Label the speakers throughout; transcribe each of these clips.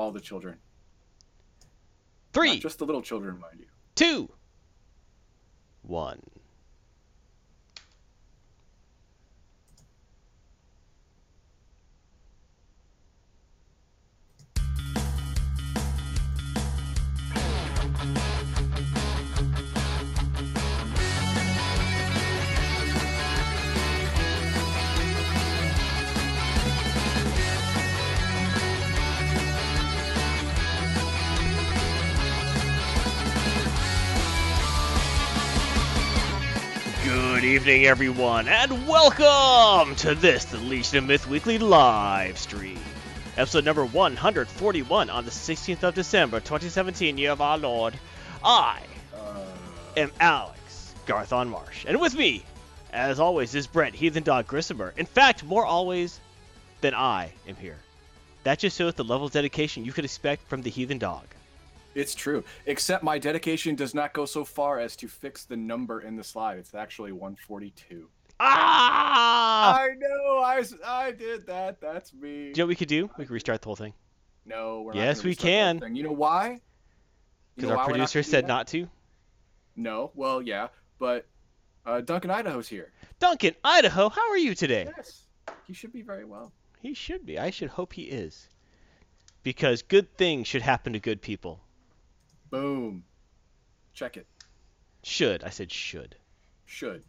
Speaker 1: All the children.
Speaker 2: Three,
Speaker 1: Not just the little children, mind you.
Speaker 2: two, one. Evening, everyone, and welcome to this, the Legion of Myth Weekly live stream. Episode number 141 on the 16th of December, 2017, year of our Lord. I
Speaker 1: Uh,
Speaker 2: am Alex Garthon Marsh, and with me, as always, is Brett Heathen Dog Grissomer. In fact, more always than I am here. That just shows the level of dedication you could expect from the Heathen Dog.
Speaker 1: It's true. Except my dedication does not go so far as to fix the number in the slide. It's actually 142.
Speaker 2: Ah!
Speaker 1: I know. I, I did that. That's me.
Speaker 2: Do you know what we could do? We could restart the whole thing.
Speaker 1: No, we're not.
Speaker 2: Yes, we can.
Speaker 1: You know why?
Speaker 2: Because our
Speaker 1: we're not
Speaker 2: producer said not to.
Speaker 1: No. Well, yeah, but uh, Duncan Idaho's here.
Speaker 2: Duncan, Idaho, how are you today?
Speaker 1: Yes. He should be very well.
Speaker 2: He should be. I should hope he is. Because good things should happen to good people.
Speaker 1: Boom. Check it.
Speaker 2: Should. I said should.
Speaker 1: Should.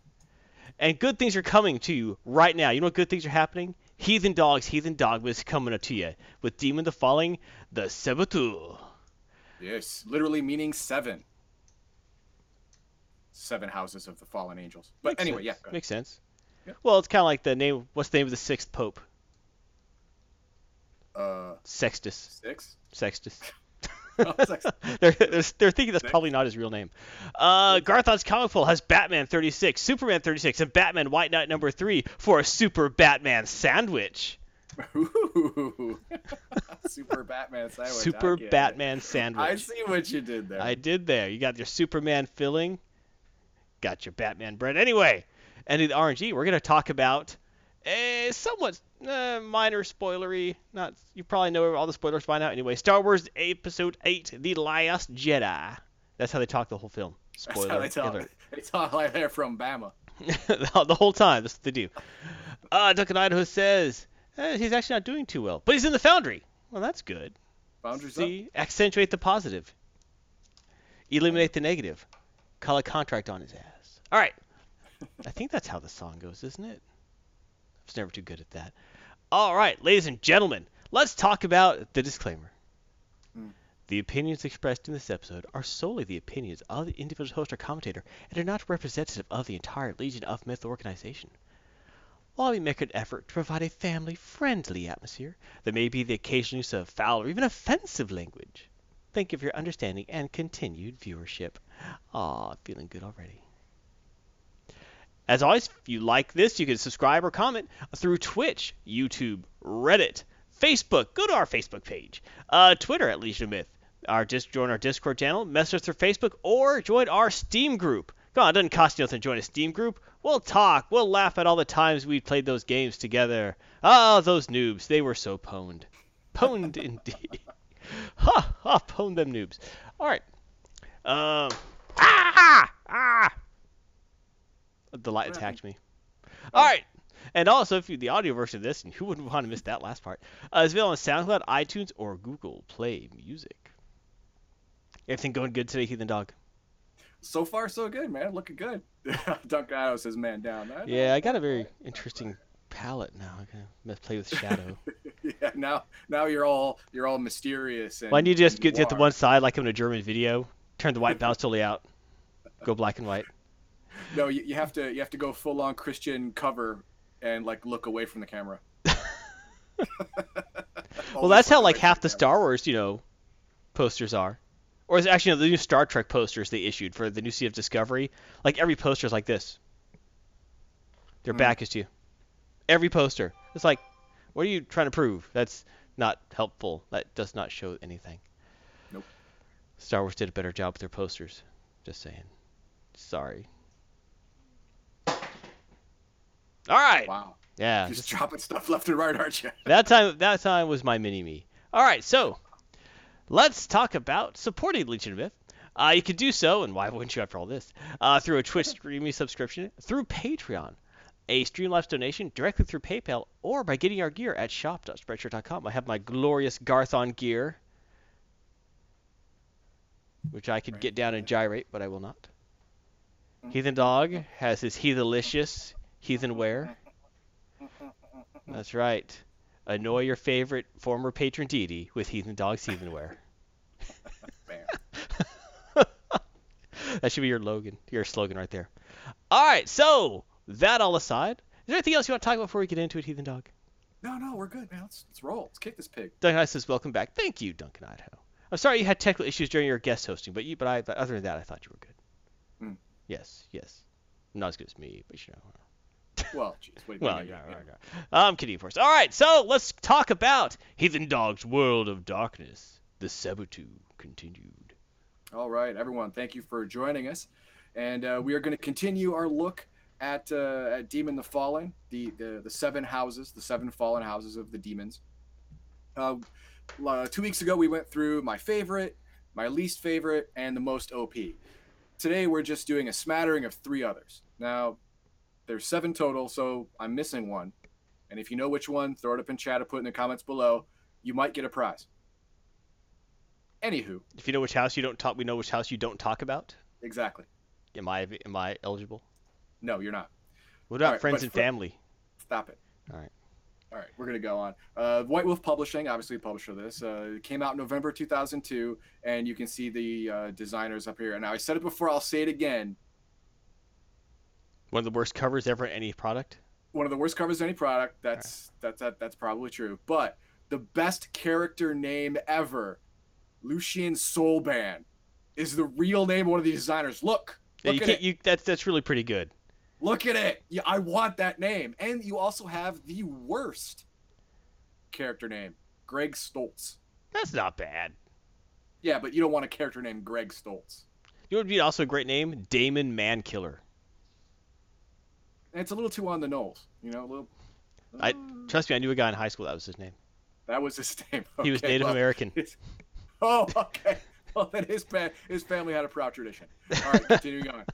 Speaker 2: And good things are coming to you right now. You know what good things are happening? Heathen Dogs, Heathen Dogmas is coming up to you with Demon the Fallen, the Sabatul.
Speaker 1: Yes. Literally meaning seven. Seven houses of the fallen angels. But
Speaker 2: Makes
Speaker 1: anyway,
Speaker 2: sense.
Speaker 1: yeah.
Speaker 2: Makes sense.
Speaker 1: Yeah.
Speaker 2: Well, it's kind of like the name. What's the name of the sixth pope?
Speaker 1: Uh,
Speaker 2: Sextus.
Speaker 1: six.
Speaker 2: Sextus. They're, they're, they're thinking that's probably not his real name. Uh, Garthon's Comic Pool has Batman 36, Superman 36, and Batman White Knight number 3 for a Super Batman sandwich.
Speaker 1: Ooh. Super Batman sandwich.
Speaker 2: Super. Batman sandwich.
Speaker 1: I see what you did there.
Speaker 2: I did there. You got your Superman filling, got your Batman bread. Anyway, and in the RNG, we're going to talk about a somewhat uh, minor spoilery. Not you probably know all the spoilers by now. Anyway, Star Wars Episode 8: The Last Jedi. That's how they talk the whole film. Spoiler That's
Speaker 1: how they talk.
Speaker 2: alert.
Speaker 1: They talk like they're from Bama.
Speaker 2: the whole time. That's what they do. Uh, Duncan Idaho says eh, he's actually not doing too well, but he's in the Foundry. Well, that's good.
Speaker 1: Boundaries up.
Speaker 2: Accentuate the positive, eliminate the negative, call a contract on his ass. All right. I think that's how the song goes, isn't it? Was never too good at that. All right, ladies and gentlemen, let's talk about the disclaimer.
Speaker 1: Hmm.
Speaker 2: The opinions expressed in this episode are solely the opinions of the individual host or commentator and are not representative of the entire Legion of Myth organization. While we make an effort to provide a family friendly atmosphere, there may be the occasional use of foul or even offensive language. Thank you for your understanding and continued viewership. Aw, feeling good already. As always, if you like this, you can subscribe or comment through Twitch, YouTube, Reddit, Facebook. Go to our Facebook page, uh, Twitter at Legion of Myth. Our just join our Discord channel, message us through Facebook, or join our Steam group. Come on, it doesn't cost you nothing to join a Steam group. We'll talk. We'll laugh at all the times we played those games together. Ah, those noobs. They were so pwned. Pwned indeed. ha ha, pwned them noobs. All right. Um. Ah ah. The light attacked me.
Speaker 1: Oh.
Speaker 2: All right. And also, if you the audio version of this, and who wouldn't want to miss that last part, uh, is available on SoundCloud, iTunes, or Google Play Music. Everything going good today, Heathen Dog?
Speaker 1: So far, so good, man. Looking good. Duncan Idaho says, "Man down." I-
Speaker 2: Yeah, I got a very interesting palette now. I can play with shadow.
Speaker 1: yeah. Now, now you're all you're all mysterious. And,
Speaker 2: Why don't you just get, get to one side like in a German video? Turn the white balance totally out. Go black and white.
Speaker 1: No, you, you have to you have to go full on Christian cover and like look away from the camera.
Speaker 2: Well, that's how like half the Star Wars, you know, posters are. Or is actually no, the new Star Trek posters they issued for the new Sea of Discovery. Like every poster is like this. Their
Speaker 1: Hmm.
Speaker 2: back is to you. Every poster. It's like, what are you trying to prove? That's not helpful. That does not show anything.
Speaker 1: Nope.
Speaker 2: Star Wars did a better job with their posters. Just saying. Sorry. All right.
Speaker 1: Wow.
Speaker 2: Yeah.
Speaker 1: Just dropping stuff left and right, aren't you?
Speaker 2: that time that time was my mini me. All right, so let's talk about supporting Legion of Myth. Uh, you can do so, and why wouldn't you after all this? Uh, through a Twitch streaming subscription, through Patreon, a Streamlabs donation directly through PayPal, or by getting our gear at shop.spreadshirt.com. I have my glorious Garthon gear, which I could get down and gyrate, but I will not. Heathen Dog has his Heathenlicious Heathen wear. That's right. Annoy your favorite former patron deity with Heathen Dog's Heathen wear. That should be your slogan, your slogan right there. All right, so that all aside, is there anything else you want to talk about before we get into it, Heathen Dog?
Speaker 1: No, no, we're good, man. Let's, let's roll. Let's kick this pig.
Speaker 2: Duncan Idaho says, "Welcome back." Thank you, Duncan Idaho. I'm sorry you had technical issues during your guest hosting, but you, but I, but other than that, I thought you were good.
Speaker 1: Mm.
Speaker 2: Yes, yes. Not as good as me, but you know.
Speaker 1: Well, jeez. What do you
Speaker 2: Well, yeah, right, right. I'm kidding, of course. All right, so let's talk about Heathen Dog's World of Darkness. The Sabotu continued.
Speaker 1: All right, everyone. Thank you for joining us, and uh, we are going to continue our look at uh, at Demon the Fallen, the, the the seven houses, the seven fallen houses of the demons. Uh, two weeks ago, we went through my favorite, my least favorite, and the most OP. Today, we're just doing a smattering of three others. Now, there's seven total, so I'm missing one. And if you know which one, throw it up in chat or put it in the comments below. You might get a prize. Anywho,
Speaker 2: If you know which house you don't talk, we know which house you don't talk about.
Speaker 1: exactly.
Speaker 2: Am I am I eligible?
Speaker 1: No, you're not.
Speaker 2: What about
Speaker 1: right,
Speaker 2: friends and family?
Speaker 1: Stop it.
Speaker 2: All right.
Speaker 1: All right, we're gonna go on. Uh, White Wolf Publishing, obviously publisher of this, uh, it came out in November 2002, and you can see the uh, designers up here. And I said it before, I'll say it again.
Speaker 2: One of the worst covers ever in any product.
Speaker 1: One of the worst covers of any product. That's that's that, that's probably true. But the best character name ever, Lucian Soulban, is the real name of one of the designers. Look,
Speaker 2: Yeah,
Speaker 1: look
Speaker 2: you
Speaker 1: at
Speaker 2: can't.
Speaker 1: it.
Speaker 2: You that's that's really pretty good.
Speaker 1: Look at it. Yeah, I want that name. And you also have the worst character name, Greg Stolze.
Speaker 2: That's not bad.
Speaker 1: Yeah, but you don't want a character named Greg Stolze.
Speaker 2: You know what would be also a great name? Damon Mankiller.
Speaker 1: And it's a little too on the nose, you know. A little.
Speaker 2: I uh, trust me. I knew a guy in high school that was his name.
Speaker 1: That was his name.
Speaker 2: He was Native
Speaker 1: well,
Speaker 2: American.
Speaker 1: his- Oh, okay. Well, then his fa- his family had a proud tradition. All right, continuing on.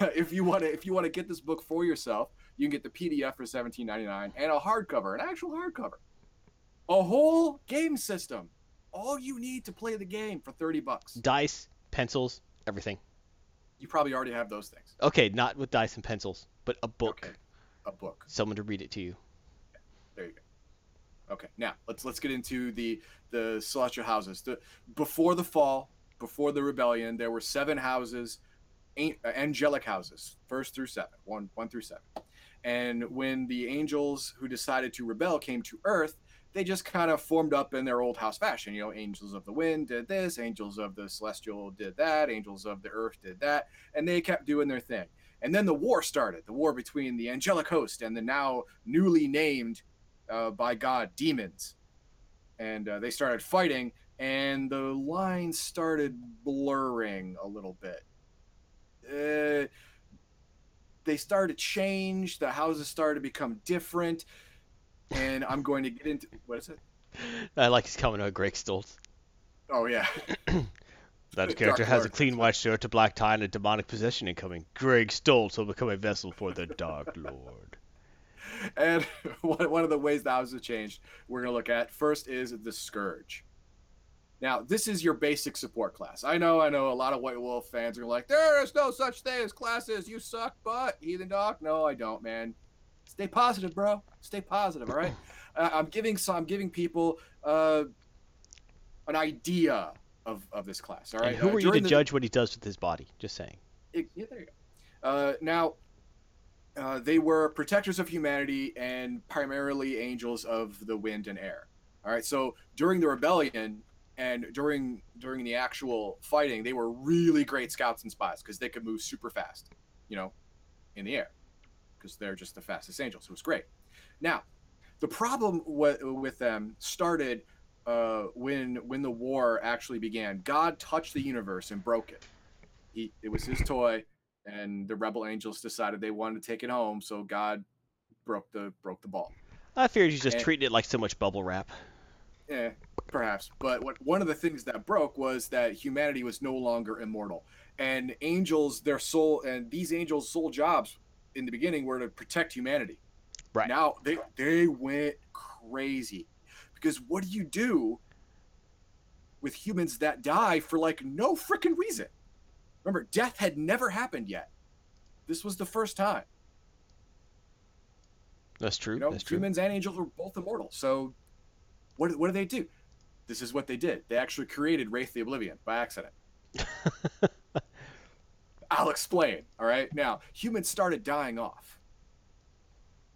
Speaker 1: if you want to, if you want to get this book for yourself, you can get the PDF for seventeen ninety nine and a hardcover, an actual hardcover, a whole game system. All you need to play the game for thirty bucks.
Speaker 2: Dice, pencils, everything.
Speaker 1: You probably already have those things.
Speaker 2: Okay, not with dice and pencils, but a book.
Speaker 1: Okay. A book.
Speaker 2: Someone to read it to you.
Speaker 1: There you go. Okay, now let's let's get into the the celestial houses. The before the fall, before the rebellion, there were seven houses, uh, angelic houses, first through seven, one one through seven. And when the angels who decided to rebel came to Earth, they just kind of formed up in their old house fashion. You know, angels of the wind did this, angels of the celestial did that, angels of the earth did that, and they kept doing their thing. And then the war started, the war between the angelic host and the now newly named uh, by God demons. And uh, they started fighting, and the lines started blurring a little bit. Uh, they started to change, the houses started to become different, and I'm going to get into what is it?
Speaker 2: I like his comment out Greg Stolze.
Speaker 1: Oh, yeah.
Speaker 2: That character has a clean white shirt, a black tie, and a demonic possession incoming. Greg Stolze will become a vessel for the Dark Lord.
Speaker 1: And one one of the ways houses have changed, we're going to look at first is the Scourge. Now, this is your basic support class. I know, I know a lot of White Wolf fans are like, there is no such thing as classes. You suck, but Heathen Dog. No, I don't, man. Stay positive, bro. Stay positive, all right? Uh, I'm giving some, I'm giving people uh, an idea of, of this class, all right?
Speaker 2: and who
Speaker 1: Uh,
Speaker 2: are you to
Speaker 1: the-
Speaker 2: judge what he does with his body? Just saying.
Speaker 1: it- yeah, there you go. Uh, now, uh, they were protectors of humanity and primarily angels of the wind and air. All right. So during the rebellion and during during the actual fighting, they were really great scouts and spies because they could move super fast, you know, in the air because they're just the fastest angels. It was great. Now, the problem with, with them started uh, when when the war actually began. God touched the universe and broke it. He, it was his toy, and the rebel angels decided they wanted to take it home. So God broke the broke the ball.
Speaker 2: I figured he's just
Speaker 1: And-
Speaker 2: treating it like so much bubble wrap.
Speaker 1: Yeah, perhaps. But what one of the things that broke was that humanity was no longer immortal, and angels, their soul, and these angels' sole jobs in the beginning were to protect humanity.
Speaker 2: Right.
Speaker 1: Now they they went crazy because what do you do with humans that die for like no freaking reason? Remember, death had never happened yet. This was the first time.
Speaker 2: That's true.
Speaker 1: You know,
Speaker 2: That's true.
Speaker 1: humans and angels were both immortal. So, what what do they do? This is what they did. They actually created Wraith the Oblivion by accident. I'll explain. All right. Now, humans started dying off.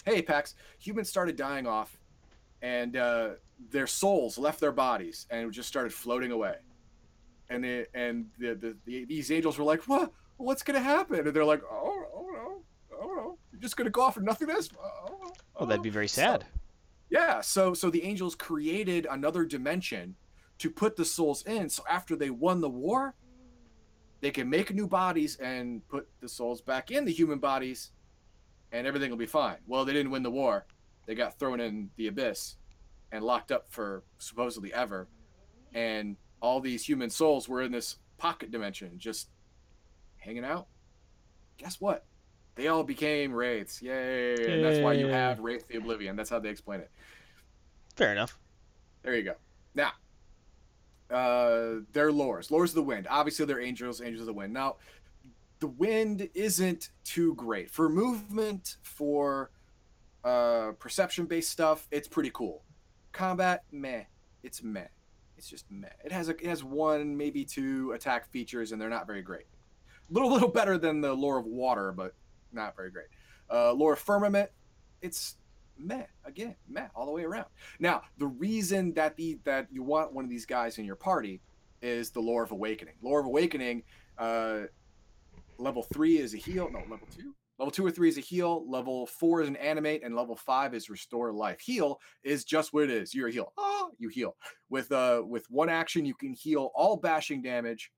Speaker 1: Hey, Pax. Humans started dying off, and uh, their souls left their bodies and just started floating away. And they, and the, the, the these angels were like, "What? What's gonna happen?" And they're like, "Oh, oh no, oh no, you're just gonna go off for nothingness." Oh,
Speaker 2: well, that'd be
Speaker 1: oh."
Speaker 2: very
Speaker 1: So-
Speaker 2: sad.
Speaker 1: yeah, so so the angels created another dimension to put the souls in. So after they won the war, they can make new bodies and put the souls back in the human bodies, and everything will be fine. Well, they didn't win the war; they got thrown in the abyss and locked up for supposedly ever. And all these human souls were in this pocket dimension, just hanging out. Guess what? They all became wraiths. Yay! And that's why you have Wraith the Oblivion. That's how they explain it.
Speaker 2: Fair enough.
Speaker 1: There you go. Now, uh, they're lores. Lores of the wind. Obviously, they're angels. Angels of the wind. Now, the wind isn't too great for movement, for uh, perception-based stuff. It's pretty cool. Combat, meh. It's meh. It's just meh. It has a, it has one, maybe two attack features, and they're not very great. Little, little better than the lore of water, but not very great. Uh, lore of firmament. It's meh again, meh all the way around. Now, the reason that the that you want one of these guys in your party is the lore of awakening. Lore of awakening, uh, level three is a heal. No, level two. Level two or three is a heal. Level four is an animate, and level five is restore life. Heal is just what it is. You're a heal. Ah, you heal with uh with one action. You can heal all bashing damage,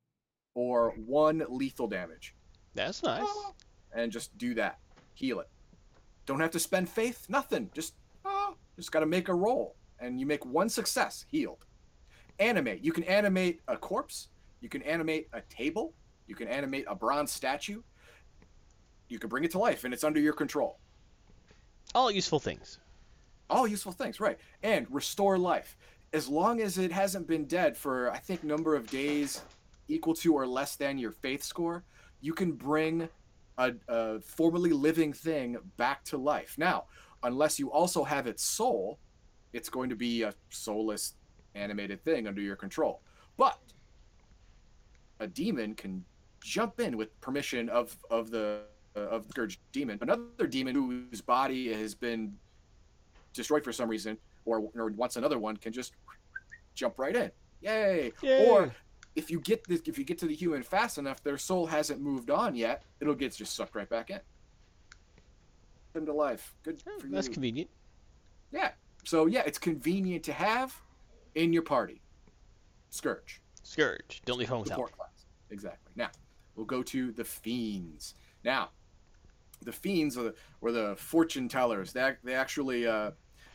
Speaker 1: or one lethal damage,
Speaker 2: That's nice.
Speaker 1: Ah, and just do that. Heal it. Don't have to spend faith. Nothing. Just ah, just got to make a roll, and you make one success. Healed. Animate. You can animate a corpse. You can animate a table. You can animate a bronze statue. You can bring it to life, and it's under your control.
Speaker 2: All useful things.
Speaker 1: All useful things, right? And restore life. As long as it hasn't been dead for, I think, number of days equal to or less than your faith score, you can bring a, a formerly living thing back to life. Now, unless you also have its soul, it's going to be a soulless animated thing under your control. But a demon can jump in with permission of of the Uh, of the scourge demon. Another demon whose body has been destroyed for some reason, or or wants another one, can just jump right in. Yay!
Speaker 2: Yay.
Speaker 1: Or if you get this, if you get to the human fast enough, their soul hasn't moved on yet. It'll get just sucked right back in. Them to life. Good
Speaker 2: Oh,
Speaker 1: for
Speaker 2: that's
Speaker 1: you.
Speaker 2: convenient.
Speaker 1: Yeah. So yeah, it's convenient to have in your party. Scourge,
Speaker 2: Scourge. Don't leave home without.
Speaker 1: support class. Exactly. Now we'll go to the fiends. Now, the fiends or the, were the fortune tellers. They they actually uh,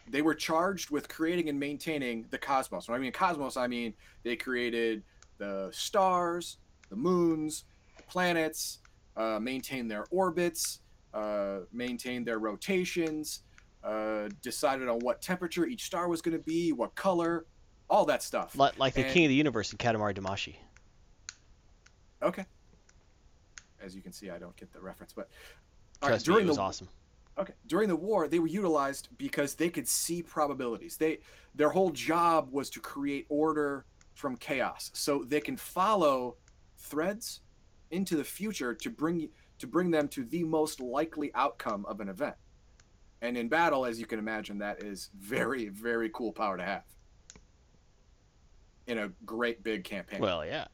Speaker 1: they were charged with creating and maintaining the cosmos. When I mean cosmos, I mean they created the stars, the moons, planets, uh, maintained their orbits, uh, maintained their rotations, uh, decided on what temperature each star was going to be, what color, all that stuff.
Speaker 2: Like, like the
Speaker 1: And-
Speaker 2: king of the universe in Katamari Damacy.
Speaker 1: Okay. As you can see, I don't get the reference, but all right,
Speaker 2: Trust me,
Speaker 1: during
Speaker 2: it was
Speaker 1: the
Speaker 2: awesome.
Speaker 1: okay during the war, they were utilized because they could see probabilities. They their whole job was to create order from chaos, so they can follow threads into the future to bring to bring them to the most likely outcome of an event. And in battle, as you can imagine, that is very very cool power to have in a great big campaign.
Speaker 2: Well, yeah.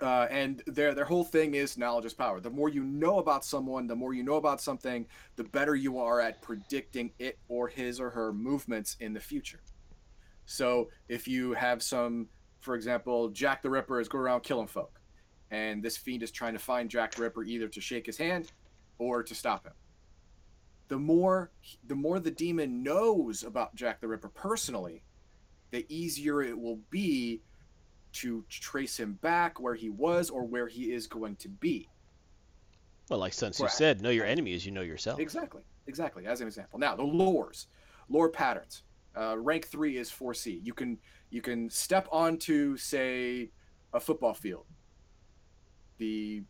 Speaker 1: Uh, and their their whole thing is knowledge is power. The more you know about someone, the more you know about something, the better you are at predicting it or his or her movements in the future. So if you have some, for example, Jack the Ripper is going around killing folk, and this fiend is trying to find Jack the Ripper either to shake his hand or to stop him. The more the more the demon knows about Jack the Ripper personally, the easier it will be to trace him back where he was or where he is going to be.
Speaker 2: Well, like Sun Tzu
Speaker 1: Correct.
Speaker 2: said, know your enemy as you know yourself.
Speaker 1: Exactly, exactly. As an example, now the lores, lore patterns. Uh, rank three is Foresee. You can you can step onto say a football field. The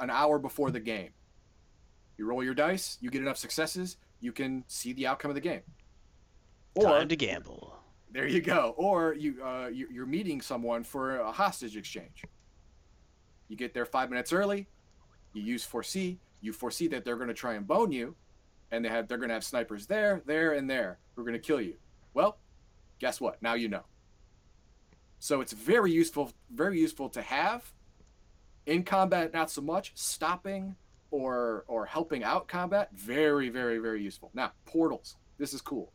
Speaker 1: an hour before the game, you roll your dice. You get enough successes, you can see the outcome of the game. Or
Speaker 2: Time to gamble.
Speaker 1: There you go. Or you, uh, you you're meeting someone for a hostage exchange. You get there five minutes early. You use foresee. You foresee that they're going to try and bone you, and they have they're going to have snipers there, there, and there who are going to kill you. Well, guess what? Now you know. So it's very useful, very useful to have. In combat, not so much. Stopping or or helping out combat, very, very, very useful. Now portals. This is cool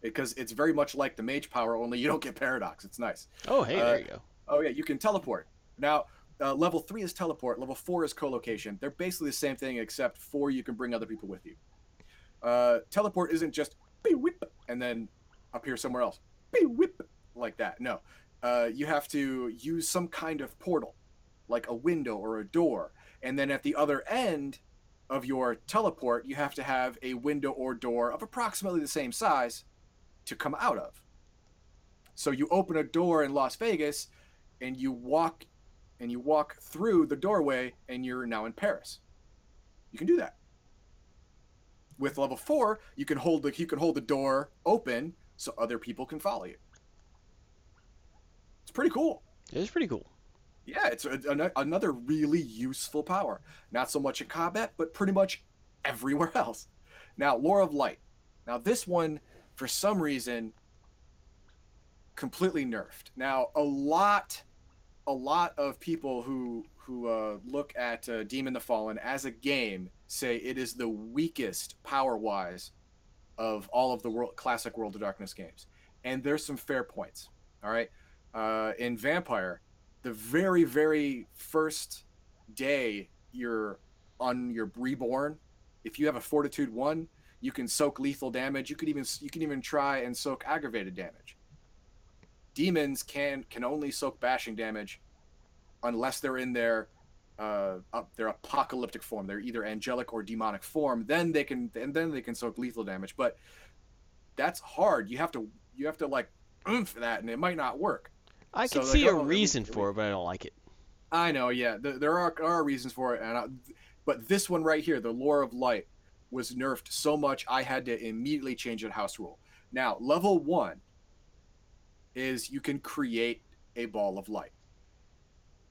Speaker 1: because it's very much like the mage power, only you don't get paradox. It's nice.
Speaker 2: Oh, hey,
Speaker 1: Uh,
Speaker 2: there you go.
Speaker 1: Oh yeah, you can teleport. Now, uh, level three is teleport. Level four is co-location. They're basically the same thing, except four you can bring other people with you. Uh, teleport isn't just beep whip and then appear somewhere else, beep whip like that. No, uh, you have to use some kind of portal, like a window or a door, and then at the other end of your teleport, you have to have a window or door of approximately the same size to come out of. So you open a door in Las Vegas and you walk and you walk through the doorway and you're now in Paris. You can do that. With level 4, you can hold the you can hold the door open so other people can follow you. It's pretty cool.
Speaker 2: It is pretty cool.
Speaker 1: Yeah, it's a, an- another really useful power. Not so much in combat, but pretty much everywhere else. Now, Lore of Light. Now, this one, for some reason, completely nerfed. Now, a lot, a lot of people who who uh, look at uh, Demon the Fallen as a game say it is the weakest power-wise of all of the world classic World of Darkness games, and there's some fair points. All right, uh, in Vampire, the very very first day you're on your reborn if you have a fortitude one you can soak lethal damage. You could even you can even try and soak aggravated damage. Demons can can only soak bashing damage unless they're in their uh up their apocalyptic form. They're either angelic or demonic form. Then they can and then they can soak lethal damage. But that's hard. You have to you have to like oomph that and it might not work.
Speaker 2: I
Speaker 1: So,
Speaker 2: can
Speaker 1: like,
Speaker 2: see a
Speaker 1: oh,
Speaker 2: reason
Speaker 1: it
Speaker 2: for it, but I don't like it.
Speaker 1: I know, yeah. Th- There are, are reasons for it, and I, but this one right here, the Lore of Light, was nerfed so much I had to immediately change it house rule. Now, level one is you can create a ball of light,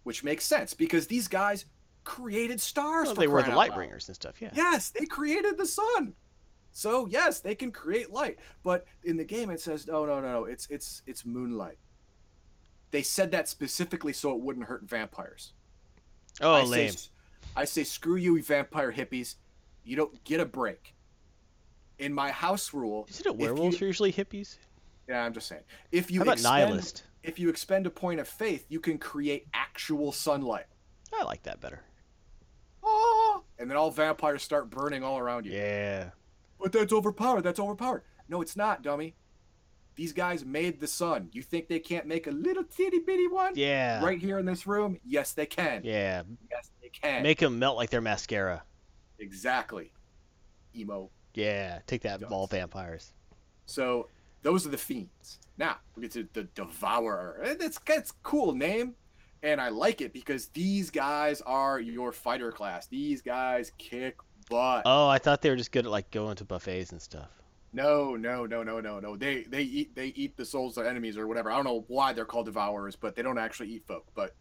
Speaker 1: which makes sense because these guys created stars.
Speaker 2: Well, they were the light
Speaker 1: loud.
Speaker 2: bringers and stuff, yeah.
Speaker 1: Yes, they created the sun. So yes, they can create light, but in the game it says no, no, no, no. It's it's it's moonlight. They said that specifically so it wouldn't hurt vampires.
Speaker 2: Oh,
Speaker 1: I
Speaker 2: lame.
Speaker 1: Say, I say, screw you vampire hippies. You don't get a break. In my house rule,
Speaker 2: Isn't it werewolves
Speaker 1: you-
Speaker 2: usually hippies?
Speaker 1: yeah, I'm just saying. If you
Speaker 2: How about
Speaker 1: expend,
Speaker 2: nihilist?
Speaker 1: if you expend a point of faith, you can create actual sunlight.
Speaker 2: I like that better.
Speaker 1: Ah! And then all vampires start burning all around you.
Speaker 2: Yeah.
Speaker 1: But that's overpowered. That's overpowered. No, it's not, dummy. These guys made the sun. You think they can't make a little teeny bitty one
Speaker 2: Yeah.
Speaker 1: right here in this room? Yes, they can.
Speaker 2: Yeah.
Speaker 1: Yes, they can.
Speaker 2: Make them melt like their mascara.
Speaker 1: Exactly. Emo.
Speaker 2: Yeah. Take that, all vampires.
Speaker 1: So those are the fiends. Now we get to the Devourer. That's It's it's cool name, and I like it because these guys are your fighter class. These guys kick butt.
Speaker 2: Oh, I thought they were just good at like going to buffets and stuff.
Speaker 1: No, no, no, no, no, no. They they eat they eat the souls of enemies or whatever. I don't know why they're called devourers, but they don't actually eat folk. But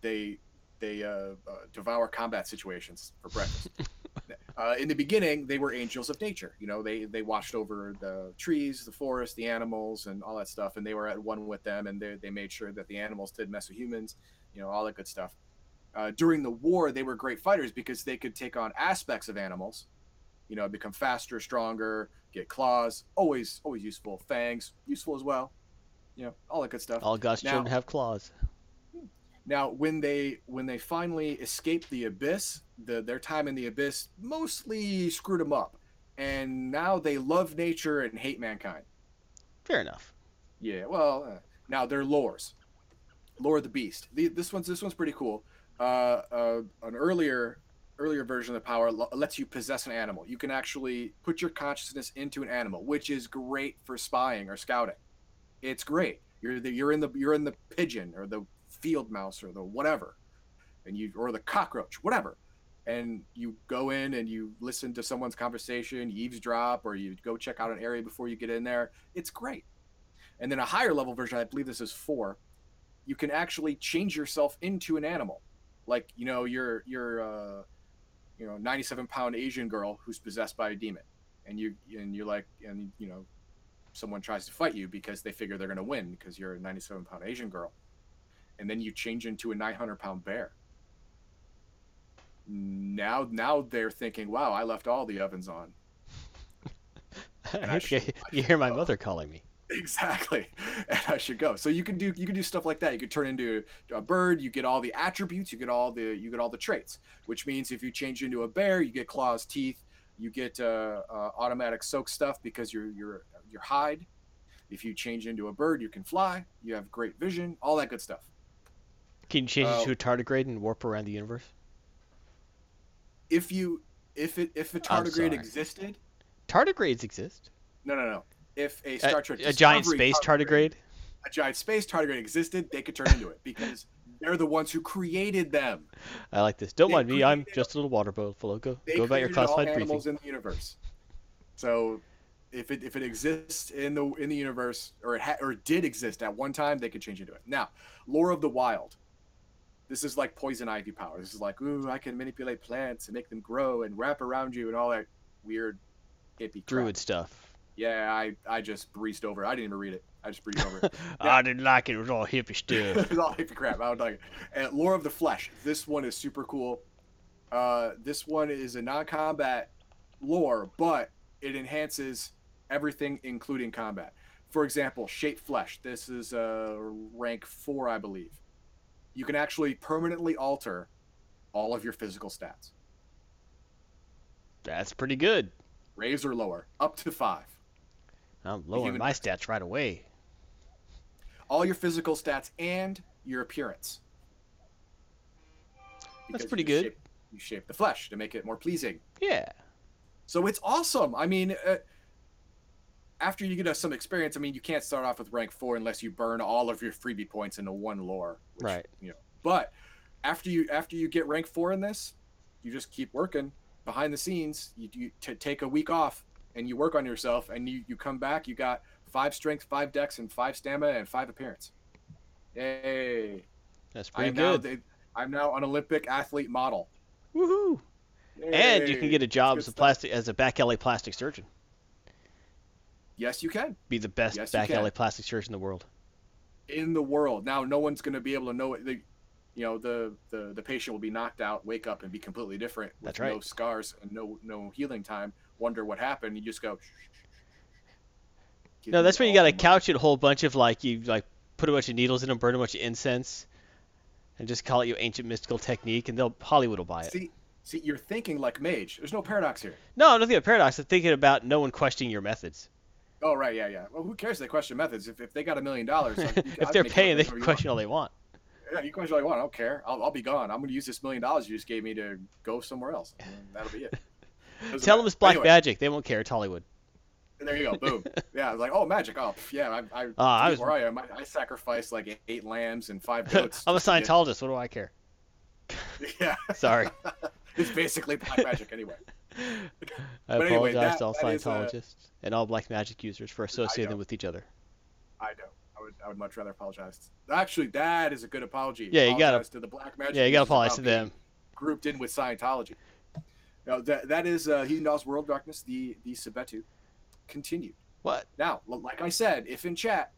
Speaker 1: they they uh, uh, devour combat situations for breakfast. uh, in the beginning, they were angels of nature. You know, they they watched over the trees, the forest, the animals, and all that stuff, and they were at one with them, and they they made sure that the animals did mess with humans. You know, all that good stuff. Uh, during the war, they were great fighters because they could take on aspects of animals. You know, become faster, stronger, get claws. Always, always useful. Fangs, useful as well. You know, all that good stuff.
Speaker 2: All God's
Speaker 1: Now-
Speaker 2: children have claws.
Speaker 1: Now, when they when they finally escaped the abyss, the their time in the abyss mostly screwed them up, and now they love nature and hate mankind.
Speaker 2: Fair enough.
Speaker 1: Yeah, well, uh, now they're lores. Lore of the Beast. The, this one's this one's pretty cool. Uh, uh, an earlier earlier version of the power l- lets you possess an animal. You can actually put your consciousness into an animal, which is great for spying or scouting. It's great. You're the, you're in the you're in the pigeon or the field mouse or the whatever, and you or the cockroach, whatever, and you go in and you listen to someone's conversation, you eavesdrop, or you go check out an area before you get in there. It's great. And then a higher level version, I believe this is four, you can actually change yourself into an animal. Like you know, you're you're uh, you know 97 pound Asian girl who's possessed by a demon, and you and you're like and you know someone tries to fight you because they figure they're going to win because you're a 97 pound Asian girl, and then you change into a 900 pound bear. Now now they're thinking, wow, I left all the ovens on.
Speaker 2: I
Speaker 1: I should-
Speaker 2: you hear my mother calling me.
Speaker 1: exactly. And i should go. So you can do you can do stuff like that. You could turn into a bird. You get all the attributes. You get all the you get all the traits which means if you change into a bear you get claws teeth. You get uh, uh, automatic soak stuff because you're you're your hide. If you change into a bird you can fly. You have great vision all that good stuff
Speaker 2: Can you change
Speaker 1: Uh,
Speaker 2: it to a tardigrade and warp around the universe?
Speaker 1: if you if it if a tardigrade existed
Speaker 2: Tardigrades exist.
Speaker 1: no no no if a
Speaker 2: A,
Speaker 1: star trek
Speaker 2: a giant space tardigrade.
Speaker 1: a giant space tardigrade existed they could turn into it because they're the ones who created them
Speaker 2: I like this. Don't
Speaker 1: They
Speaker 2: mind me. I'm just a little water buffalo. Go, go about your
Speaker 1: created all
Speaker 2: classified briefing.
Speaker 1: animals in the universe. So, if it if it exists in the in the universe, or it ha- or it did exist at one time, they could change into it. Now, lore of the wild. This is like poison ivy power. This is like, ooh, I can manipulate plants and make them grow and wrap around you and all that weird hippie crap.
Speaker 2: Druid stuff.
Speaker 1: Yeah, I I just breezed over. it. I didn't even read it. I just breezed over. it.
Speaker 2: I didn't like it. It was all hippie stuff.
Speaker 1: it was all hippie crap. I don't like it. And Lore of the Flesh. This one is super cool. Uh, this one is a non-combat lore, but it enhances everything, including combat. For example, Shape Flesh. This is uh, rank four, I believe. You can actually permanently alter all of your physical stats,
Speaker 2: That's pretty good.
Speaker 1: raise or lower, up to five.
Speaker 2: I'm lowering my
Speaker 1: race.
Speaker 2: stats right away.
Speaker 1: All your physical stats and your appearance.
Speaker 2: That's pretty good.
Speaker 1: Shape, you shape the flesh to make it more pleasing.
Speaker 2: Yeah.
Speaker 1: So it's awesome. I mean, uh, after you get some experience, I mean, you can't start off with rank four unless you burn all of your freebie points into one lore. Which,
Speaker 2: Right.
Speaker 1: You know, but after you after you get rank four in this, you just keep working behind the scenes. You, you t- take a week off and you work on yourself, and you you come back. You got five strength, five dex, and five stamina, and five appearance. Yay!
Speaker 2: That's pretty
Speaker 1: now
Speaker 2: good.
Speaker 1: the, I'm now an Olympic athlete model.
Speaker 2: Woohoo! And you can get a job as a
Speaker 1: stuff.
Speaker 2: plastic as a back alley plastic surgeon.
Speaker 1: Yes, you can.
Speaker 2: Be the best
Speaker 1: Yes,
Speaker 2: back alley plastic surgeon in the world.
Speaker 1: in the world. Now, no one's going to be able to know it. The, you know, the, the the patient will be knocked out, wake up, and be completely different with
Speaker 2: That's right.
Speaker 1: no scars and no no healing time. Wonder what happened. You just go.
Speaker 2: No, that's where you gotta couch it a whole bunch of like you like put a bunch of needles in them, burn a bunch of incense, and just call it your ancient mystical technique, and they'll Hollywood will buy it.
Speaker 1: See, see, you're thinking like mage. There's no paradox here.
Speaker 2: No, I'm nothing about paradox. I'm thinking about no one questioning your methods.
Speaker 1: Oh right, yeah, yeah. Well, who cares? They question methods. If, if they got a million dollars,
Speaker 2: if they're paying, they can question all they want.
Speaker 1: Yeah, you question all you want. I don't care. I'll, I'll be gone. I'm going to use this million dollars you just gave me to go somewhere else. That'll be it.
Speaker 2: Tell them it's black
Speaker 1: Anyway.
Speaker 2: magic. They won't care. It's Hollywood.
Speaker 1: And there you go, boom. yeah, I was like, oh, magic. Oh, yeah, I, I,
Speaker 2: Ah, I was-
Speaker 1: where I am. I, I sacrificed like eight lambs and five goats.
Speaker 2: I'm a
Speaker 1: to get-
Speaker 2: Scientologist. What do I care?
Speaker 1: Yeah,
Speaker 2: Sorry.
Speaker 1: it's basically black magic anyway.
Speaker 2: I
Speaker 1: anyway,
Speaker 2: apologize
Speaker 1: that-
Speaker 2: to all
Speaker 1: uh,
Speaker 2: Scientologists and all black magic users for associating them with each other.
Speaker 1: I know. I would, I would much rather apologize. Actually, that is a good apology.
Speaker 2: Yeah, you gotta-
Speaker 1: Apologize to the black magic.
Speaker 2: Yeah, you gotta apologize to them.
Speaker 1: Grouped in with Scientology. Now that that is uh, Hedon's World Darkness, the the Sabetu, continued.
Speaker 2: What?
Speaker 1: Now, like I said, if in chat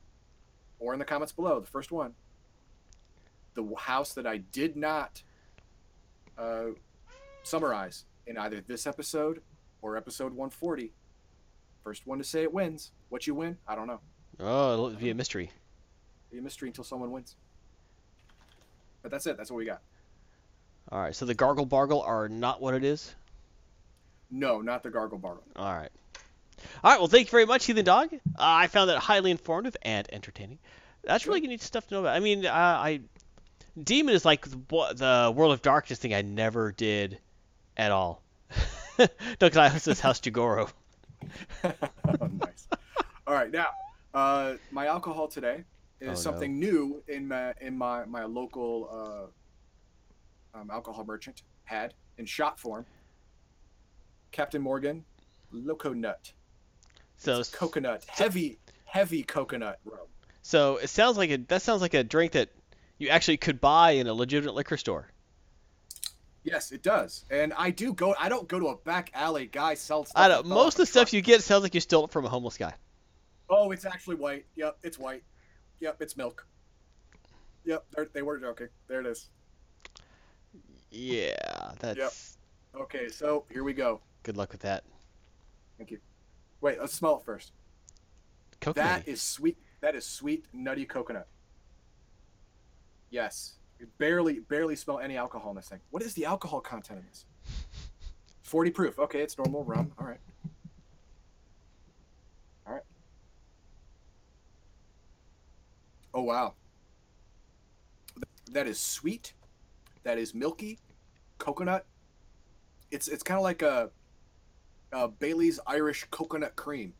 Speaker 1: or in the comments below, the first one, the house that I did not uh, summarize in either this episode or episode 140, first one to say it wins. What you win, I don't know.
Speaker 2: Oh, it'll be a mystery.
Speaker 1: Be a mystery until someone wins. But that's it. That's what we got.
Speaker 2: All right. So the gargle bargle are not what it is.
Speaker 1: No, not the Gargle Bargle.
Speaker 2: All right. All right. Well, thank you very much, Heathen Dog. Uh, I found that highly informative and entertaining. That's really neat stuff to know about. I mean, uh, I Demon is like the, the World of Darkness thing I never did at all. no, because I this House Jigoro.
Speaker 1: oh, nice. All right, now uh, my alcohol today is
Speaker 2: Oh, no.
Speaker 1: something new in my in my my local uh, um, alcohol merchant had in shot form. Captain Morgan, LocoNut,
Speaker 2: So,
Speaker 1: It's coconut, heavy heavy coconut rum.
Speaker 2: so it sounds like a that sounds like a drink that you actually could buy in a legitimate liquor store.
Speaker 1: Yes, it does, and I do go. I don't go to a back alley guy sells. Stuff
Speaker 2: I don't. Most of the stuff you get sounds like you stole it from a homeless guy.
Speaker 1: Oh, it's actually white. Yep, it's white. Yep, it's milk. Yep, they're- were joking. There it is.
Speaker 2: Yeah, that's Yep.
Speaker 1: Okay, so here we go.
Speaker 2: good luck with that.
Speaker 1: Thank you. Wait, let's smell it first.
Speaker 2: Coconut.
Speaker 1: That is sweet. That is sweet, nutty coconut. Yes. You barely, barely smell any alcohol in this thing. What is the alcohol content in this? 40 proof. Okay, it's normal rum. All right. All right. Oh, wow. That is sweet. That is milky. Coconut. It's it's kind of like a, a Bailey's Irish coconut cream.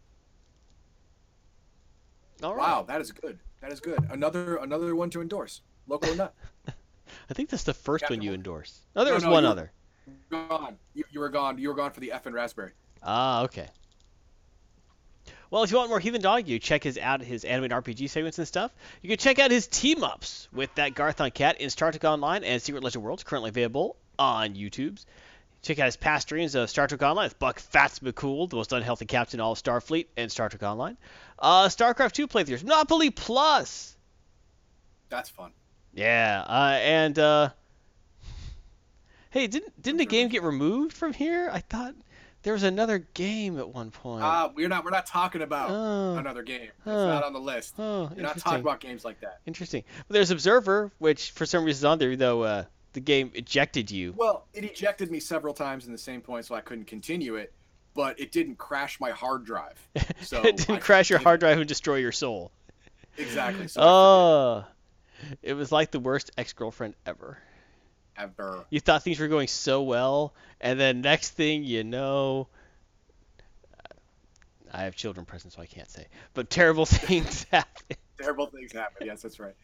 Speaker 2: All right.
Speaker 1: Wow, that is good. That is good. Another another one to endorse. Local nut.
Speaker 2: I think that's the first
Speaker 1: Captain
Speaker 2: one you
Speaker 1: Morgan.
Speaker 2: endorsed. Oh, there
Speaker 1: No,
Speaker 2: was
Speaker 1: no,
Speaker 2: one
Speaker 1: you-
Speaker 2: other.
Speaker 1: Gone. You, you were gone. You were gone for the F and raspberry.
Speaker 2: Ah, okay. Well, if you want more Heathen Dog, you check his out his animated RPG segments and stuff. You can check out his team ups with that Garthon cat in Star Trek Online and Secret Legend Worlds, currently available on YouTube's. Check out his past streams of Star Trek Online with Buck Fats McCool, the most unhealthy captain in all of Starfleet, and Star Trek Online. Uh, StarCraft 2 playthroughs, Monopoly Plus.
Speaker 1: That's fun.
Speaker 2: Yeah, uh, and uh, hey, didn't didn't the game get removed from here? I thought there was another game at one point.
Speaker 1: Uh, we're not we're not talking about
Speaker 2: oh,
Speaker 1: another game. It's
Speaker 2: Huh.
Speaker 1: not on the list.
Speaker 2: oh,
Speaker 1: We're not talking about games like that.
Speaker 2: Interesting. But there's Observer, which for some reason is on there, though uh, the game ejected you.
Speaker 1: Well, it ejected me several times in the same point, so I couldn't continue it. But it didn't crash my hard drive. So
Speaker 2: it didn't
Speaker 1: I
Speaker 2: crash your hard drive and destroy your soul.
Speaker 1: Exactly. So
Speaker 2: Oh, it was like the worst ex-girlfriend ever.
Speaker 1: ever.
Speaker 2: You thought things were going so well, and then next thing you know, I have children present, so I can't say. But terrible things happen.
Speaker 1: Terrible things happen. Yes, that's right.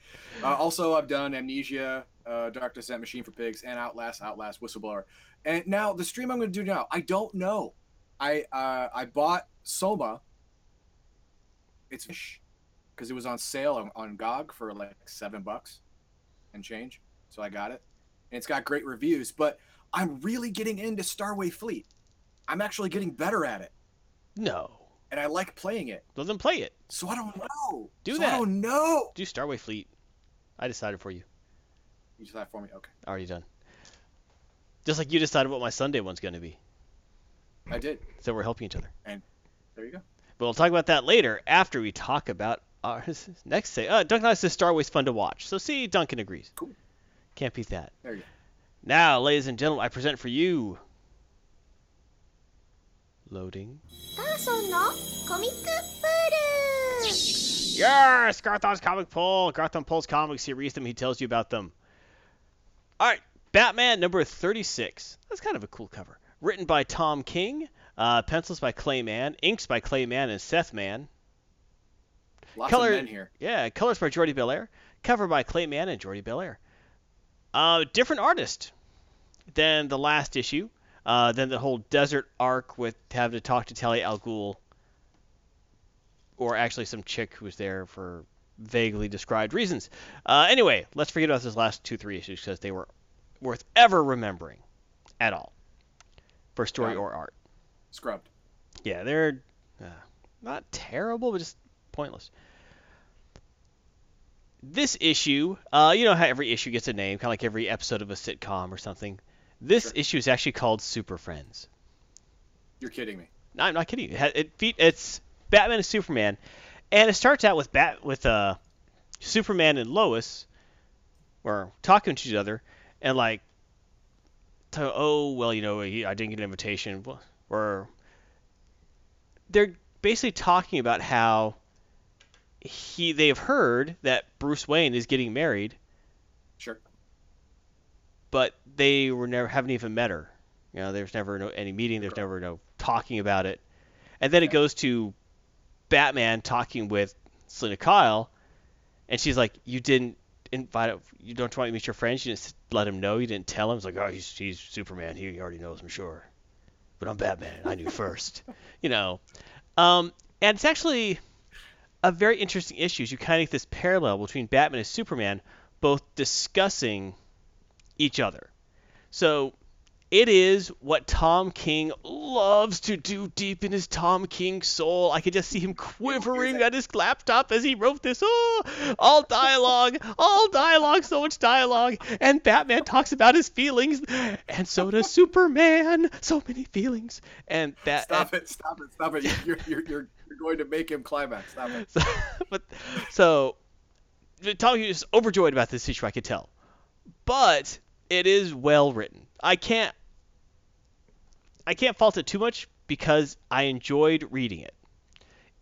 Speaker 1: Uh, also, I've done Amnesia, uh, Dark Descent, Machine for Pigs, and Outlast, Outlast, Whistleblower. And now the stream I'm going to do now, I don't know. I uh, I bought Soma. It's because it was on sale on, on GOG for like seven bucks and change, so I got it. And it's got great reviews, but I'm really getting into Starway Fleet. I'm actually getting better at it,
Speaker 2: No,
Speaker 1: and I like playing it.
Speaker 2: well then play it.
Speaker 1: So I don't know.
Speaker 2: Do
Speaker 1: so
Speaker 2: that.
Speaker 1: I don't know.
Speaker 2: Do Starway Fleet. I decided for you.
Speaker 1: You decide for me. Okay.
Speaker 2: Already done. Just like you decided what my Sunday one's going to be.
Speaker 1: I did.
Speaker 2: So we're helping each other.
Speaker 1: And there you go.
Speaker 2: But we'll talk about that later after we talk about our, next say, uh, Duncan Live says Star Wars fun to watch. So see, Duncan agrees.
Speaker 1: Cool.
Speaker 2: Can't beat that.
Speaker 1: There you go.
Speaker 2: Now, ladies and gentlemen, I present for you. Loading. Yes, Garthon's comic poll. Garthon pulls comics. He reads them. He tells you about them. All right, Batman number 36. That's kind of a cool cover. Written by Tom King. Uh, pencils by Clay Mann. Inks by Clay Mann and Seth Mann.
Speaker 1: Lots
Speaker 2: Color-
Speaker 1: of men here.
Speaker 2: Yeah, colors by Jordie Bellaire. Cover by Clay Mann and Jordie Bellaire. Uh, different artist than the last issue. Uh, than the whole desert arc with having to talk to Talia al Ghul. Or actually some chick who was there for vaguely described reasons. Uh, anyway, let's forget about those last two, three issues because they were worth ever remembering at all. For story
Speaker 1: it.
Speaker 2: or art.
Speaker 1: Scrubbed.
Speaker 2: Yeah, they're uh, not terrible, but just pointless. This issue, uh, you know how every issue gets a name, kind of like every episode of a sitcom or something. This
Speaker 1: Sure.
Speaker 2: issue is actually called Super Friends.
Speaker 1: You're kidding me.
Speaker 2: No, I'm not kidding. you. It, it it's Batman and Superman, and it starts out with Bat with uh, Superman and Lois, or talking to each other, and like, to, oh well, you know, I didn't get an invitation, or they're basically talking about how he they've heard that Bruce Wayne is getting married,
Speaker 1: Sure.
Speaker 2: but they were never haven't even met her. You know, there's never no any meeting. There's never no talking about it. And then it goes to Batman talking with Selina Kyle, and she's like, "You didn't invite. You don't want to meet your friends. You didn't let him know. You didn't tell him. It's like, oh, he's he's Superman. He already knows. I'm sure. But I'm Batman. I knew first. you know. Um, and it's actually a very interesting issue. Is you kind of get this parallel between Batman and Superman, both discussing each other. So it is what Tom King loves to do deep in his Tom King soul. I could just see him quivering at his laptop as he wrote this. Oh, all dialogue, all dialogue, so much dialogue. And Batman talks about his feelings, and so does Superman. So many feelings. And that.
Speaker 1: Stop it! Stop it! Stop it! You're you're, you're going to make him climax. That it.
Speaker 2: So, but so Tom is overjoyed about this issue. I could tell, but it is well written. I can't I can't fault it too much because I enjoyed reading it,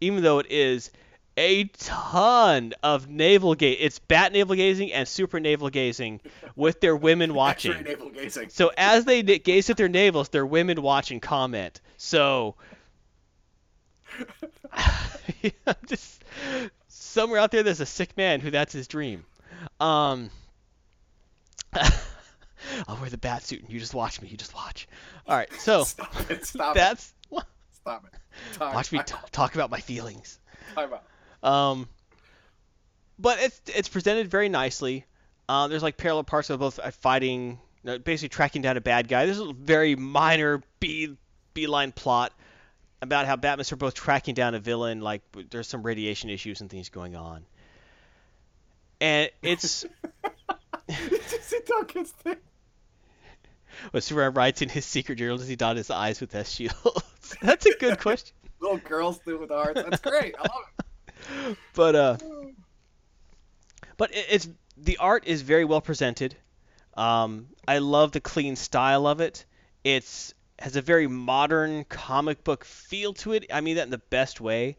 Speaker 2: even though it is a ton of navel gaze. It's bat navel gazing and super navel gazing with their women watching.
Speaker 1: Navel gazing.
Speaker 2: So as they gaze at their navels, their women watch and comment. So just somewhere out there, there's a sick man who that's his dream. Um, I'll wear the bat suit and you just watch me. You just watch. All right, so
Speaker 1: Stop it! Stop it! Stop it! Time,
Speaker 2: watch me t- talk about my feelings.
Speaker 1: time out.
Speaker 2: Um, but it's it's presented very nicely. Uh, there's like parallel parts of both uh, fighting, you know, basically tracking down a bad guy. This is a very minor B B line plot about how Batman's are both tracking down a villain. Like there's some radiation issues and things going on, and it's
Speaker 1: you see Duncan's thing?
Speaker 2: when Superman writes in his secret journal, does he dot his eyes with S shields? That's a good question.
Speaker 1: Little girls do with hearts. That's great. I love it.
Speaker 2: But uh, but it- it's the art is very well presented. Um, I love the clean style of it. It's has a very modern comic book feel to it. I mean that in the best way.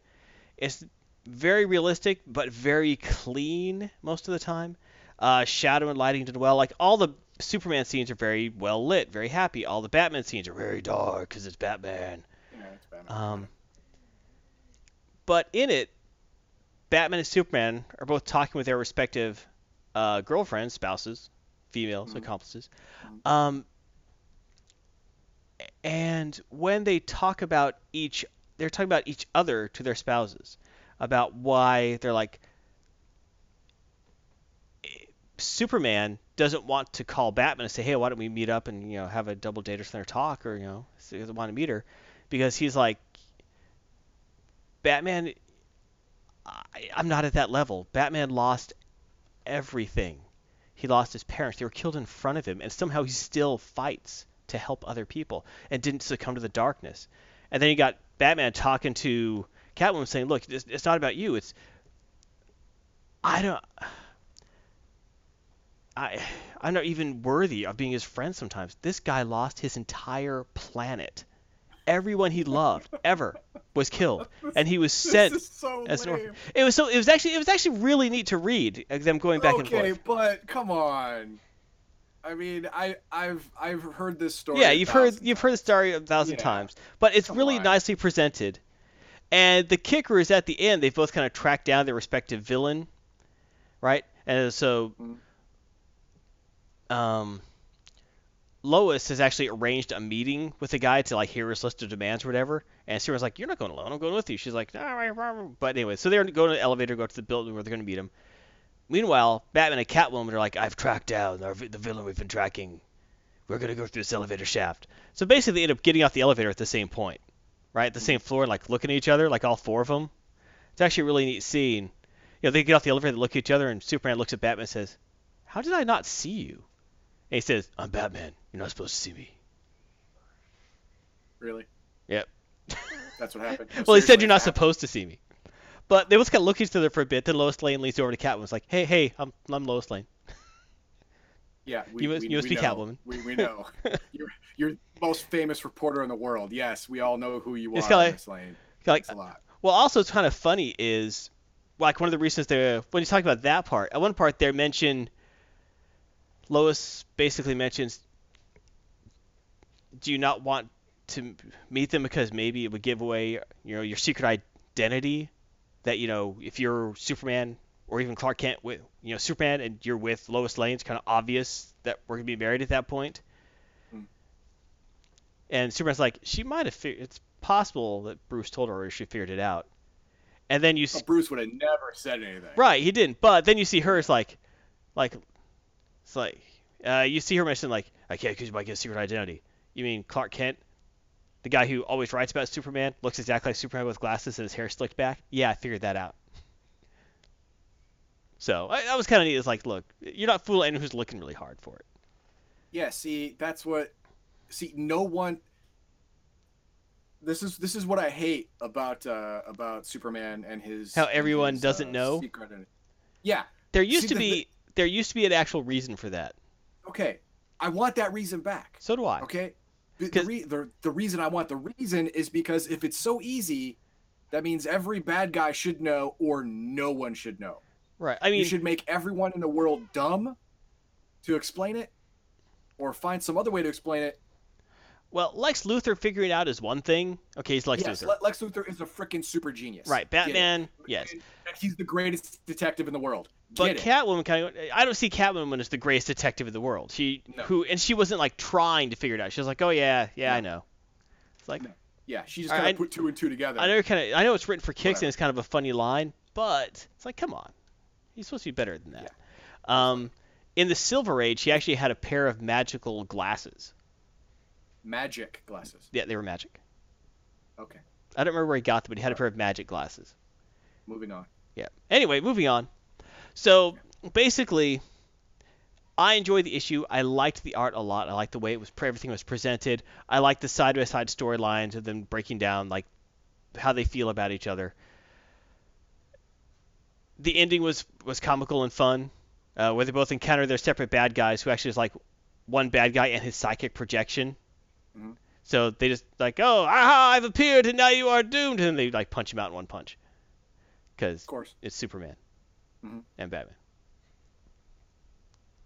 Speaker 2: It's very realistic, but very clean most of the time. Uh, shadow and lighting did well. Like all the Superman scenes are very well lit, very happy. All the Batman scenes are very dark because it's Batman.
Speaker 1: Yeah, it's Batman.
Speaker 2: Um, but in it, Batman and Superman are both talking with their respective uh, girlfriends, spouses, females,
Speaker 1: Mhm.
Speaker 2: accomplices.
Speaker 1: Mhm.
Speaker 2: Um, and when they talk about each, they're talking about each other to their spouses, about why they're like. Superman doesn't want to call Batman and say, "Hey, why don't we meet up and you know have a double date or something or talk or you know doesn't want to meet her," because he's like, Batman, I, I'm not at that level. Batman lost everything. He lost his parents. They were killed in front of him, and somehow he still fights to help other people and didn't succumb to the darkness. And then you got Batman talking to Catwoman saying, "Look, it's, it's not about you. It's I don't." I, I'm not even worthy of being his friend sometimes. This guy lost his entire planet. Everyone he loved ever was killed, and he was sent
Speaker 1: This so
Speaker 2: as an. It was so. It was actually. It was actually really neat to read. Them going back and
Speaker 1: okay, but come on. I mean, I I've I've heard this story.
Speaker 2: Yeah, you've heard
Speaker 1: thousand
Speaker 2: you've heard the story a thousand
Speaker 1: Yeah.
Speaker 2: times, but it's
Speaker 1: Come
Speaker 2: really
Speaker 1: on.
Speaker 2: nicely presented. And the kicker is at the end, they've both kind of tracked down their respective villain, right? And so,
Speaker 1: Mhm.
Speaker 2: um, Lois has actually arranged a meeting with the guy to like hear his list of demands or whatever. And Superman's like, "You're not going alone. I'm going with you." She's like, "No, I- I-" but anyway, so they're going to the elevator, go to the building where they're going to meet him. Meanwhile, Batman and Catwoman are like, "I've tracked down our, the villain we've been tracking. We're going to go through this elevator shaft." So basically, they end up getting off the elevator at the same point, right? At the hmm. same floor, like looking at each other, like all four of them. It's actually a really neat scene. You know, they get off the elevator, they look at each other, and Superman looks at Batman and says, "How did I not see you?" And he says, "I'm Batman. You're not supposed to see me."
Speaker 1: Really?
Speaker 2: Yep.
Speaker 1: That's what happened.
Speaker 2: well, he said you're not
Speaker 1: happened?
Speaker 2: supposed to see me. But they both kind of look at each other for a bit. Then Lois Lane leans over to Catwoman. is like, "Hey, hey, I'm I'm Lois Lane."
Speaker 1: Yeah, we,
Speaker 2: You must-
Speaker 1: we,
Speaker 2: you must
Speaker 1: we
Speaker 2: be
Speaker 1: know.
Speaker 2: Catwoman.
Speaker 1: We, we know. you're you're the most famous reporter in the world. Yes, we all know who you
Speaker 2: It's
Speaker 1: are, Miss Lane.
Speaker 2: Like,
Speaker 1: Thanks a lot.
Speaker 2: Well, also it's kind of funny is like one of the reasons they when you talk about that part. At one part they mention Lois basically mentions, "Do you not want to meet them because maybe it would give away you know your secret identity that you know if you're Superman or even Clark Kent with you know Superman and you're with Lois Lane, it's kind of obvious that we're gonna be married at that point."
Speaker 1: Hmm.
Speaker 2: And Superman's like, she might have figured. It's possible that Bruce told her or she figured it out. And then you see,
Speaker 1: Bruce would have never said anything.
Speaker 2: right, he didn't. But then you see her, it's like, like, it's like, uh, you see her mention like, I can't because you might get a secret identity. You mean Clark Kent, the guy who always writes about Superman, looks exactly like Superman with glasses and his hair slicked back? Yeah, I figured that out. So I, that was kind of neat. It's like, look, you're not fooling anyone who's looking really hard for it.
Speaker 1: Yeah, see, that's what see no one this is this is what I hate about uh about Superman and his
Speaker 2: How everyone
Speaker 1: his,
Speaker 2: doesn't
Speaker 1: uh,
Speaker 2: know?
Speaker 1: Yeah,
Speaker 2: There used
Speaker 1: See,
Speaker 2: to
Speaker 1: the-
Speaker 2: be there used to be an actual reason for that.
Speaker 1: okay. I want that reason back.
Speaker 2: So do I.
Speaker 1: Okay? The, re- the, the reason I want the reason is because if it's so easy, that means every bad guy should know or no one should know.
Speaker 2: Right. I mean, you
Speaker 1: should make everyone in the world dumb to explain it or find some other way to explain it.
Speaker 2: well, Lex Luthor figuring it out is one thing. Okay, he's Lex
Speaker 1: yes,
Speaker 2: Luthor.
Speaker 1: Le- Lex Luthor is a freaking super genius.
Speaker 2: Right, Batman, yes.
Speaker 1: And he's the greatest detective in the world.
Speaker 2: But Catwoman kind of I don't see Catwoman as the greatest detective in the world. She
Speaker 1: No.
Speaker 2: who and she wasn't like trying to figure it out. She was like, "Oh yeah, yeah, I know." It's like
Speaker 1: No. Yeah, she just kind of put two and two together.
Speaker 2: I know kind of I know it's written for kicks
Speaker 1: Whatever.
Speaker 2: and it's kind of a funny line, but it's like, come on. He's supposed to be better than that. Um in the Silver Age, he actually had a pair of magical glasses.
Speaker 1: Magic glasses.
Speaker 2: Yeah, they were magic.
Speaker 1: Okay,
Speaker 2: I don't remember where he got them, but he had a pair of magic glasses.
Speaker 1: moving on.
Speaker 2: Yeah. Anyway, moving on. So basically, I enjoyed the issue. I liked the art a lot. I liked the way it was everything was presented. I liked the side by side storylines of them breaking down like how they feel about each other. The ending was was comical and fun, uh, where they both encounter their separate bad guys, who actually is like one bad guy and his psychic projection.
Speaker 1: Mhm.
Speaker 2: So they just like, oh, aha, I've appeared and now you are doomed, and they like punch him out in one punch. Because
Speaker 1: Of course.
Speaker 2: it's Superman
Speaker 1: Mhm.
Speaker 2: and Batman.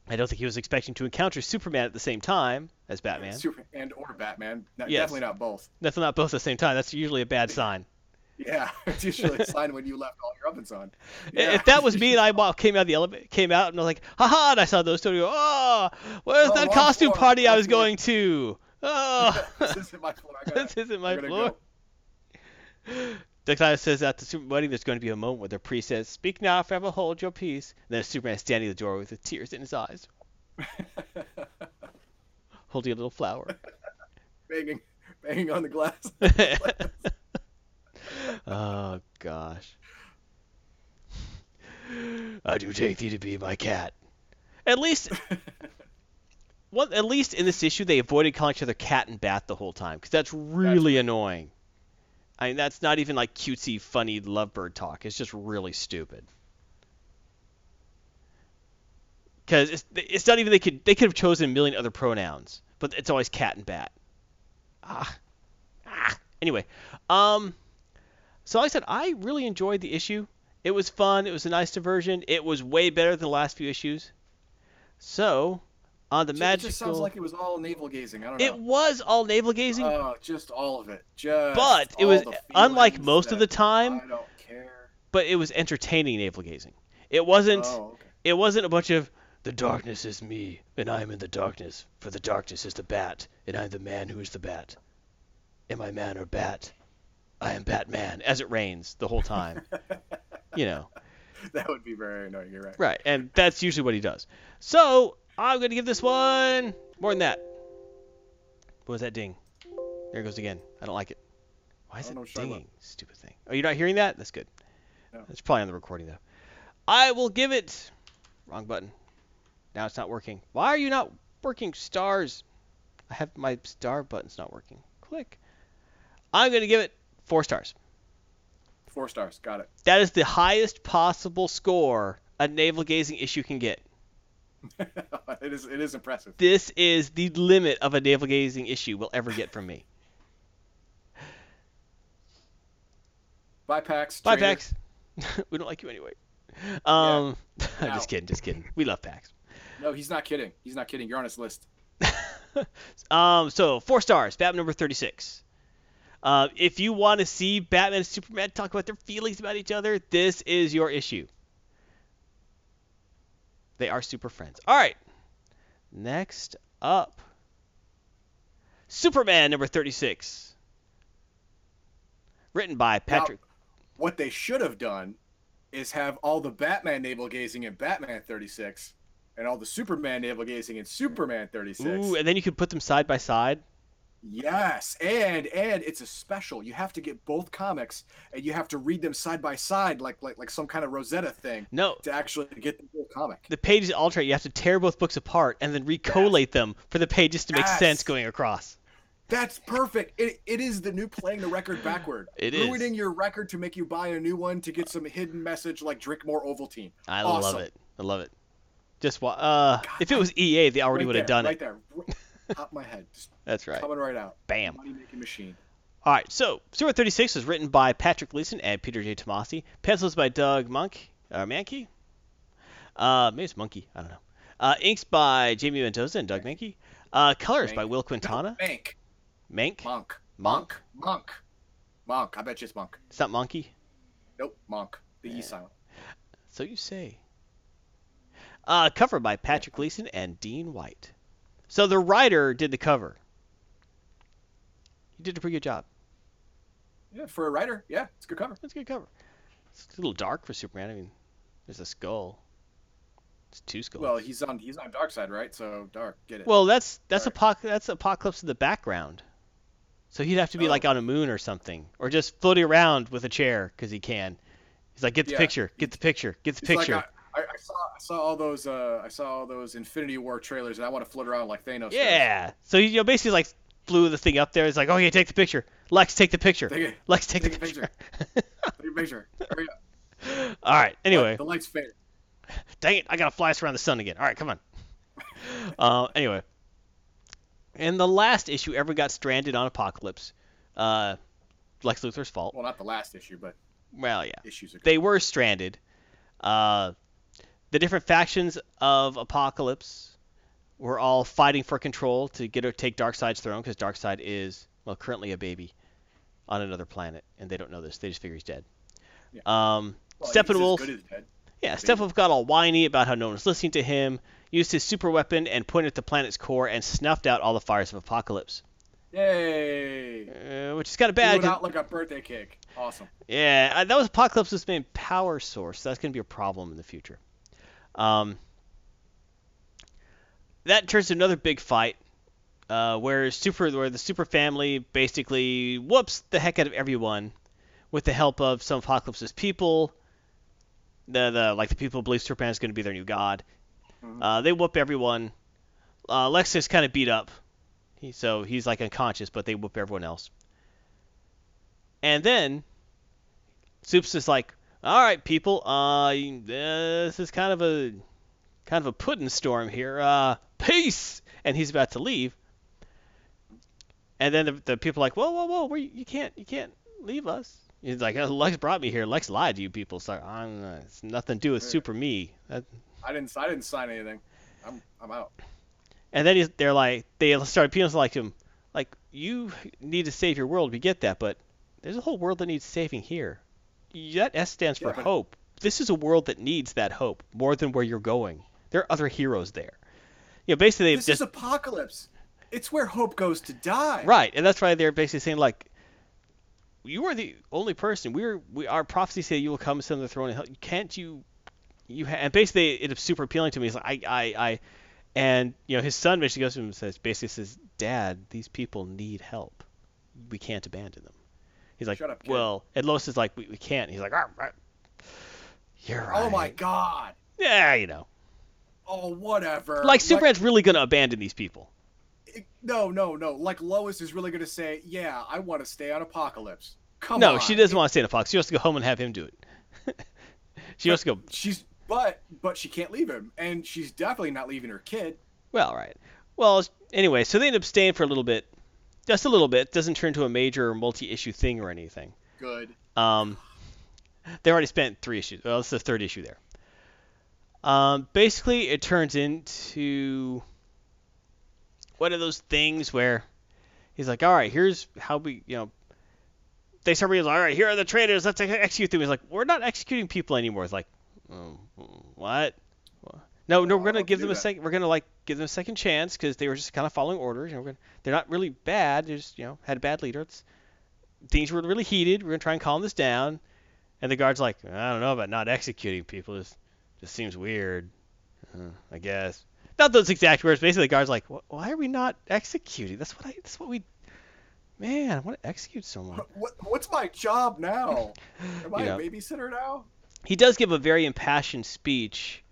Speaker 2: I don't think he was expecting to encounter Superman at the same time as Batman.
Speaker 1: Super and or Batman. Not,
Speaker 2: Yes.
Speaker 1: Definitely not both.
Speaker 2: That's not both at the same time. That's usually a bad sign.
Speaker 1: Yeah, it's usually a sign when you left all your ovens on. Yeah.
Speaker 2: If that was me and I came out of the elevator, came out and I was like, haha, and I saw those two, and I go, oh, where's
Speaker 1: Oh,
Speaker 2: that costume
Speaker 1: floor,
Speaker 2: party I was going to? Oh,
Speaker 1: this isn't my floor. I gotta,
Speaker 2: this isn't my floor.
Speaker 1: go.
Speaker 2: Guy says at the Super wedding, there's going to be a moment where the priest says, "Speak now, forever hold your peace." And then Superman standing at the door with the tears in his eyes, holding a little flower.
Speaker 1: banging, banging on the glass.
Speaker 2: oh gosh. I do take thee to be my cat. At least, at least in this issue, they avoided calling each other cat and bat the whole time, because that's really annoying. I mean, that's not even like cutesy, funny lovebird talk. It's just really stupid. Because it's, it's not even they could they could have chosen a million other pronouns, but it's always cat and bat. Ah, ah. Anyway, um, so like I said, I really enjoyed the issue. It was fun. It was a nice diversion. It was way better than the last few issues. So, on the
Speaker 1: It
Speaker 2: magical,
Speaker 1: just sounds like it was all navel gazing. I don't know.
Speaker 2: it was all navel gazing,
Speaker 1: Oh, just all of it. Just.
Speaker 2: but it was unlike most of the time.
Speaker 1: I don't care.
Speaker 2: But it was entertaining navel gazing. It wasn't.
Speaker 1: Oh, okay.
Speaker 2: It wasn't a bunch of the darkness is me, and I am in the darkness. For the darkness is the bat, and I am the man who is the bat. Am I man or bat? I am Batman. As it rains the whole time. you know.
Speaker 1: that would be very annoying. You're right.
Speaker 2: Right, and that's usually what he does. So I'm gonna give this one more than that. What was that ding? There it goes again. I don't like it. Why is
Speaker 1: oh,
Speaker 2: it
Speaker 1: don't know,
Speaker 2: dinging? Stupid thing. Oh, are you not hearing that? That's good.
Speaker 1: No.
Speaker 2: It's probably on the recording though. I will give it. Wrong button. Now it's not working. Why are you not working? Stars. I have my star button's not working. Click. I'm gonna give it four stars.
Speaker 1: Four stars. Got it.
Speaker 2: That is the highest possible score a navel gazing issue can get.
Speaker 1: it is. It is impressive.
Speaker 2: This is the limit of a navel gazing issue will ever get from me.
Speaker 1: Bye, Pax.
Speaker 2: Bye,
Speaker 1: traitor.
Speaker 2: Pax. we don't like you anyway. Um, I'm just kidding, just kidding. We love Pax.
Speaker 1: No, he's not kidding. He's not kidding. You're on his list.
Speaker 2: Um, so four stars. Batman number 36. Uh, if you want to see Batman and Superman talk about their feelings about each other, this is your issue. They are super friends. All right. Next up, Superman number 36. Written by Patrick.
Speaker 1: What they should have done is have all the Batman navel gazing in Batman 36 and all the Superman navel gazing in Superman 36.
Speaker 2: Ooh, and then you could put them side by side.
Speaker 1: Yes, and and it's a special. You have to get both comics and you have to read them side by side like like like some kind of Rosetta thing
Speaker 2: No,
Speaker 1: to actually get the whole comic.
Speaker 2: the pages alternate. You have to tear both books apart and then recollate them for the pages to make
Speaker 1: Yes.
Speaker 2: sense going across.
Speaker 1: That's perfect. It, it is the new playing the record backward.
Speaker 2: It is.
Speaker 1: ruining your record to make you buy a new one to get some hidden message like drink more Ovaltine.
Speaker 2: I
Speaker 1: Awesome.
Speaker 2: love it. I love it. Just uh, if it was EA, they already
Speaker 1: Right
Speaker 2: would have done
Speaker 1: right
Speaker 2: it.
Speaker 1: there, top my head, just
Speaker 2: That's right.
Speaker 1: coming right out.
Speaker 2: Bam.
Speaker 1: Money making machine.
Speaker 2: All right. So, Super 36 was written by Patrick Gleason and Peter J. Tomasi. Pencils by Doug Monk, uh, Mankey. Uh, maybe it's Monkey. I don't know. Uh, inks by Jamie Mendoza and Doug Mankey. Uh, colors by Will Quintana.
Speaker 1: No, Mank.
Speaker 2: Mank.
Speaker 1: Monk.
Speaker 2: Monk.
Speaker 1: Monk. Monk. I bet you it's Monk.
Speaker 2: It's not Monkey.
Speaker 1: Nope. Monk. The
Speaker 2: Yeah.
Speaker 1: E silent.
Speaker 2: So you say. Uh, cover by Patrick Gleason and Dean White. So the writer did the cover. Did a pretty good job.
Speaker 1: Yeah, for a writer, yeah, it's a good cover.
Speaker 2: That's a good cover. It's a little dark for Superman. I mean, there's a skull. It's two skulls.
Speaker 1: Well, he's on he's on dark side, right? So dark, get it.
Speaker 2: Well, that's that's apoc- that's Apokolips in the background. So he'd have to be
Speaker 1: Oh.
Speaker 2: like on a moon or something, or just floating around with a chair because he can. He's like, get the
Speaker 1: Yeah.
Speaker 2: picture, get the picture, get the
Speaker 1: It's
Speaker 2: picture.
Speaker 1: Like I, I, saw I saw all those uh I saw all those Infinity War trailers, and I want to float around like Thanos. does.
Speaker 2: yeah. So you know, basically like flew the thing up there. He's like, oh yeah, take the picture. Lex, take the picture.
Speaker 1: Take it.
Speaker 2: Lex, take,
Speaker 1: take
Speaker 2: the
Speaker 1: a
Speaker 2: picture.
Speaker 1: Take a picture. Hurry up.
Speaker 2: All right. Anyway,
Speaker 1: the lights fade.
Speaker 2: Dang it, I gotta fly us around the sun again. All right, come on. uh, anyway, and the last issue ever got stranded on Apokolips. Uh, Lex Luthor's fault.
Speaker 1: Well, not the last issue, but
Speaker 2: Well, yeah,
Speaker 1: issues. Are
Speaker 2: they were stranded. Uh, the different factions of Apokolips were all fighting for control to get or take Darkseid's throne because Darkseid is well currently a baby on another planet, and they don't know this. They just figure he's dead.
Speaker 1: Yeah.
Speaker 2: Um,
Speaker 1: well,
Speaker 2: Steppenwolf.
Speaker 1: As as dead.
Speaker 2: Yeah. Steppenwolf got all whiny about how no one's listening to him, used his super weapon and pointed at the planet's core and snuffed out all the fires of Apokolips.
Speaker 1: Yay!
Speaker 2: Uh, which is kind of bad.
Speaker 1: Blew out like a birthday cake. Awesome.
Speaker 2: yeah, that was Apokolips's main power source. That's going to be a problem in the future. Um, that turns to another big fight, uh, where super, where the super family basically whoops the heck out of everyone, with the help of some of Apokolips's people. The the like the people believe Superman is going to be their new god.
Speaker 1: Mhm.
Speaker 2: Uh, they whoop everyone. Uh, Lex is kind of beat up, he, so he's like unconscious, but they whoop everyone else. And then Soups is like, "All right, people, uh, this is kind of a kind of a pudding storm here. Uh, peace." And he's about to leave. And then the, the people are like, "Whoa, whoa, whoa! You can't, you can't leave us." He's like, "Uh, "Lex brought me here. Lex lied to you people. So I'm, uh, it's nothing to do with
Speaker 1: Yeah.
Speaker 2: Super Me." That,
Speaker 1: I didn't. I didn't sign anything. I'm. I'm out.
Speaker 2: And then he's, they're like, they start appealing to like him, like you need to save your world. We get that, but there's a whole world that needs saving here. That S stands for
Speaker 1: Yeah, but-
Speaker 2: hope. This is a world that needs that hope more than where you're going. There are other heroes there. You know, basically they've
Speaker 1: This
Speaker 2: just
Speaker 1: is Apokolips. It's where hope goes to die.
Speaker 2: right, and that's why they're basically saying like, you are the only person. We're we our prophecy say you will come and sit on the throne and help. Can't you? You ha-? and basically it's super appealing to me. He's like I I I, and you know his son basically goes to him and says basically says, Dad, these people need help. We can't abandon them. He's like,
Speaker 1: Shut up, kid.
Speaker 2: well, and Lois is like, we, we can't. He's like, you're right.
Speaker 1: Oh my god.
Speaker 2: Yeah, you know,
Speaker 1: Oh whatever.
Speaker 2: like Superman's really gonna abandon these people.
Speaker 1: Like, no, no, no. Like Lois is really gonna say, "Yeah, I want to stay on Apokolips." Come on.
Speaker 2: no,
Speaker 1: on.
Speaker 2: she doesn't want to stay in a fox. She wants to go home and have him do it. she wants to go.
Speaker 1: She's but but she can't leave him, and she's definitely not leaving her kid.
Speaker 2: Well, right. Well, anyway, so they end up staying for a little bit, just a little bit. Doesn't turn into a major or multi-issue thing or anything.
Speaker 1: Good.
Speaker 2: Um, they already spent three issues. Well, it's the third issue there. Um, basically, it turns into one of those things where he's like, all right, here's how we, you know, they start realizing, all right, here are the traitors, let's execute them. He's like, we're not executing people anymore. It's like, oh, what? No, no, we're gonna give them a second. We're gonna like give them a second chance because they were just kind of following orders. You know, gonna, they're not really bad. They just you know had a bad leader. It's, things were really heated. We're gonna try and calm this down. And the guard's like, I don't know about not executing people. This seems weird. Uh, I guess. Not those exact words. Basically, the guard's like, why are we not executing? That's what I. That's what we. Man, I want to execute someone.
Speaker 1: What, what's my job now? Am I a babysitter now?
Speaker 2: He does give a very impassioned speech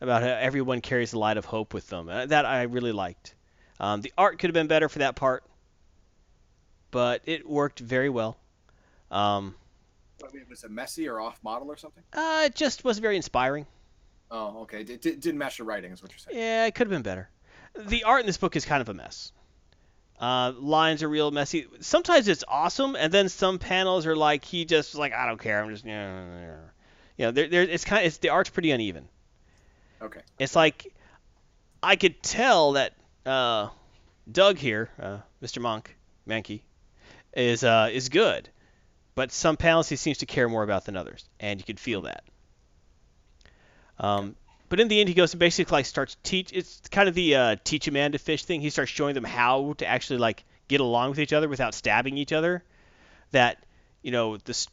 Speaker 2: about how everyone carries the light of hope with them. Uh, that I really liked. Um, the art could have been better for that part, but it worked very well. Um,
Speaker 1: I mean, was it messy or off model or something?
Speaker 2: Uh, it just was very inspiring.
Speaker 1: Oh, okay. It didn't match the writing, is what you're saying.
Speaker 2: Yeah, it could have been better. The art in this book is kind of a mess. Uh, lines are real messy. Sometimes it's awesome, and then some panels are like he just like I don't care. I'm just you know, you know there, there it's kind of it's the art's pretty uneven.
Speaker 1: Okay.
Speaker 2: It's like I could tell that uh, Doug here, uh, Mr. Monk, Mankey, is uh, is good, but some panels he seems to care more about than others, and you could feel that. Um, but in the end, he goes and basically like starts teach. It's kind of the uh, teach a man to fish thing. He starts showing them how to actually like get along with each other without stabbing each other. That you know the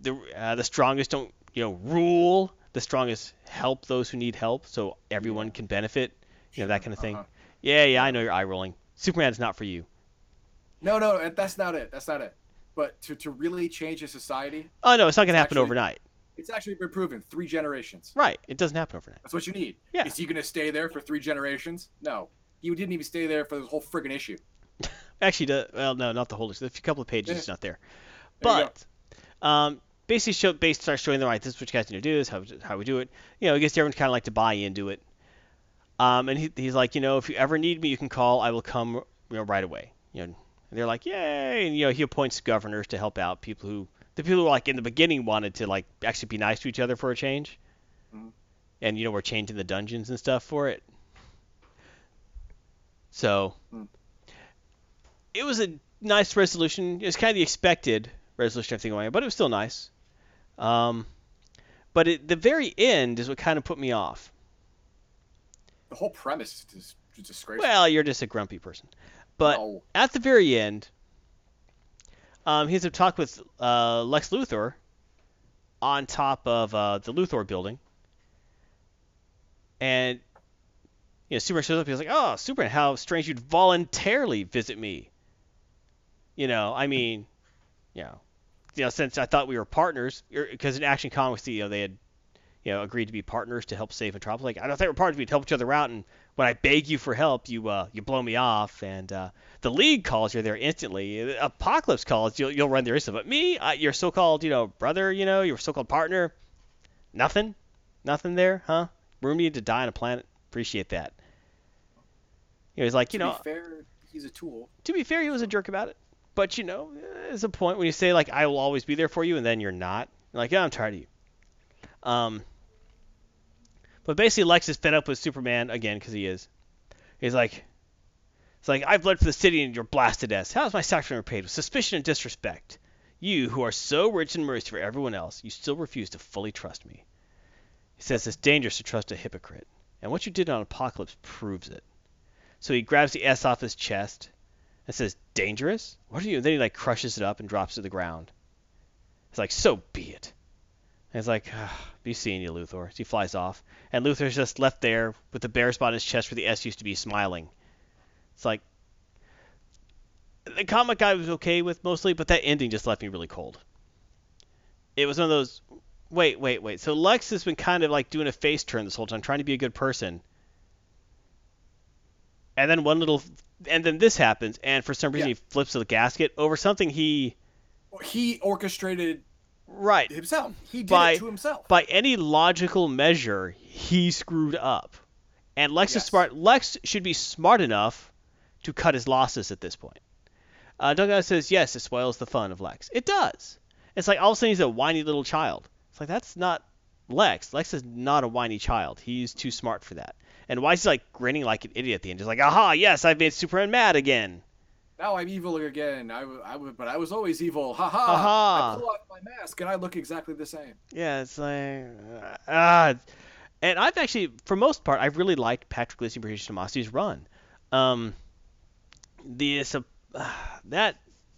Speaker 2: the uh, the strongest don't you know rule the strongest help those who need help, so everyone can benefit. You know that kind of thing. Uh-huh. Yeah, yeah, I know you're eye rolling. Superman's not for you.
Speaker 1: No, no, that's not it. That's not it. But to, to really change a society.
Speaker 2: Oh no, it's not gonna happen actually, overnight.
Speaker 1: It's actually been proven three generations.
Speaker 2: Right, it doesn't happen overnight.
Speaker 1: That's what you need.
Speaker 2: Yeah.
Speaker 1: Is he gonna stay there for three generations? No, he didn't even stay there for the whole friggin' issue.
Speaker 2: actually, well, no, not the whole issue. A couple of pages, it's not there. there but um, basically show, basically starts showing them, right, this is what you guys need to do, this is how, how we do it. You know, I guess everyone's kind of like to buy into it. Um, and he, he's like, you know, if you ever need me, you can call. I will come, you know, right away. You know, and they're like, yay! And you know, he appoints governors to help out people who, the people who like in the beginning wanted to like actually be nice to each other for a change. Mm-hmm. And you know, we're changing the dungeons and stuff for it. So, mm. it was a nice resolution. It was kind of the expected resolution, everything going, on, but it was still nice. Um, but at the very end is what kind of put me off.
Speaker 1: The whole premise is disgraceful.
Speaker 2: Well, you're just a grumpy person. But no. at the very end, um, he a talk with uh, Lex Luthor on top of uh, the Luthor building. And, you know, Superman shows up. He's like, oh, Superman, how strange you'd voluntarily visit me. You know, I mean, you know, you know, since I thought we were partners, because in Action Comics, you know, they had, you know, agreed to be partners to help save Metropolis. Like, I don't think we're partners. We'd help each other out, and when I beg you for help, you uh, you blow me off. And uh, the League calls, you're there instantly. Apokolips calls, you'll you'll run there instantly. But me, uh, your so-called, you know, brother, you know, your so-called partner, nothing, nothing there, huh? Room need to die on a planet. Appreciate that. You was like,
Speaker 1: to
Speaker 2: you know,
Speaker 1: fair, he's a tool.
Speaker 2: To be fair, he was a jerk about it. But you know, there's a point when you say like I will always be there for you, and then you're not. You're like, yeah, I'm tired of you. Um, but basically, Lex is fed up with Superman again because he is. He's like, it's like I've bled for the city and you're blasted as. How is my sacrifice repaid with suspicion and disrespect? You, who are so rich in mercy for everyone else, you still refuse to fully trust me. He says it's dangerous to trust a hypocrite, and what you did on Apokolips proves it. So he grabs the S off his chest and says, Dangerous? What are you? And then he like crushes it up and drops it to the ground. It's like, so be it. And it's like, be seeing you, Luthor. As he flies off. And Luthor's just left there with the bare spot on his chest where the S used to be smiling. It's like the comic guy was okay with mostly, but that ending just left me really cold. It was one of those wait, wait, wait. So Lex has been kind of like doing a face turn this whole time, trying to be a good person. And then one little and then this happens, and for some reason yeah. he flips the gasket over something he
Speaker 1: he orchestrated
Speaker 2: right
Speaker 1: himself. He did
Speaker 2: by,
Speaker 1: it to himself.
Speaker 2: By any logical measure, he screwed up. And Lex yes. is smart. Lex should be smart enough to cut his losses at this point. Uh, Doug says, yes, it spoils the fun of Lex. It does. It's like all of a sudden he's a whiny little child. It's like that's not Lex. Lex is not a whiny child. He's too smart for that. And why is he like grinning like an idiot at the end? Just like, aha, yes, I've made Superman mad again.
Speaker 1: Now I'm evil again. I, I but I was always evil. Ha ha.
Speaker 2: Ha-ha.
Speaker 1: I pull off my mask and I look exactly the same.
Speaker 2: Yeah, it's like ah. and I've actually, for most part, I've really liked Patrick Gleason and British Tomasi's run. Um, the so, that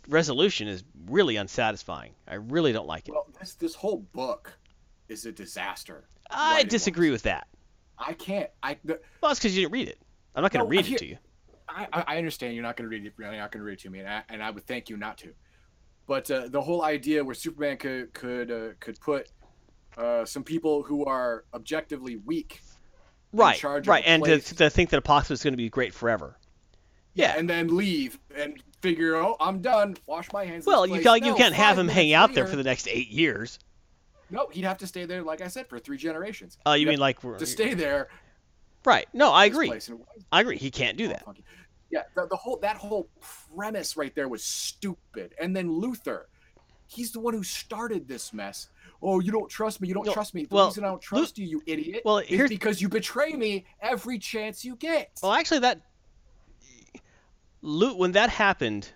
Speaker 2: resolution is really unsatisfying. I really don't like it.
Speaker 1: Well, this this whole book is a disaster.
Speaker 2: I disagree with that.
Speaker 1: I can't. I the,
Speaker 2: Well, it's because you didn't read it. I'm not going to
Speaker 1: No,
Speaker 2: read it to you.
Speaker 1: I, I understand you're not going to read it. You're not going to read it to me, and I, and I would thank you not to. But uh, the whole idea where Superman could could uh, could put uh, some people who are objectively weak,
Speaker 2: Right,
Speaker 1: charge
Speaker 2: right, and to, to think that Apokolips is going to be great forever. Yeah.
Speaker 1: and then leave and figure, oh, I'm done. Wash my hands.
Speaker 2: Well, you can't, you can't have him hang out there for the next eight years.
Speaker 1: No, he'd have to stay there, like I said, for three generations.
Speaker 2: Oh, you
Speaker 1: He'd
Speaker 2: mean like
Speaker 1: to stay there?
Speaker 2: right? No, I agree. I agree. He can't do
Speaker 1: Oh,
Speaker 2: that.
Speaker 1: Yeah, the, the whole that whole premise right there was stupid. And then Luthor, he's the one who started this mess. Oh, you don't trust me. You don't
Speaker 2: No,
Speaker 1: trust me. The
Speaker 2: well,
Speaker 1: reason I don't trust you, you idiot,
Speaker 2: well,
Speaker 1: is
Speaker 2: here's-
Speaker 1: because you betray me every chance you get.
Speaker 2: Well, actually, that Lu- when that happened,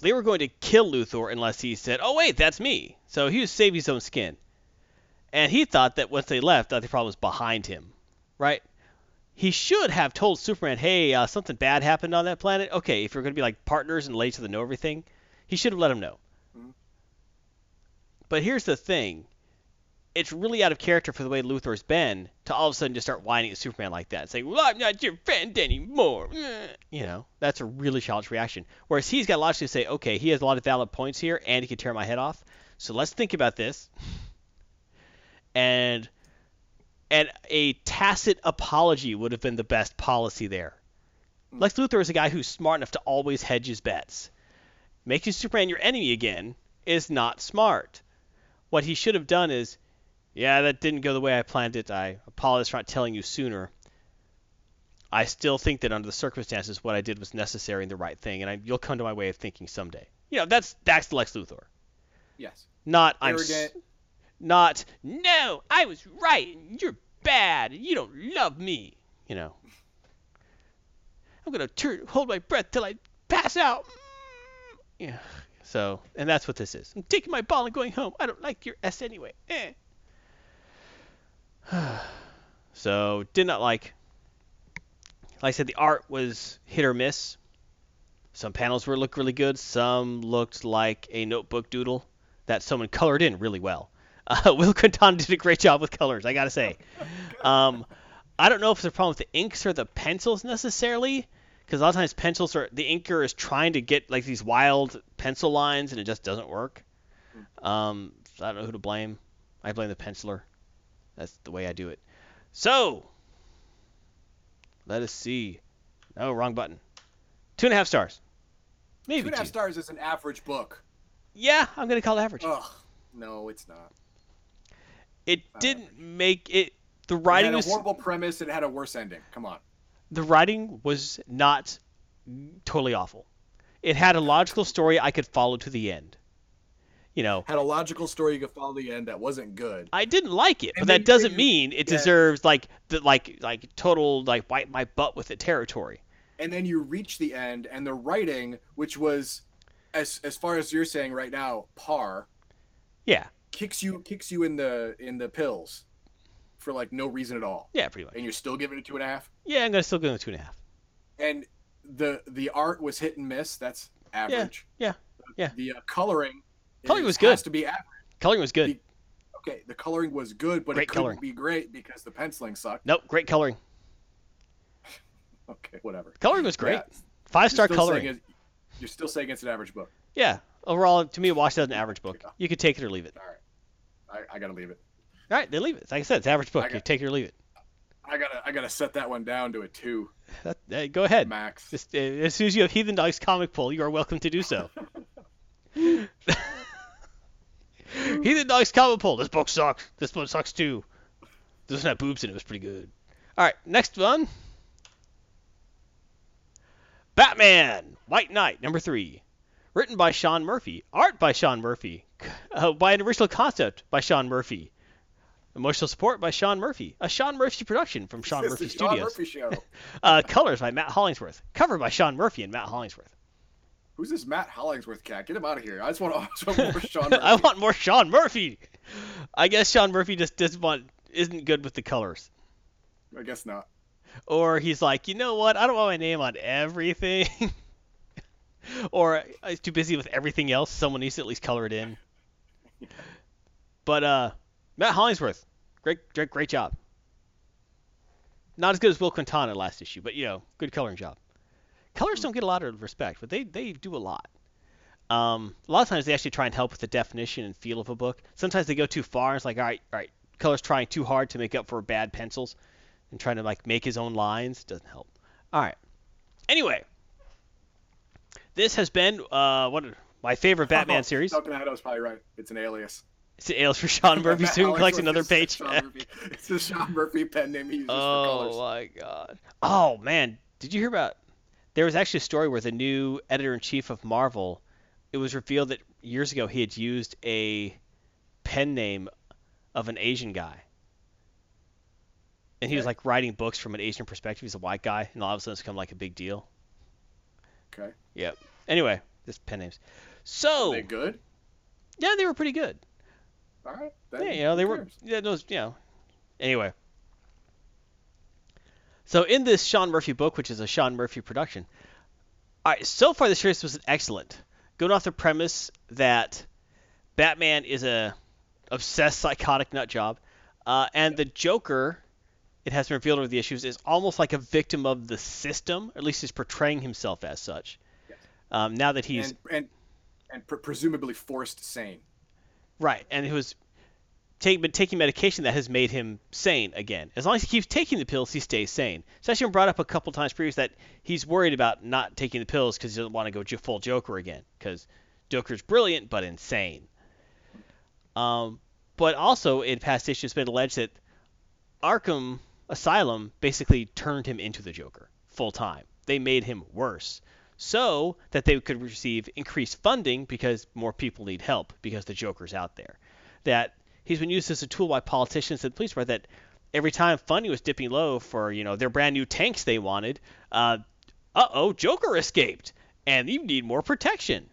Speaker 2: they were going to kill Luthor unless he said, "Oh wait, that's me." So he was saving his own skin, and he thought that once they left, that the problem was behind him, right? He should have told Superman, "Hey, uh, something bad happened on that planet. Okay, if you're going to be like partners and late to the know everything, he should have let him know."
Speaker 1: Mhm.
Speaker 2: But here's the thing: it's really out of character for the way Luthor's been to all of a sudden just start whining at Superman like that, saying, "Well, I'm not your friend anymore." You know, that's a really childish reaction. Whereas he's got logically say, "Okay, he has a lot of valid points here, and he can tear my head off. So let's think about this." And and a tacit apology would have been the best policy there. Lex Luthor is a guy who's smart enough to always hedge his bets. Making Superman your enemy again is not smart. What he should have done is yeah, that didn't go the way I planned it. I apologize for not telling you sooner. I still think that under the circumstances, what I did was necessary and the right thing, and I, you'll come to my way of thinking someday. You know, that's that's Lex Luthor.
Speaker 1: yes.
Speaker 2: Not I'm
Speaker 1: Arrogant.
Speaker 2: Not no, I was right. and You're bad. and You don't love me. You know. I'm gonna turn, hold my breath till I pass out. Yeah. So, and that's what this is. I'm taking my ball and going home. I don't like your S anyway. Eh. so, did not like. Like I said, the art was hit or miss. Some panels were looked really good. Some looked like a notebook doodle that someone colored in really well. Uh, Will Quintana did a great job with colors, I gotta say. Um, I don't know if it's a problem with the inks or the pencils necessarily, because a lot of times pencils are the inker is trying to get like these wild pencil lines and it just doesn't work. Um, so I don't know who to blame. I blame the penciler. That's the way I do it. So let us see. No, wrong button. Two and a half stars. Maybe
Speaker 1: Two and a half
Speaker 2: two.
Speaker 1: stars is an average book.
Speaker 2: Yeah, I'm gonna call it average.
Speaker 1: Ugh. No, it's not.
Speaker 2: It didn't make it. The
Speaker 1: It
Speaker 2: writing
Speaker 1: had a
Speaker 2: was
Speaker 1: horrible premise and it had a worse ending. Come on.
Speaker 2: the writing was not totally awful. It had a logical story I could follow to the end. You know,
Speaker 1: Had a logical story you could follow to the end that wasn't good.
Speaker 2: I didn't like it, but that doesn't
Speaker 1: you-
Speaker 2: mean it
Speaker 1: yeah.
Speaker 2: deserves like the like like total like wipe my butt with it territory.
Speaker 1: and then you reach the end and the writing which was as as far as you're saying right now par
Speaker 2: Yeah,
Speaker 1: kicks you kicks you in the in the pills for like no reason at all
Speaker 2: yeah, pretty much.
Speaker 1: and you're still giving it two and a half
Speaker 2: Yeah, I'm gonna still go it two and a half.
Speaker 1: and the the art was hit and miss that's average
Speaker 2: yeah, yeah.
Speaker 1: the uh, coloring
Speaker 2: Coloring was good.
Speaker 1: has to be average
Speaker 2: Coloring was good.
Speaker 1: The- okay the coloring was good but
Speaker 2: Great
Speaker 1: it couldn't be great because the penciling sucked
Speaker 2: Nope, great coloring.
Speaker 1: okay whatever
Speaker 2: Coloring was great.
Speaker 1: Yeah,
Speaker 2: Five star coloring.
Speaker 1: it- you're still saying it's an average book
Speaker 2: Yeah, overall to me, it washed out an average book. You could take it or leave it.
Speaker 1: all right I, I gotta leave it
Speaker 2: All right, they leave it. Like I said, it's average book.
Speaker 1: I
Speaker 2: You take it or leave it.
Speaker 1: I gotta I gotta set that one down to a two
Speaker 2: That, uh, go ahead.
Speaker 1: max.
Speaker 2: Just, uh, as soon as you have Heathen Dogs comic pull, you are welcome to do so. Heathen Dogs comic pull. This book sucks. This book sucks too. This one had boobs and it was pretty good. All right, next one. Batman, White Knight, number three. Written by Sean Murphy, art by Sean Murphy, uh, by an original concept by Sean Murphy, emotional support by Sean Murphy, a Sean Murphy production from Sean Murphy
Speaker 1: the Sean
Speaker 2: Studios,
Speaker 1: Murphy show.
Speaker 2: uh, colors by Matt Hollingsworth, cover by Sean Murphy and Matt Hollingsworth.
Speaker 1: Who's this Matt Hollingsworth cat? Get him out of here. I just want, I just want more Sean Murphy.
Speaker 2: I want more Sean Murphy. I guess Sean Murphy just doesn't want isn't good with the colors.
Speaker 1: I guess not.
Speaker 2: or he's like, you know what? I don't want my name on everything. or he's too busy with everything else. Someone needs to at least color it in. But uh, Matt Hollingsworth, great, great, great job. Not as good as Will Quintana last issue, but you know, good coloring job. Colors don't get a lot of respect, but they they do a lot. Um, a lot of times they actually try and help with the definition and feel of a book. Sometimes they go too far. It's like, all right, all right, colors trying too hard to make up for bad pencils and trying to like make his own lines doesn't help. All right. Anyway, this has been uh what my favorite Batman series.
Speaker 1: Duncan Idaho's probably right. It's an alias.
Speaker 2: It's Ales for Sean Murphy. Soon collects another page.
Speaker 1: It's the Sean Murphy pen name he uses for colors.
Speaker 2: Oh my god. Oh man, did you hear about? There was actually a story where the new editor in chief of Marvel, it was revealed that years ago he had used a pen name of an Asian guy. And he was like writing books from an Asian perspective. He's a white guy, and all of a sudden it's become like a big deal.
Speaker 1: Okay.
Speaker 2: Yep. Anyway, just pen names. So
Speaker 1: they good?
Speaker 2: yeah, they were pretty good.
Speaker 1: All right.
Speaker 2: Yeah, you know, they
Speaker 1: who
Speaker 2: were. Yeah, those. You know. Anyway. So in this Sean Murphy book, which is a Sean Murphy production, all right. So far, the series was excellent. Going off the premise that Batman is a obsessed, psychotic nut job, uh, and the Joker, it has been revealed over the issues, is almost like a victim of the system. Or at least he's portraying himself as such.
Speaker 1: Yes.
Speaker 2: Um, now that he's
Speaker 1: and and and pre- presumably forced sane.
Speaker 2: Right, and he was take, been taking medication that has made him sane again. As long as he keeps taking the pills, he stays sane. It's actually been brought up a couple times previous that he's worried about not taking the pills because he doesn't want to go full Joker again. Because Joker's brilliant but insane. Um, but also in past issues, it's been alleged that Arkham Asylum basically turned him into the Joker full time. They made him worse so that they could receive increased funding because more people need help because the Joker's out there. That he's been used as a tool by politicians and police department that every time funding was dipping low for you know their brand new tanks they wanted, uh oh, Joker escaped and you need more protection.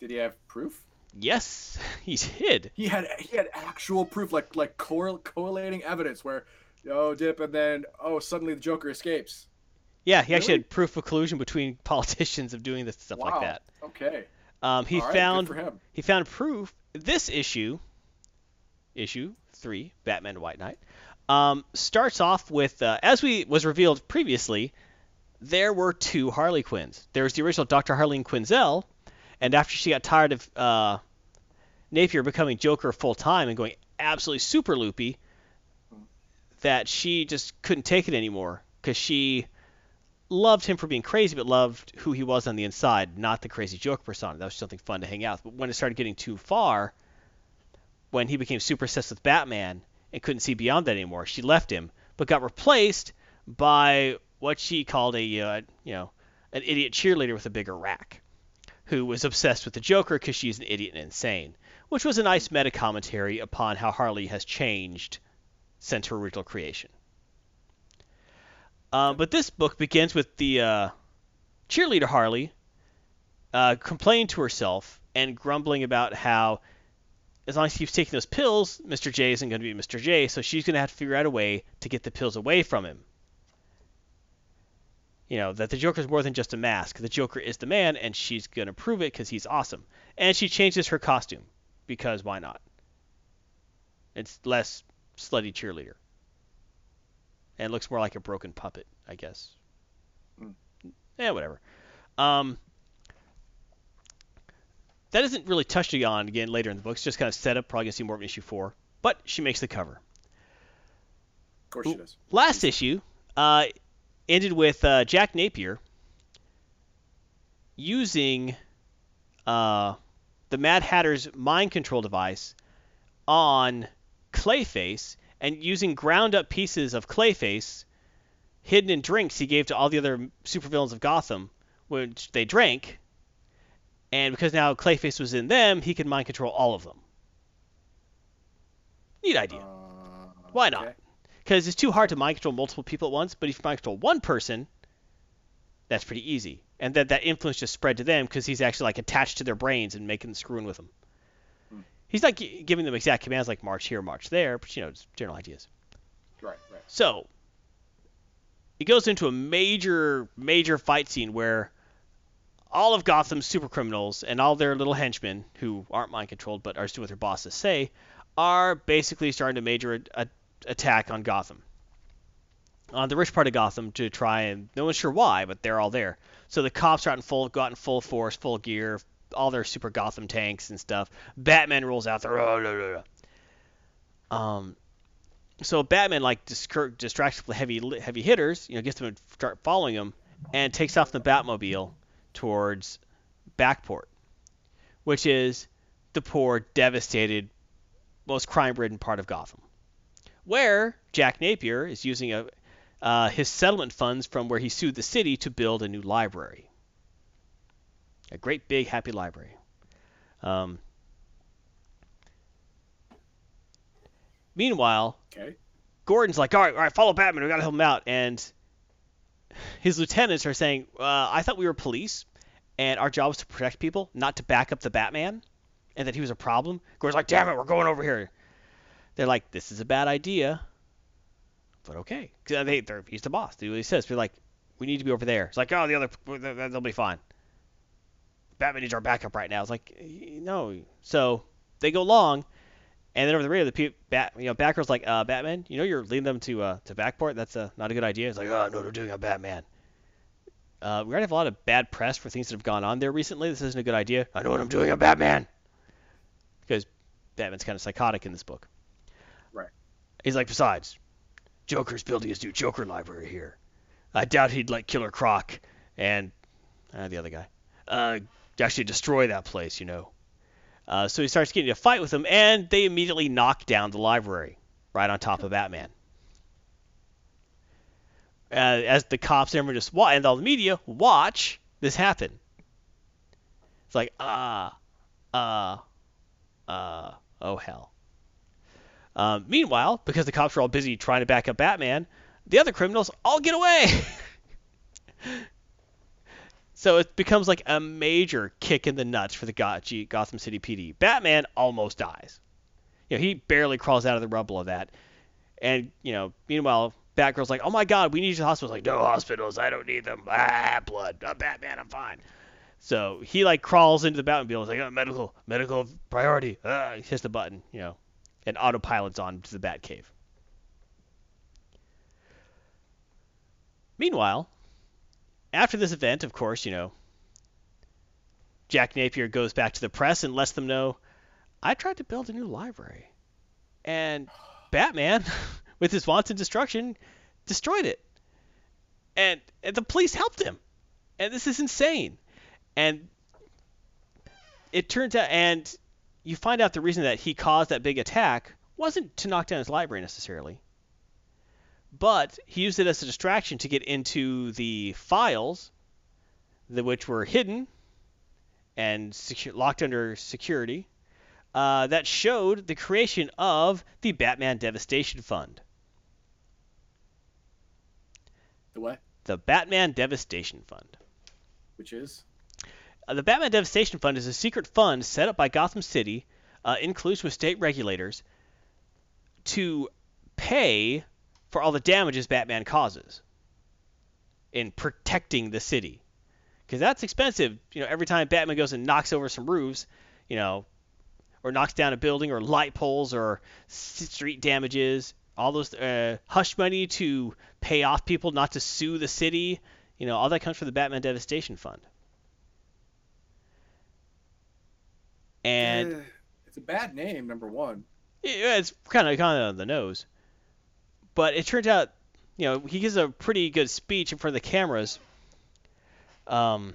Speaker 1: Did he have proof?
Speaker 2: Yes, he's hid.
Speaker 1: He had he had actual proof, like like correl- correlating evidence, where oh dip and then oh suddenly the Joker escapes.
Speaker 2: Yeah, he actually had proof of collusion between politicians of doing this stuff
Speaker 1: wow.
Speaker 2: like that.
Speaker 1: Okay.
Speaker 2: Um, he
Speaker 1: right,
Speaker 2: found
Speaker 1: good for him.
Speaker 2: he found proof. This issue, issue three, Batman White Knight, um, starts off with uh, as we was revealed previously, there were two Harley Quinns. There was the original Dr. Harleen Quinzel, and after she got tired of uh, Napier becoming Joker full time and going absolutely super loopy, that she just couldn't take it anymore because she loved him for being crazy, but loved who he was on the inside, not the crazy Joker persona. That was something fun to hang out with. But when it started getting too far, when he became super obsessed with Batman and couldn't see beyond that anymore, she left him, but got replaced by what she called a, uh, you know, an idiot cheerleader with a bigger rack, who was obsessed with the Joker because she's an idiot and insane, which was a nice meta commentary upon how Harley has changed since her original creation. Uh, but this book begins with the uh, cheerleader Harley uh, complaining to herself and grumbling about how, as long as he keeps taking those pills, Mr. J isn't going to be Mr. J, so she's going to have to figure out a way to get the pills away from him. You know, that the Joker is more than just a mask. The Joker is the man, and she's going to prove it because he's awesome. And she changes her costume, because why not? It's less slutty cheerleader and looks more like a broken puppet, I guess.
Speaker 1: Mm.
Speaker 2: Yeah, whatever. Um, that isn't really touched on again later in the book. It's just kind of set up. Probably gonna see more of issue four, but she makes the cover.
Speaker 1: Of course she does.
Speaker 2: Last issue uh, ended with uh, Jack Napier using uh, the Mad Hatter's mind control device on Clayface and using ground up pieces of Clayface hidden in drinks he gave to all the other supervillains of Gotham, which they drank, And because now Clayface was in them, he could mind control all of them. Neat idea.
Speaker 1: Uh,
Speaker 2: Why not? Because it's too hard to mind control multiple people at once, but if you mind control one person, that's pretty easy. And that that influence just spread to them because he's actually like attached to their brains and making screwing with them. He's not gi- giving them exact commands like march here, march there, but you know, it's general ideas.
Speaker 1: Right, right.
Speaker 2: So it goes into a major, major fight scene where all of Gotham's super criminals and all their little henchmen, who aren't mind controlled but are still doing what their bosses say, are basically starting to major a- a- attack on Gotham. On the rich part of Gotham to try and no one's sure why, but they're all there. So the cops are out in full got in full force, full gear, all their super Gotham tanks and stuff. Batman rolls out there. "Oh, blah, blah, blah." Um, so Batman like discur- distracts the heavy heavy hitters, you know, gets them to start following him, and takes off the Batmobile towards Backport, which is the poor, devastated, most crime-ridden part of Gotham, where Jack Napier is using a uh, his settlement funds from where he sued the city to build a new library, a great big happy library. Um, meanwhile,
Speaker 1: Okay.
Speaker 2: Gordon's like, all right, all right, follow Batman. We gotta help him out. And his lieutenants are saying, uh, I thought we were police, and our job was to protect people, not to back up the Batman, and that he was a problem. Gordon's like, damn it, we're going over here. They're like, this is a bad idea, but okay. they, he's the boss. They do what he says. They're like, we need to be over there. It's like, oh, the other, they'll be fine. Batman needs our backup right now. It's like, no. So they go long, and then over the radio, the pe- bat, you know, Batgirl's like, uh, Batman, you know, you're leading them to uh, to Backport. That's uh, not a good idea. It's like, oh no, they're doing a Batman. Uh, we're gonna have a lot of bad press for things that have gone on there recently. This isn't a good idea. I know what I'm doing. I'm Batman. Because Batman's kind of psychotic in this book.
Speaker 1: Right.
Speaker 2: He's like, besides, Joker's building his new Joker library here. I doubt he'd let Killer Croc and uh, the other guy uh, actually destroy that place. You know. Uh, so he starts getting a fight with them, and they immediately knock down the library right on top of Batman. Uh, as the cops and everyone just and all the media watch this happen. It's like ah, uh, uh, oh hell. Um, meanwhile, because the cops are all busy trying to back up Batman, the other criminals all get away. So it becomes like a major kick in the nuts for the Gotham City PD. Batman almost dies. You know, he barely crawls out of the rubble of that. And, you know, meanwhile, Batgirl's like, oh my god, we need you to the hospital. Like, no hospitals, I don't need them. Ah, blood. I'm Batman, I'm fine. So he, like, crawls into the Batmobile. He's like, oh, medical, medical priority. Ah, he hits the button, you know, and autopilots on to the Batcave. Meanwhile, after this event, of course, you know, Jack Napier goes back to the press and lets them know, I tried to build a new library. And Batman, with his wanton destruction, destroyed it. And, and the police helped him. And this is insane. And it turns out, and you find out the reason that he caused that big attack wasn't to knock down his library necessarily but he used it as a distraction to get into the files, the, which were hidden and secu- locked under security, uh, that showed the creation of the Batman Devastation Fund.
Speaker 1: The what?
Speaker 2: The Batman Devastation Fund.
Speaker 1: Which is?
Speaker 2: Uh, the Batman Devastation Fund is a secret fund set up by Gotham City, uh, in collusion with state regulators, to pay for all the damages Batman causes in protecting the city. Because that's expensive. You know, every time Batman goes and knocks over some roofs, you know, or knocks down a building or light poles or street damages, all those uh, hush money to pay off people not to sue the city, you know, all that comes from the Batman Devastation Fund. And
Speaker 1: it's a bad name, number one.
Speaker 2: Yeah, it's kind of kind of on the nose. But it turns out, you know, he gives a pretty good speech in front of the cameras. Um,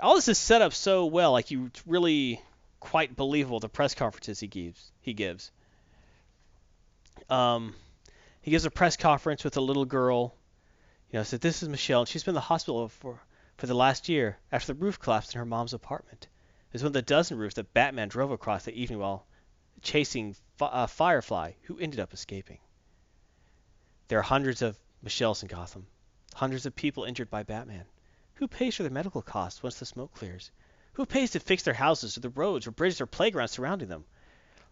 Speaker 2: all this is set up so well, like you really quite believable the press conferences he gives. He gives. Um, he gives a press conference with a little girl. You know, said this is Michelle. She's been in the hospital for for the last year after the roof collapsed in her mom's apartment. It was one of the dozen roofs that Batman drove across that evening while chasing uh, Firefly, who ended up escaping. There are hundreds of Michelles in Gotham, hundreds of people injured by Batman. Who pays for their medical costs once the smoke clears? Who pays to fix their houses or the roads or bridges or playgrounds surrounding them?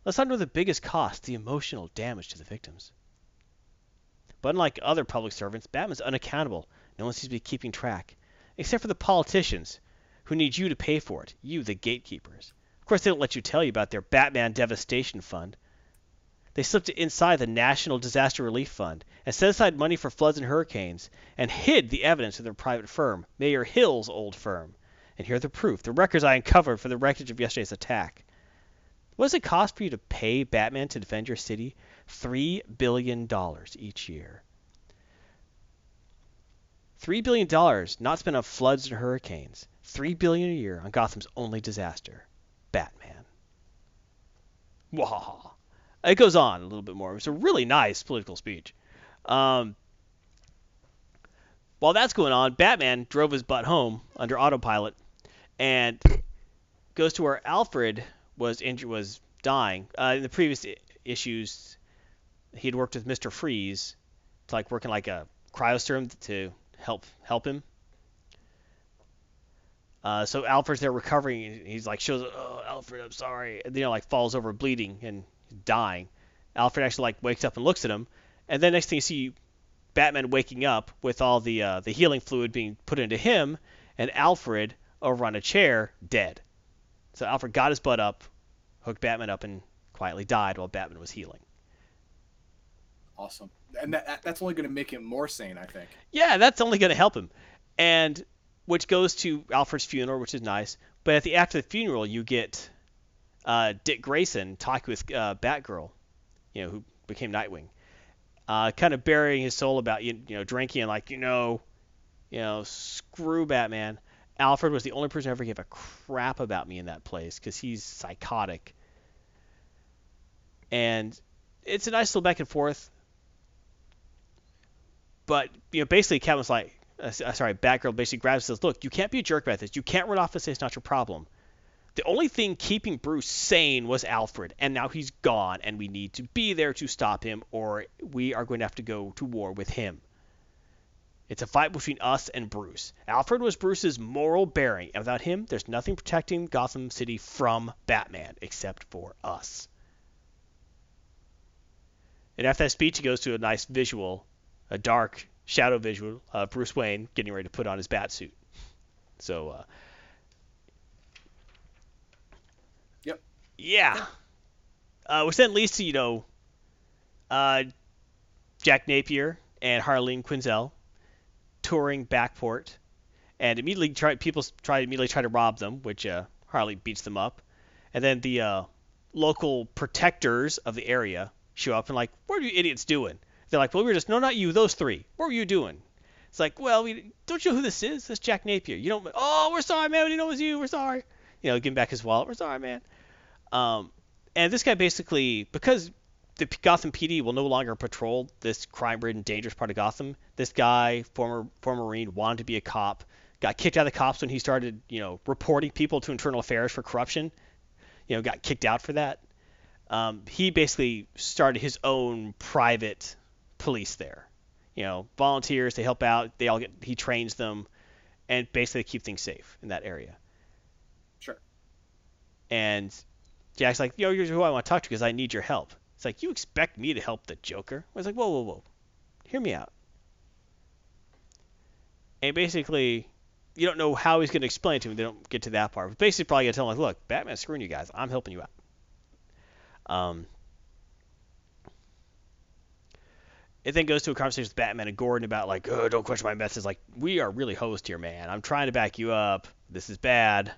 Speaker 2: Let's not know the biggest cost, the emotional damage to the victims. But unlike other public servants, Batman's unaccountable. No one seems to be keeping track, except for the politicians, who need you to pay for it, you, the gatekeepers. Of course, they don't let you tell you about their Batman Devastation Fund. They slipped it inside the National Disaster Relief Fund and set aside money for floods and hurricanes and hid the evidence of their private firm, Mayor Hill's old firm. And here are the proof, the records I uncovered for the wreckage of yesterday's attack. What does it cost for you to pay Batman to defend your city? $3 billion each year. $3 billion not spent on floods and hurricanes. 3 billion a year on Gotham's only disaster. Batman. Wah. It goes on a little bit more. It's a really nice political speech. Um, while that's going on, Batman drove his butt home under autopilot and goes to where Alfred was injured, was dying. Uh, in the previous issues, he had worked with Mister Freeze, to like working like a cryoserum to help help him. Uh, so Alfred's there recovering. And He's like shows, "Oh, Alfred, I'm sorry," and you know like falls over bleeding and dying. Alfred actually like wakes up and looks at him, and then next thing you see, Batman waking up with all the uh, the healing fluid being put into him, and Alfred over on a chair dead. So Alfred got his butt up, hooked Batman up, and quietly died while Batman was healing.
Speaker 1: Awesome, and that, that's only going to make him more sane, I think.
Speaker 2: Yeah, that's only going to help him, and which goes to Alfred's funeral, which is nice. But at the after the funeral, you get uh, Dick Grayson talking with uh, Batgirl, you know, who became Nightwing, uh, kind of burying his soul about you, you know, drinking and like you know, you know, screw Batman. Alfred was the only person who ever gave a crap about me in that place because he's psychotic. And it's a nice little back and forth. But you know, basically, Kevin's like, uh, sorry, Batgirl basically grabs and says, "Look, you can't be a jerk about this. You can't run off and say it's not your problem. The only thing keeping Bruce sane was Alfred, and now he's gone, and we need to be there to stop him, or we are going to have to go to war with him. It's a fight between us and Bruce. Alfred was Bruce's moral bearing, and without him, there's nothing protecting Gotham City from Batman except for us." And after that speech, he goes to a nice visual a dark shadow visual of Bruce Wayne getting ready to put on his bat suit. So, uh, Yeah. Uh, which then leads to, you know, uh, Jack Napier and Harleen Quinzel touring Backport, and immediately try people try immediately try to rob them, which uh, Harley beats them up, and then the uh, local protectors of the area show up and like, what are you idiots doing? They're like, well, we were just, no, not you, those three. What were you doing? It's like, well, we, don't you know who this is? That's Jack Napier. You don't, oh, we're sorry, man. We didn't know it was you. We're sorry. You know, give him back his wallet. We're sorry, man. Um, and this guy basically, because the Gotham PD will no longer patrol this crime-ridden, dangerous part of Gotham. This guy, former former Marine, wanted to be a cop, got kicked out of the cops when he started, you know, reporting people to internal affairs for corruption. You know, got kicked out for that. Um, he basically started his own private police there. You know, volunteers to help out. They all get he trains them, and basically keep things safe in that area.
Speaker 1: Sure.
Speaker 2: And Jack's like, yo, you're who I want to talk to because I need your help. It's like you expect me to help the Joker? I was like, whoa, whoa, whoa, hear me out. And basically, you don't know how he's going to explain to him. They don't get to that part. But basically, probably going to tell him, like, look, Batman's screwing you guys. I'm helping you out. Um, it then goes to a conversation with Batman and Gordon about like, oh, don't question my methods. Like, we are really host here, man. I'm trying to back you up. This is bad.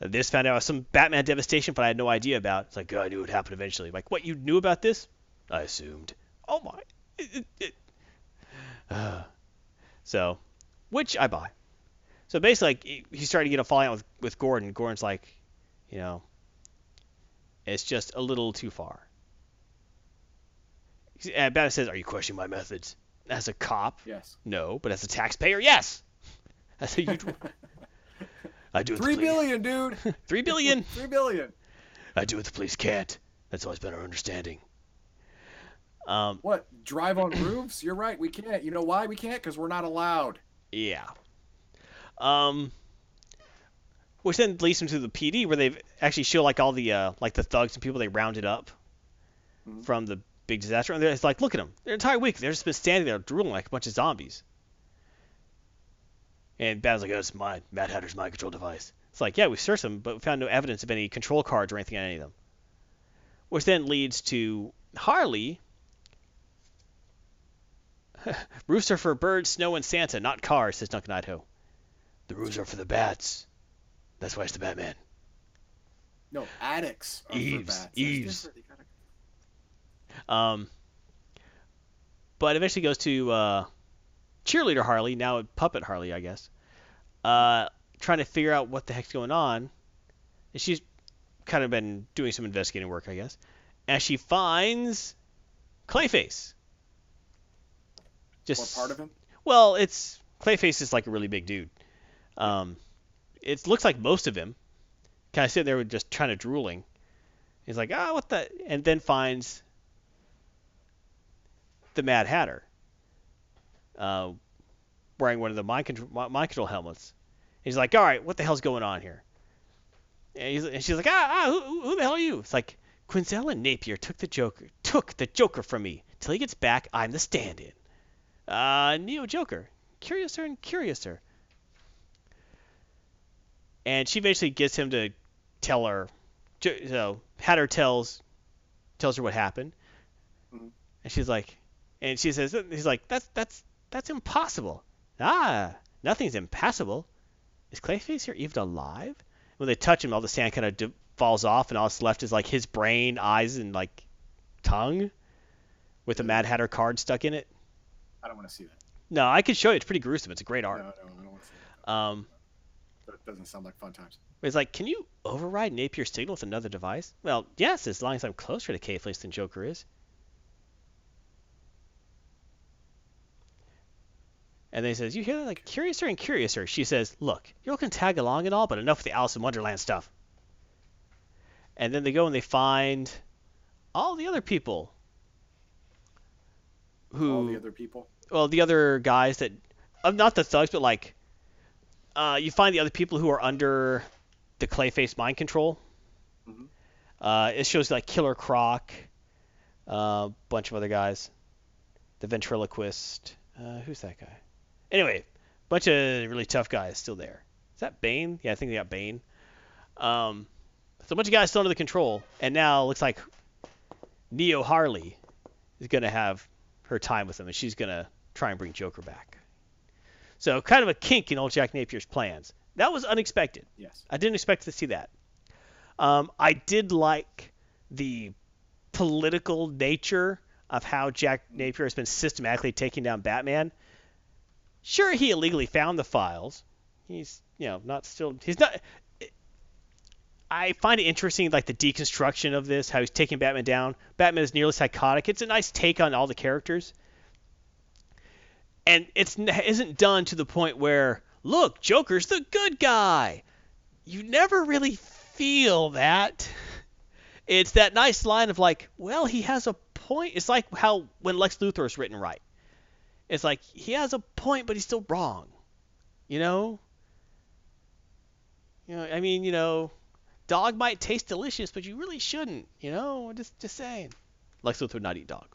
Speaker 2: Uh, this found out some Batman devastation, but I had no idea about. It's like, oh, I knew it would happen eventually. Like, what you knew about this? I assumed. Oh my. It, it, it. So, which I buy. So basically, like, he's starting to get a falling out with, with Gordon. Gordon's like, you know, it's just a little too far. And Batman says, "Are you questioning my methods?" As a cop,
Speaker 1: yes.
Speaker 2: No, but as a taxpayer, yes. That's a huge. I do what
Speaker 1: Three billion, dude.
Speaker 2: Three billion.
Speaker 1: Three billion.
Speaker 2: I do what the police can't. That's always been our understanding. Um,
Speaker 1: What? Drive on roofs? You're right. We can't. You know why we can't? Because we're not allowed.
Speaker 2: yeah. Um, which then leads them to the PD where they actually show like all the uh, like the thugs and people they rounded up
Speaker 1: Mhm.
Speaker 2: from the big disaster. And it's like, look at them. Their entire week they've just been standing there drooling like a bunch of zombies. And Bat's like, oh, it's my Mad Hatter's mind control device. It's like, yeah, we searched them, but we found no evidence of any control cards or anything on any of them. Which then leads to Harley. rooster for birds, snow, and Santa, not cars, says Duncan Idaho. The rooster for the bats. That's why it's the Batman.
Speaker 1: No, addicts. Are for
Speaker 2: Eaves,
Speaker 1: bats. That's
Speaker 2: Eaves.
Speaker 1: different. You gotta-
Speaker 2: Um, but eventually goes to uh, cheerleader Harley, now a puppet Harley, I guess, uh, trying to figure out what the heck's going on. And she's kind of been doing some investigating work, I guess. And she finds Clayface.
Speaker 1: Or
Speaker 2: Just
Speaker 1: part of him?
Speaker 2: well, it's Clayface is like a really big dude. Um, it looks like most of him. Kind of sitting there with just trying to drooling. He's like, ah, what the? And then finds the Mad Hatter, uh, wearing one of the mind control, mi- mind control helmets. He's like, all right, what the hell's going on here? And, he's, and she's like, ah, ah who, who the hell are you? It's like Quinzel and Napier took the Joker, took the Joker from me. Till he gets back, I'm the stand-in. Uh, Neo Joker. Curiouser and curiouser. And she basically gets him to tell her. Jo- So Hatter tells tells her what happened,
Speaker 1: Mhm.
Speaker 2: and she's like, and she says, he's like, that's that's that's impossible. Ah, nothing's impassable. Is Clayface here even alive? When they touch him, all the sand kind of d- falls off, and all that's left is like his brain, eyes, and like tongue, with a Mad Hatter card stuck in it.
Speaker 1: I don't want to see that.
Speaker 2: No, I could show you. It's pretty gruesome. It's a great art.
Speaker 1: no, no, I don't want to see that.
Speaker 2: Um,
Speaker 1: That doesn't sound like fun times.
Speaker 2: it's like, can you override Napier's signal with another device? Well, yes, as long as I'm closer to K-Face than Joker is. And then he says, you hear that? Like, curiouser and curiouser. She says, look, you all can tag along and all, but enough with the Alice in Wonderland stuff. And then they go and they find all the other people. Who,
Speaker 1: All the other people.
Speaker 2: well, the other guys that, uh, not the thugs, but like, uh, you find the other people who are under the Clayface mind control.
Speaker 1: Mhm.
Speaker 2: Uh, it shows like Killer Croc, a uh, bunch of other guys, the ventriloquist. Uh, who's that guy? Anyway, bunch of really tough guys still there. Is that Bane? Yeah, I think they got Bane. Um, so a bunch of guys still under the control, and now it looks like Neo Harley is gonna have her time with them, and she's gonna try and bring Joker back. So kind of a kink in old Jack Napier's plans. That was unexpected.
Speaker 1: Yes.
Speaker 2: I didn't expect to see that. Um, I did like the political nature of how Jack Napier has been systematically taking down Batman. Sure, he illegally found the files. He's, you know, not still. He's not. I find it interesting, like the deconstruction of this, how he's taking Batman down. Batman is nearly psychotic. It's a nice take on all the characters, and it's isn't done to the point where look, Joker's the good guy. You never really feel that. It's that nice line of like, well, he has a point. It's like how when Lex Luthor is written right. It's like he has a point, but he's still wrong. You know? You know, I mean, you know, dog might taste delicious, but you really shouldn't. You know, just just saying. Lex Luthor would not eat dog.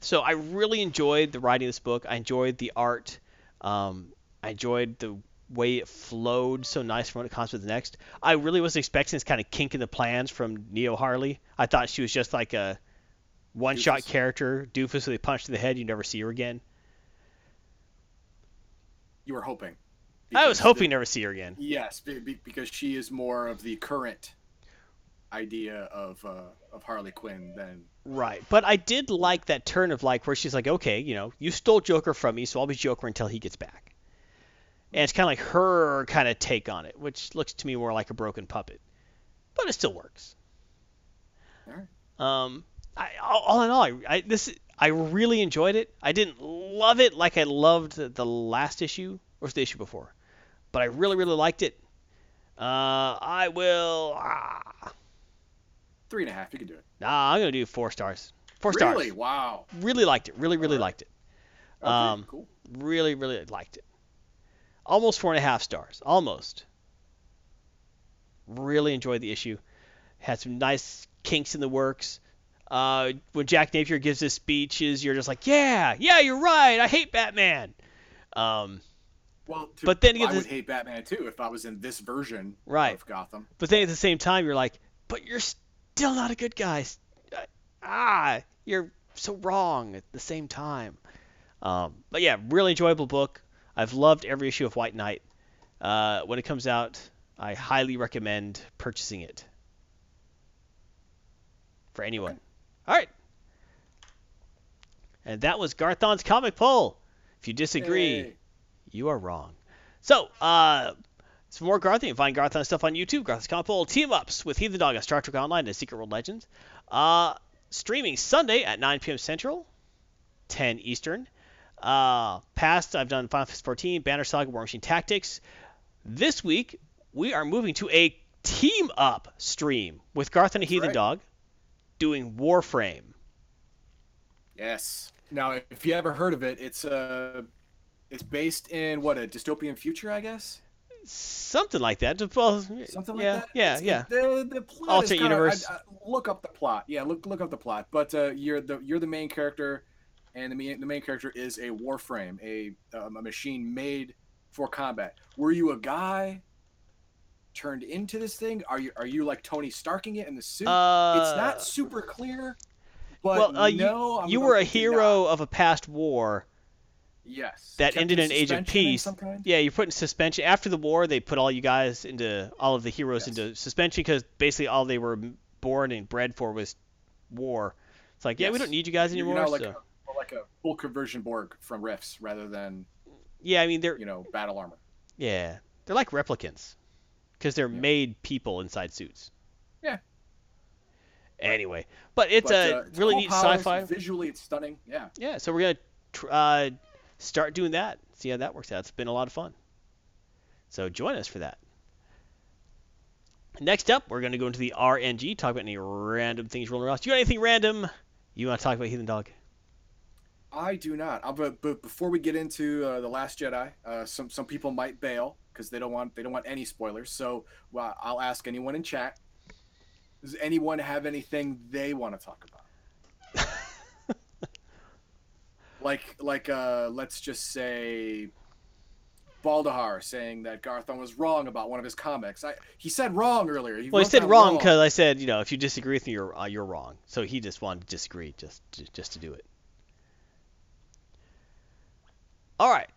Speaker 2: So I really enjoyed the writing of this book. I enjoyed the art. Um, I enjoyed the way it flowed so nice from one comes to the next. I really was expecting this kind of kink in the plans from Neo Harley. I thought she was just like a one-shot character, doofus they punch in the head, you never see her again.
Speaker 1: You were hoping.
Speaker 2: I was hoping
Speaker 1: the-
Speaker 2: never see her again.
Speaker 1: Yes, be, be, because she is more of the current idea of uh, of Harley Quinn than
Speaker 2: Right, but I did like that turn of like where she's like, okay, you know, you stole Joker from me, so I'll be Joker until he gets back. And it's kind of like her kind of take on it, which looks to me more like a broken puppet, but it still works.
Speaker 1: Alright.
Speaker 2: Um, I, all in all, I, I this I really enjoyed it. I didn't love it like I loved the last issue or the issue before? But I really, really liked it. Uh, I will. Ah,
Speaker 1: Three and a half. You can do it.
Speaker 2: nah, I'm gonna do four stars. Four
Speaker 1: Really?
Speaker 2: stars. Really?
Speaker 1: Wow.
Speaker 2: Really liked it. Really, really
Speaker 1: Alright.
Speaker 2: liked it.
Speaker 1: Okay,
Speaker 2: Um,
Speaker 1: cool.
Speaker 2: Really, really liked it. Almost four and a half stars. Almost. Really enjoyed the issue. Had some nice kinks in the works. Uh, when Jack Napier gives his speeches, you're just like, yeah, yeah, you're right. I hate Batman. Um,
Speaker 1: Well, to,
Speaker 2: but then
Speaker 1: I
Speaker 2: this-
Speaker 1: would hate Batman too if I was in this version
Speaker 2: Right.
Speaker 1: of Gotham.
Speaker 2: but then at the same time, you're like, but you're still not a good guy. Uh, Ah, you're so wrong at the same time. Um, but yeah, really enjoyable book. I've loved every issue of White Knight. Uh, when it comes out, I highly recommend purchasing it for anyone. All right. And that was Garthon's comic poll. If you disagree,
Speaker 1: Yay.
Speaker 2: you are wrong. So, uh, some more Garthon. You can find Garthon stuff on YouTube. Garthon's Comic Poll team ups with Heathen Dog on Star Trek Online and Secret World Legends. Uh, streaming Sunday at 9 p.m. Central, 10 Eastern. Uh, past, I've done Final Fantasy 14, Banner Saga, War Machine Tactics. This week, we are moving to a team up stream with Garthon and Heathen
Speaker 1: right.
Speaker 2: Dog doing Warframe.
Speaker 1: Yes. Now, if you ever heard of it, it's uh, it's based in what a dystopian future, I guess.
Speaker 2: Something like that. Well,
Speaker 1: Something like
Speaker 2: yeah,
Speaker 1: that.
Speaker 2: Yeah,
Speaker 1: It's-
Speaker 2: yeah.
Speaker 1: the the plot
Speaker 2: Alternate
Speaker 1: is kinda,
Speaker 2: universe.
Speaker 1: I, I, look up the plot. Yeah, look look up the plot. But uh, you're the you're the main character, and the main the main character is a warframe, a um, a machine made for combat. Were you a guy turned into this thing? Are you are you like Tony Starking it in the suit?
Speaker 2: Uh,
Speaker 1: it's not super clear. But
Speaker 2: well, uh, you-
Speaker 1: no, I'm
Speaker 2: you were a hero
Speaker 1: not.
Speaker 2: of a past war
Speaker 1: Yes.
Speaker 2: that
Speaker 1: Kept
Speaker 2: ended in Age of Peace. Yeah, you're put in suspension. After the war, they put all you guys into all of the heroes
Speaker 1: Yes.
Speaker 2: into suspension because basically all they were born and bred for was war. It's like, yeah, we don't need you guys
Speaker 1: You're
Speaker 2: anymore.
Speaker 1: like
Speaker 2: so.
Speaker 1: a like a full conversion Borg from Rifts rather than
Speaker 2: Yeah, I mean they're
Speaker 1: you know battle armor.
Speaker 2: yeah they're like replicants because they're
Speaker 1: Yeah.
Speaker 2: made people inside suits.
Speaker 1: Yeah.
Speaker 2: Anyway, but it's
Speaker 1: But,
Speaker 2: a
Speaker 1: uh, it's
Speaker 2: really neat
Speaker 1: powers,
Speaker 2: sci-fi.
Speaker 1: Visually, it's stunning. Yeah.
Speaker 2: Yeah, so we're gonna tr- uh, start doing that. See how that works out. It's been a lot of fun. So join us for that. Next up, we're gonna go into the RNG, talk about any random things rolling around. Do you got anything random you want to talk about, Heathen Dog?
Speaker 1: I do not. Uh, but, but before we get into uh, the Last Jedi, uh, some some people might bail because they don't want they don't want any spoilers. So well, I'll ask anyone in chat. Does anyone have anything they want to talk about? like like uh, let's just say Baldahar saying that Garthon was wrong about one of his comics. I, he said wrong earlier. He
Speaker 2: Well, he said wrong because I said, you know, if you disagree with me, you're uh, you're wrong. So he just wanted to disagree, just to, just to do it. All right,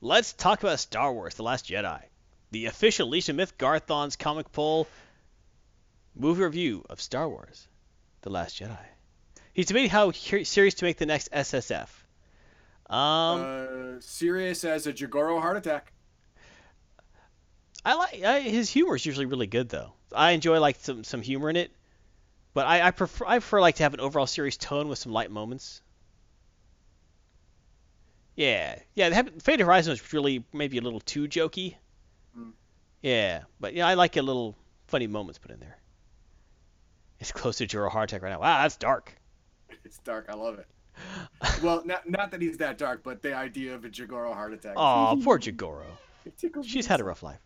Speaker 2: let's talk about Star Wars: The Last Jedi, the official of Myth Garthon's comic poll movie review of Star Wars: The Last Jedi. He's debating how serious to make the next SSF. Um,
Speaker 1: uh, serious as a Jagoro heart attack.
Speaker 2: I like I, his humor is usually really good though. I enjoy like some some humor in it, but I, I prefer I prefer like to have an overall serious tone with some light moments. Yeah, yeah. Fate Horizon was really maybe a little too jokey.
Speaker 1: Mm.
Speaker 2: Yeah, but yeah, I like a little funny moments put in there. It's close to a heart attack right now. Wow, that's dark.
Speaker 1: It's dark. I love it. Well, not not that he's that dark, but the idea of a Jagoro heart attack.
Speaker 2: Aw, poor Jigoro. She's had a rough life.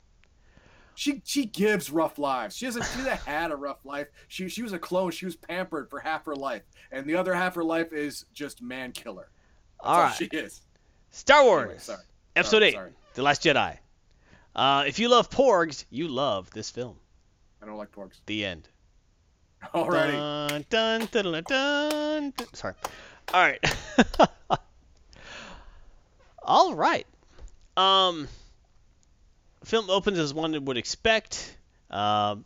Speaker 1: She she gives rough lives. She hasn't she hasn't had a rough life. She she was a clone. She was pampered for half her life, and the other half her life is just man killer. That's
Speaker 2: All
Speaker 1: all
Speaker 2: right,
Speaker 1: she is.
Speaker 2: Star Wars,
Speaker 1: Anyway.
Speaker 2: Episode
Speaker 1: Sorry,
Speaker 2: Eight,
Speaker 1: sorry.
Speaker 2: The Last Jedi. Uh, if you love Porgs, you love this film.
Speaker 1: I don't like porgs.
Speaker 2: The end.
Speaker 1: Alrighty.
Speaker 2: Dun, dun, dun, dun, dun, dun. Sorry. All right. All right. Um, film opens as one would expect. Um,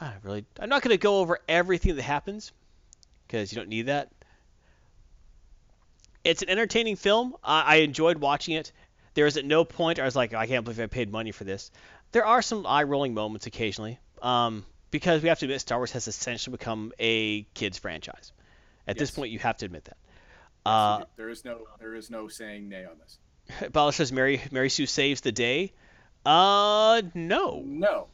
Speaker 2: I really, I'm not going to go over everything that happens because you don't need that. It's an entertaining film. I, I enjoyed watching it. There is at no point I was like, I can't believe I paid money for this. There are some eye-rolling moments occasionally, um, because we have to admit Star Wars has essentially become a kids franchise. At this point, you have to admit that. Uh,
Speaker 1: there is no there is no saying nay on this.
Speaker 2: Bala says Mary Mary Sue saves the day. Uh, no.
Speaker 1: No,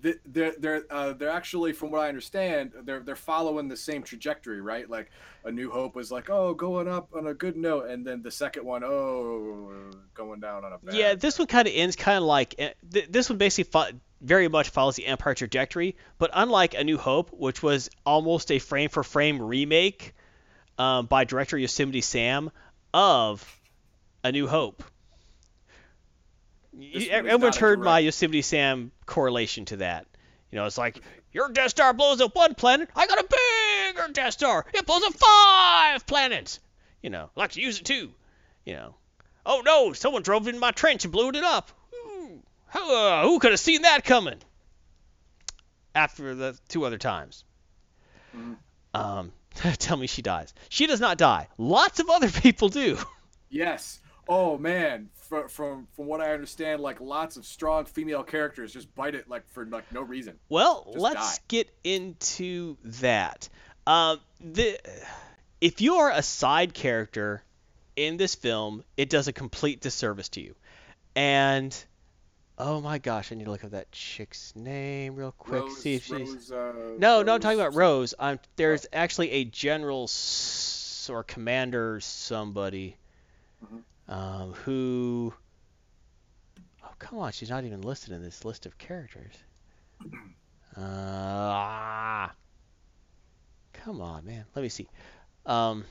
Speaker 1: they're they're uh, they're actually, from what I understand, they're they're following the same trajectory, right? Like A New Hope was like, oh, going up on a good note, and then the second one, oh, going down on a bad.
Speaker 2: Yeah, this one kind of ends kind of like eh, th- this one basically fo- very much follows the Empire trajectory, but unlike A New Hope, which was almost a frame for frame remake um, by director Yosemite Sam of A New Hope. You- Everyone's heard my Yosemite Sam correlation to that. You know, it's like your Death Star blows up one planet, I got a bigger Death Star. It blows up five planets. You know, I like to use it too. You know, oh no, someone drove in my trench and blew it up. Ooh, How, uh, who could have seen that coming? After the two other times.
Speaker 1: Mhm.
Speaker 2: Um, tell me she dies. She does not die. Lots of other people do.
Speaker 1: Yes. Oh man, from from from what I understand, like lots of strong female characters just bite it like for like no reason.
Speaker 2: Well,
Speaker 1: Just
Speaker 2: let's
Speaker 1: die.
Speaker 2: get into that. Um, the if you are a side character in this film, it does a complete disservice to you. And oh my gosh, I need to look up that chick's name real quick.
Speaker 1: Rose,
Speaker 2: see if she's
Speaker 1: Rose, uh,
Speaker 2: no, no, I'm talking about Rose. I'm there's actually a general s- or commander somebody
Speaker 1: Mhm.
Speaker 2: Um, who. Oh come on, she's not even listed in this list of characters. Uh, ah. come on, man. Let me see. Um.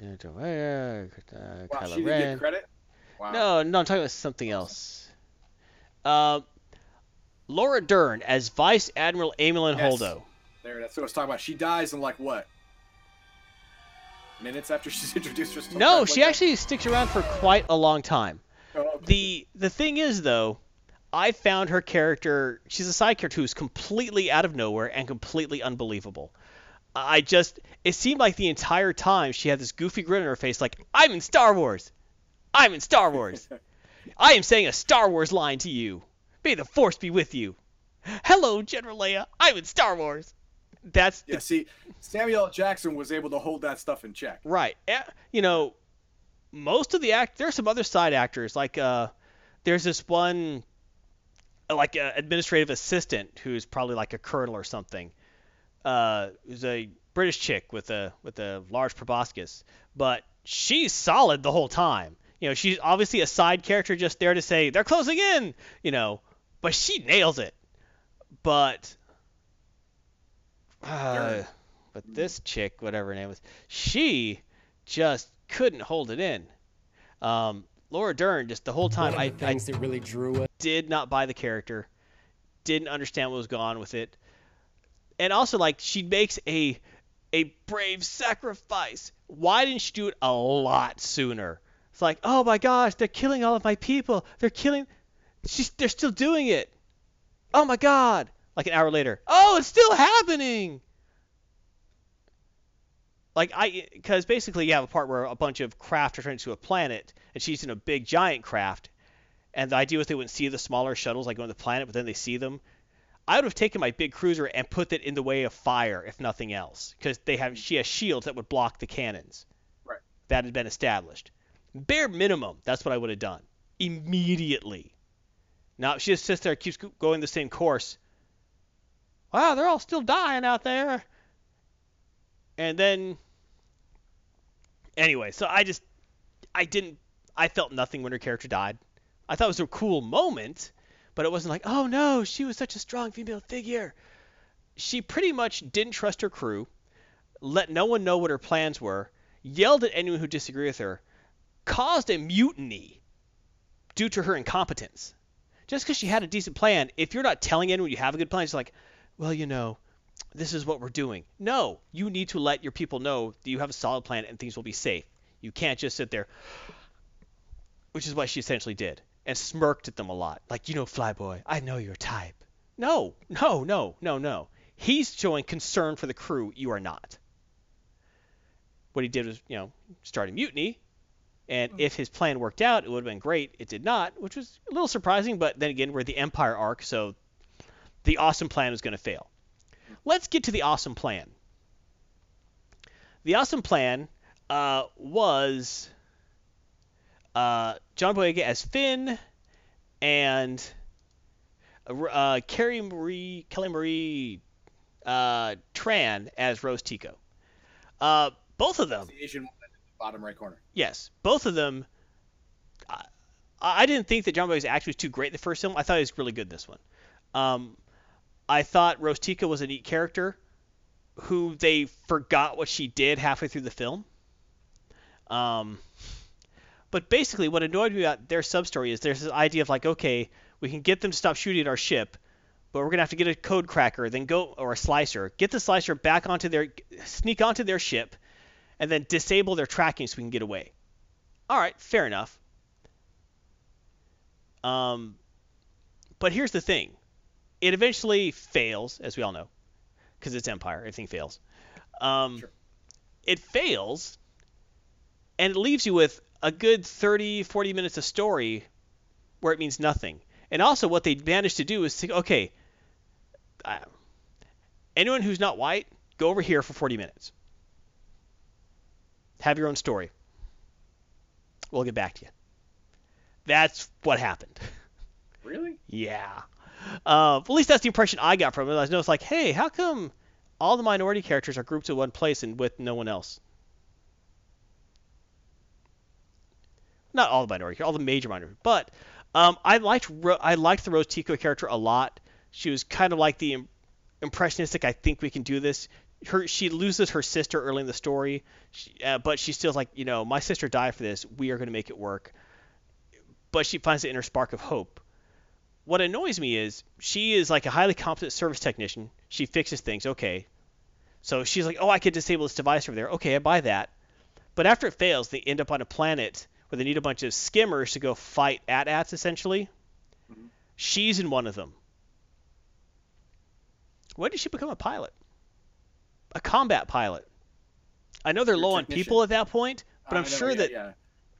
Speaker 2: uh,
Speaker 1: Wow,
Speaker 2: Kylo
Speaker 1: she
Speaker 2: Ren.
Speaker 1: get credit. Wow.
Speaker 2: No, no, I'm talking about something else. Um, Laura Dern as Vice Admiral Amilyn
Speaker 1: Yes.
Speaker 2: Holdo.
Speaker 1: There, that's what I was talking about. She dies in like what? Minutes after she's introduced herself.
Speaker 2: No,
Speaker 1: Like
Speaker 2: she
Speaker 1: that?
Speaker 2: actually sticks around for quite a long time.
Speaker 1: Oh, okay.
Speaker 2: The the thing is though, I found her character. She's a side character who's completely out of nowhere and completely unbelievable. I just it seemed like the entire time she had this goofy grin on her face, like I'm in Star Wars. I'm in Star Wars. I am saying a Star Wars line to you. May the Force be with you. Hello, General Leia. I'm in Star Wars. That's the
Speaker 1: Yeah, see, Samuel L. Jackson was able to hold that stuff in check.
Speaker 2: Right. Eh, You know, most of the act there's some other side actors like uh there's this one uh, like a administrative assistant who's probably like a colonel or something. Uh who's a British chick with a with a large proboscis, but she's solid the whole time. You know, she's obviously a side character just there to say they're closing in, you know, but she nails it. But uh, but this chick, whatever her name was, she just couldn't hold it in. Um, Laura Dern, just the whole time,
Speaker 3: One
Speaker 2: I,
Speaker 3: of the
Speaker 2: I
Speaker 3: things that really drew us.
Speaker 2: did not buy the character, didn't understand what was going on with it, and also like she makes a a brave sacrifice. Why didn't she do it a lot sooner? It's like, oh my gosh, they're killing all of my people. They're killing. She's they're still doing it. Oh my god! Like an hour later, oh, it's still happening. Like I, because basically you have a part where a bunch of craft are trying to a planet, and she's in a big giant craft, and the idea was they wouldn't see the smaller shuttles like going to the planet, but then they see them. I would have taken my big cruiser and put it in the way of fire, if nothing else, because they have she has shields that would block the cannons.
Speaker 1: Right.
Speaker 2: That had been established. Bare minimum, that's what I would have done immediately. Now she just sits there, keeps going the same course. Wow, they're all still dying out there. And then, anyway, so I just, I didn't, I felt nothing when her character died. I thought it was a cool moment, but it wasn't like, oh no, she was such a strong female figure. She pretty much didn't trust her crew, let no one know what her plans were, yelled at anyone who disagreed with her, caused a mutiny due to her incompetence. Just because she had a decent plan, if you're not telling anyone you have a good plan, it's like, well, you know, this is what we're doing. No, you need to let your people know that you have a solid plan and things will be safe. You can't just sit there, which is what she essentially did, and smirked at them a lot. Like, you know, Flyboy, I know your type. No, no, no, no, no. He's showing concern for the crew. You are not. What he did was, you know, start a mutiny. And mm-hmm. if his plan worked out, it would have been great. It did not, which was a little surprising. But then again, we're the Empire arc, so the awesome plan was going to fail. Let's get to the awesome plan. The awesome plan uh, was uh, John Boyega as Finn, and uh, Carrie Marie Kelly Marie uh, Tran as Rose Tico. Uh, both of them,
Speaker 1: The Asian woman in the bottom right corner.
Speaker 2: yes, both of them. I, I didn't think that John Boyega's act was too great in the first film. I thought he was really good in this one. Um, I thought Rose Tico was a neat character who they forgot what she did halfway through the film. Um, but basically, what annoyed me about their sub story is there's this idea of like, okay, we can get them to stop shooting at our ship, but we're gonna have to get a code cracker, then go or a slicer, get the slicer back onto their, sneak onto their ship, and then disable their tracking so we can get away. All right, fair enough. Um, but here's the thing, it eventually fails, as we all know, because it's Empire, everything fails. Um,
Speaker 1: Sure.
Speaker 2: It fails, and it leaves you with a good 30, 40 minutes of story where it means nothing. And also, what they managed to do is think, okay, uh, anyone who's not white, go over here for 40 minutes. Have your own story. We'll get back to you. That's what happened.
Speaker 1: Really?
Speaker 2: Yeah. Uh, at least that's the impression I got from it. I was like, hey, how come all the minority characters are grouped in one place and with no one else? Not all the minority, all the major minority, but um, I liked I liked the Rose Tico character a lot. She was kind of like the impressionistic. I think we can do this. Her she loses her sister early in the story, she, uh, but she's still like, you know, my sister died for this. We are going to make it work. But she finds the inner spark of hope what annoys me is she is like a highly competent service technician. She fixes things, okay. So she's like, oh, I could disable this device over there. Okay, I buy that. But after it fails, they end up on a planet where they need a bunch of skimmers to go fight AT-ATs, essentially.
Speaker 1: Mhm.
Speaker 2: She's in one of them. When did she become a pilot? A combat pilot. I know they're
Speaker 1: Your
Speaker 2: low on people at that point, but I'm
Speaker 1: know,
Speaker 2: sure
Speaker 1: yeah,
Speaker 2: that
Speaker 1: Yeah.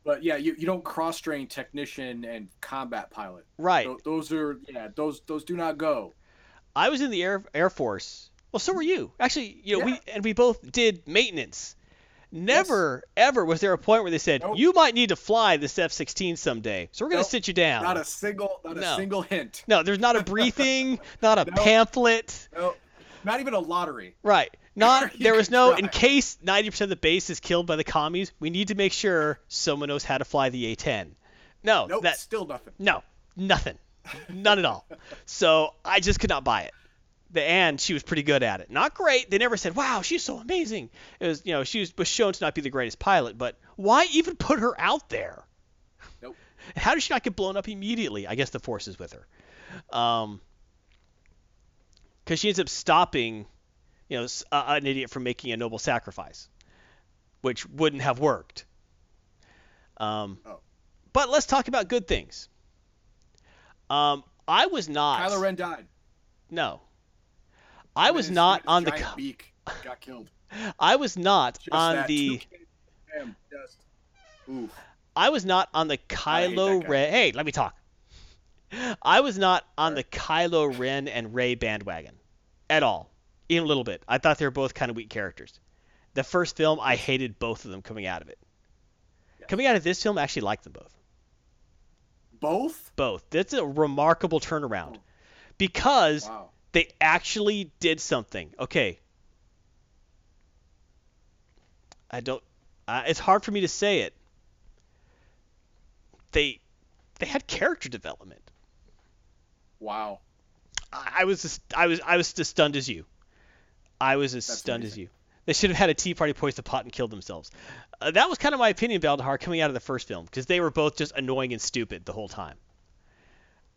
Speaker 1: But yeah, you, you don't cross train technician and combat pilot.
Speaker 2: right.
Speaker 1: Tho- Those are yeah, those those do not go.
Speaker 2: I was in the Air Air Force. Well, so were you. Actually, you know, we and we both did maintenance. Never ever was there a point where they said
Speaker 1: Nope.
Speaker 2: you might need to fly this F-16 someday, so we're gonna
Speaker 1: Nope.
Speaker 2: sit you down.
Speaker 1: Not a single not a single hint.
Speaker 2: no, there's not a briefing, not a
Speaker 1: Nope.
Speaker 2: pamphlet.
Speaker 1: No, not even a lottery.
Speaker 2: Right. Not there was no
Speaker 1: try.
Speaker 2: in case 90% of the base is killed by the commies, we need to make sure someone knows how to fly the A10. No,
Speaker 1: Nope,
Speaker 2: that
Speaker 1: still nothing.
Speaker 2: No, nothing, none at all. So I just could not buy it. The and she was pretty good at it. Not great. They never said, "Wow, she's so amazing." It was, you know, she was, was shown to not be the greatest pilot, but why even put her out there?
Speaker 1: Nope.
Speaker 2: How did she not get blown up immediately? I guess the force is with her. Um, because she ends up stopping, you know, uh, an idiot from making a noble sacrifice, which wouldn't have worked. Um,
Speaker 1: Oh.
Speaker 2: but let's talk about good things. Um, I was not.
Speaker 1: Kylo Ren died.
Speaker 2: No. I was not on the. co-
Speaker 1: beak. Got killed.
Speaker 2: I was not
Speaker 1: Just
Speaker 2: on the.
Speaker 1: Damn, just. Oof.
Speaker 2: I was not on the Kylo. Ren. Hey, let me talk. I was not on the. Kylo Ren and Rey bandwagon at all, even a little bit. I thought they were both kind of weak characters. The first film, I hated both of them coming out of it. Coming out of this film, I actually liked them both.
Speaker 1: Both?
Speaker 2: Both. That's a remarkable turnaround
Speaker 1: Oh.
Speaker 2: because
Speaker 1: Wow.
Speaker 2: they actually did something. Okay. I don't. Uh, it's hard for me to say it. They they had character development.
Speaker 1: Wow.
Speaker 2: I was as, I was I was as stunned as you. I was as
Speaker 1: That's
Speaker 2: stunned as you. They should have had a tea party poised the pot and killed themselves. Uh, that was kind of my opinion, Baldahar, coming out of the first film because they were both just annoying and stupid the whole time.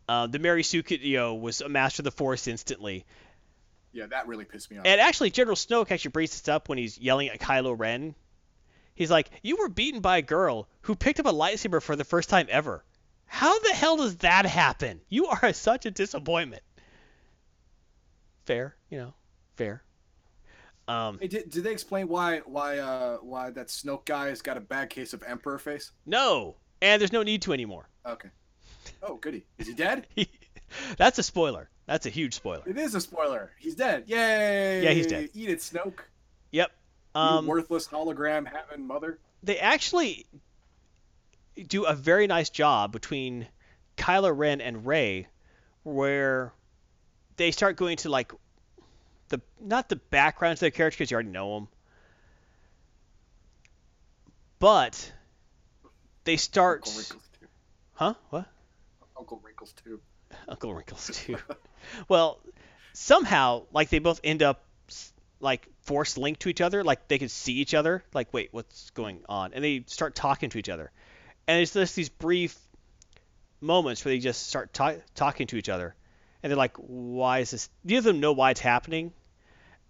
Speaker 2: Uh, the Mary Sue, you know, was a master of the Force instantly.
Speaker 1: Yeah, that really pissed me off.
Speaker 2: And actually, General Snoke actually brings this up when he's yelling at Kylo Ren. He's like, "You were beaten by a girl who picked up a lightsaber for the first time ever. How the hell does that happen? You are such a disappointment." Fair, you know, fair. Um,
Speaker 1: Hey, did, did they explain why why uh why that Snoke guy has got a bad case of Emperor face?
Speaker 2: no, and there's no need to anymore.
Speaker 1: Okay. Oh, goody. Is he dead?
Speaker 2: he, That's a spoiler. That's a huge spoiler.
Speaker 1: It is a spoiler. He's dead. Yay!
Speaker 2: Yeah, he's dead.
Speaker 1: Eat it, Snoke.
Speaker 2: Yep. Um,
Speaker 1: worthless hologram having mother.
Speaker 2: they actually do a very nice job between Kylo Ren and Rey, where they start going to like the not the backgrounds of their characters because you already know them, but they start.
Speaker 1: Uncle Wrinkles too.
Speaker 2: Huh? What?
Speaker 1: Uncle Wrinkles too.
Speaker 2: Uncle Wrinkles too. well, somehow like they both end up like force linked to each other, like they could see each other. Like, wait, what's going on? And they start talking to each other, and it's just these brief moments where they just start ta- talking to each other, and they're like, why is this? Neither of them know why it's happening,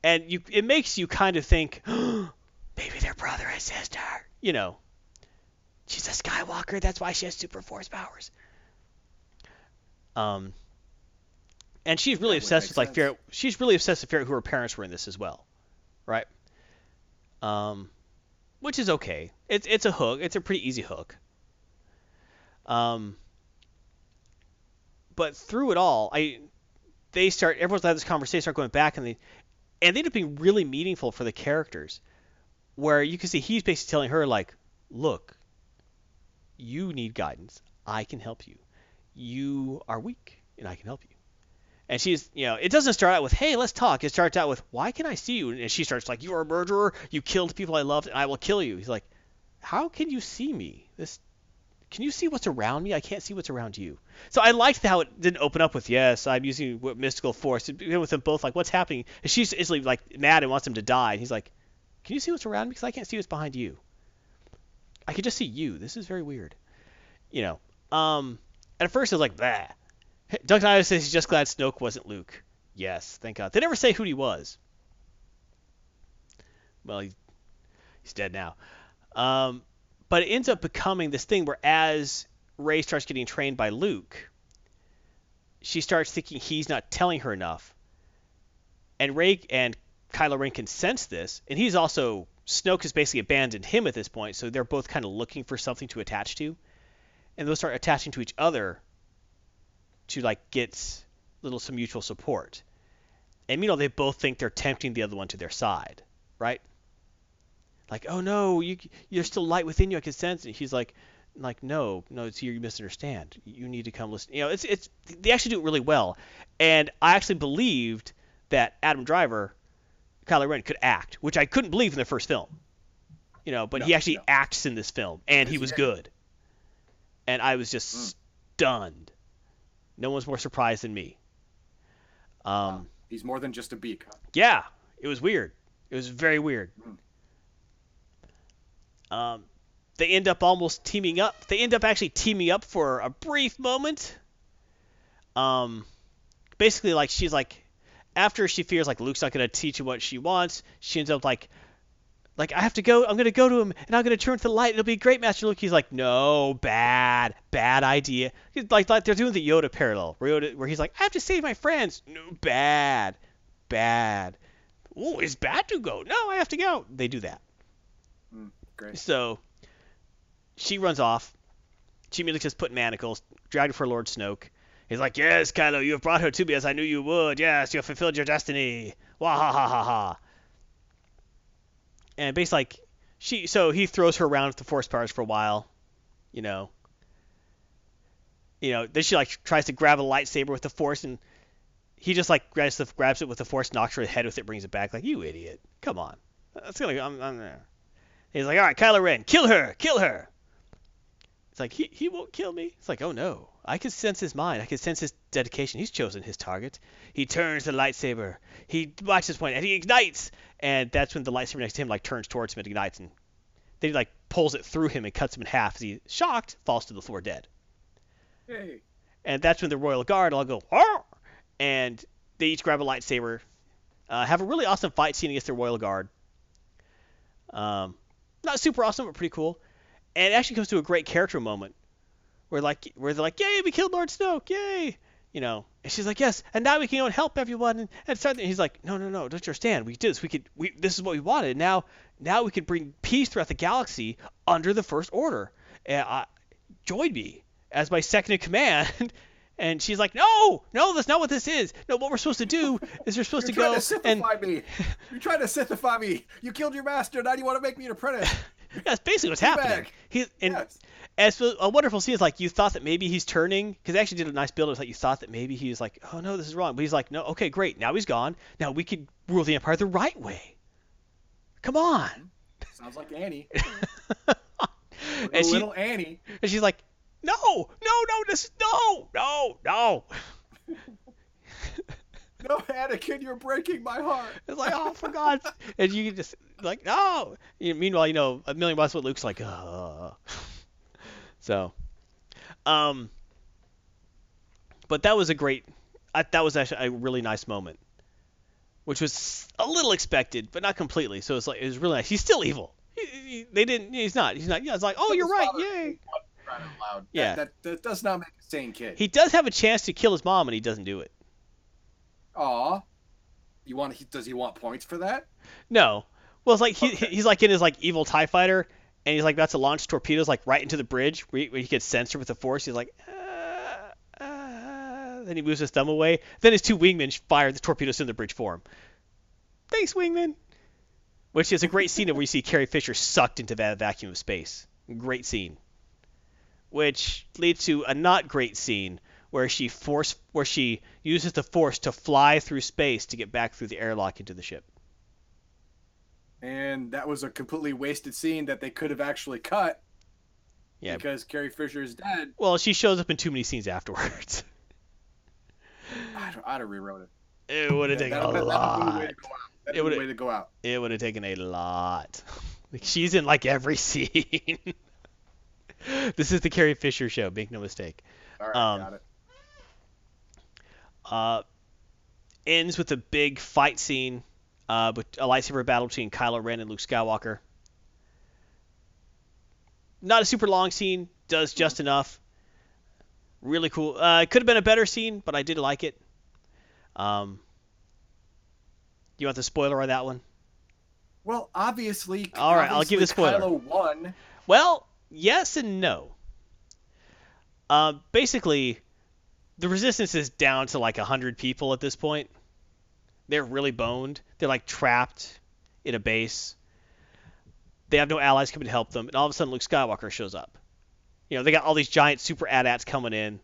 Speaker 2: and you it makes you kind of think, maybe they're brother and sister. You know, she's a Skywalker. That's why she has super force powers. Um, and she's really
Speaker 1: That
Speaker 2: obsessed with like
Speaker 1: sense.
Speaker 2: She's really obsessed with out who her parents were in this as well, right? Um, which is okay. It's it's a hook. It's a pretty easy hook. Um, but through it all, I they start everyone's had this conversation, start going back, and they and they end up being really meaningful for the characters, where you can see he's basically telling her like, look, you need guidance. I can help you. You are weak, and I can help you. And she's, you know, it doesn't start out with, hey, let's talk. It starts out with, why can I see you? And she starts like, you're a murderer. You killed people I loved, and I will kill you. He's like, how can you see me? This, can you see what's around me? I can't see what's around you. So I liked how it didn't open up with, yes, I'm using mystical force. It with them both like, what's happening? And she's instantly like mad and wants him to die. And he's like, can you see what's around me? Because I can't see what's behind you. I can just see you. This is very weird. You know. Um. At first, it was like, bah. Duncan Idaho says he's just glad Snoke wasn't Luke. Yes, thank God. They never say who he was. Well, he's, he's dead now. Um, but it ends up becoming this thing where as Rey starts getting trained by Luke, she starts thinking he's not telling her enough. And Rey and Kylo Ren can sense this, and he's also Snoke has basically abandoned him at this point, so they're both kind of looking for something to attach to, and they'll start attaching to each other to like get little some mutual support. And you know they both think they're tempting the other one to their side, right? Like, oh no, you you're still light within you. I can sense it. He's like, like no, no, it's you. You misunderstand. You need to come listen. You know, it's it's they actually do it really well, and I actually believed that Adam Driver, Kylo Ren could act, which I couldn't believe in the first film. You know, but
Speaker 1: No,
Speaker 2: he actually
Speaker 1: no.
Speaker 2: acts in this film, and he was good. And I was just
Speaker 1: Mm.
Speaker 2: stunned. No one's more surprised than me. Um,
Speaker 1: Wow. He's more than just a beak. Huh?
Speaker 2: yeah, it was weird. It was very weird.
Speaker 1: Mm.
Speaker 2: Um, they end up almost teaming up. They end up actually teaming up for a brief moment. Um, basically, like she's like, after she fears like Luke's not gonna teach her what she wants, she ends up like, like I have to go. I'm gonna go to him and I'm gonna turn to the light. It'll be great, Master Luke. He's like, no, bad, bad idea. Like, like they're doing the Yoda parallel, where, Yoda, where he's like, I have to save my friends. No, bad, bad. Oh, it's bad to go. No, I have to go. They do that.
Speaker 1: Great.
Speaker 2: So she runs off. She immediately just put manacles, dragged for Lord Snoke. He's like, Yes, Kylo, you have brought her to me as I knew you would. Yes, you have fulfilled your destiny. Wah ha ha ha ha. And basically, like, she, so he throws her around with the Force powers for a while, you know. You know, then she like tries to grab a lightsaber with the Force, and he just like grabs, the, grabs it with the Force, knocks her head with it, brings it back. Like, you idiot! Come on, that's gonna. I'm, I'm there. He's like, all right, Kylo Ren, kill her, kill her. It's like he he won't kill me. It's like, oh no, I can sense his mind. I can sense his dedication. He's chosen his target. He turns the lightsaber. He watches point and he ignites. And that's when the lightsaber next to him like turns towards him and ignites, and then he like pulls it through him and cuts him in half. As he shocked falls to the floor dead.
Speaker 1: Hey.
Speaker 2: And that's when the royal guard all go, "Arr!" and they each grab a lightsaber, uh, have a really awesome fight scene against the royal guard. Um, not super awesome, but pretty cool. And it actually comes to a great character moment, where like where they're like, "Yay, we killed Lord Snoke! Yay!" You know, and she's like, "Yes, and now we can go and help everyone." And, and start. And he's like, "No, no, no, don't you understand? We did this. We could. We this is what we wanted. Now, now we could bring peace throughout the galaxy under the First Order. And I, join me as my second in command." And she's like, "No, no, that's not what this is. No, what we're supposed to do is we're supposed
Speaker 1: You're
Speaker 2: to
Speaker 1: trying
Speaker 2: go
Speaker 1: to
Speaker 2: and
Speaker 1: me. You're trying to Sithify me. You killed your master. Now you want to make me an apprentice.
Speaker 2: That's basically what's happening.
Speaker 1: back.
Speaker 2: He's and
Speaker 1: Yes.
Speaker 2: as a wonderful scene is like you thought that maybe he's turning because they actually did a nice build. It was like you thought that maybe he was like, oh no, this is wrong. But he's like, no, okay, great. Now he's gone. Now we can rule the empire the right way. Come on.
Speaker 1: Sounds like Annie.
Speaker 2: and she
Speaker 1: little Annie.
Speaker 2: and she's like, no, no, no, this no, no, no.
Speaker 1: No, Anakin, you're breaking my heart.
Speaker 2: It's like, oh, for God's And you can just, like, no. You- meanwhile, you know, a million bucks what Luke's like, uh. So, um, but that was a great, I, that was actually a really nice moment, which was a little expected, but not completely. So it's like, it was really nice. He's still evil. He, he- they didn't, he's not, he's not, yeah, it's like, oh, you're right,
Speaker 1: father-
Speaker 2: yay.
Speaker 1: Crying out loud.
Speaker 2: Yeah.
Speaker 1: That, that, that does not make a sane kid.
Speaker 2: He does have a chance to kill his mom, and he doesn't do it.
Speaker 1: Aw. You want? He, does he want points for that?
Speaker 2: No. Well, it's like he,
Speaker 1: Okay.
Speaker 2: he's like in his like evil Tie Fighter, and he's like about to launch torpedoes like right into the bridge where he, where he gets censored with the Force. He's like, uh, uh, then he moves his thumb away. Then his two wingmen fire the torpedoes in the bridge for him. Thanks, wingman. Which is a great scene where you see Carrie Fisher sucked into that vacuum of space. Great scene. Which leads to a not great scene where she force where she uses the Force to fly through space to get back through the airlock into the ship.
Speaker 1: And that was a completely wasted scene that they could have actually cut
Speaker 2: Yeah,
Speaker 1: because Carrie Fisher is dead.
Speaker 2: Well, she shows up in too many scenes afterwards.
Speaker 1: I'd, I'd have rewrote it.
Speaker 2: It would have
Speaker 1: Yeah,
Speaker 2: taken a
Speaker 1: that'd be the way
Speaker 2: lot.
Speaker 1: to go out. That'd
Speaker 2: It
Speaker 1: be the
Speaker 2: would've-
Speaker 1: way to go out.
Speaker 2: It would have taken a lot. Like, She's in like every scene. this is the Carrie Fisher show. Make no mistake.
Speaker 1: All right,
Speaker 2: Um,
Speaker 1: got it.
Speaker 2: Uh, ends with a big fight scene. Uh, with a lightsaber battle between Kylo Ren and Luke Skywalker. Not a super long scene. Does just enough. Really cool. Uh, it could have been a better scene, but I did like it. Um, you want the spoiler on that one?
Speaker 1: Well, obviously.
Speaker 2: All right, I'll give you the
Speaker 1: obviously
Speaker 2: spoiler.
Speaker 1: Kylo won.
Speaker 2: Well, yes and no. Uh, basically, the resistance is down to like 100 people at this point. They're really boned. They're like trapped in a base. They have no allies coming to help them, and all of a sudden Luke Skywalker shows up. You know, they got all these giant super AT-ATs coming in.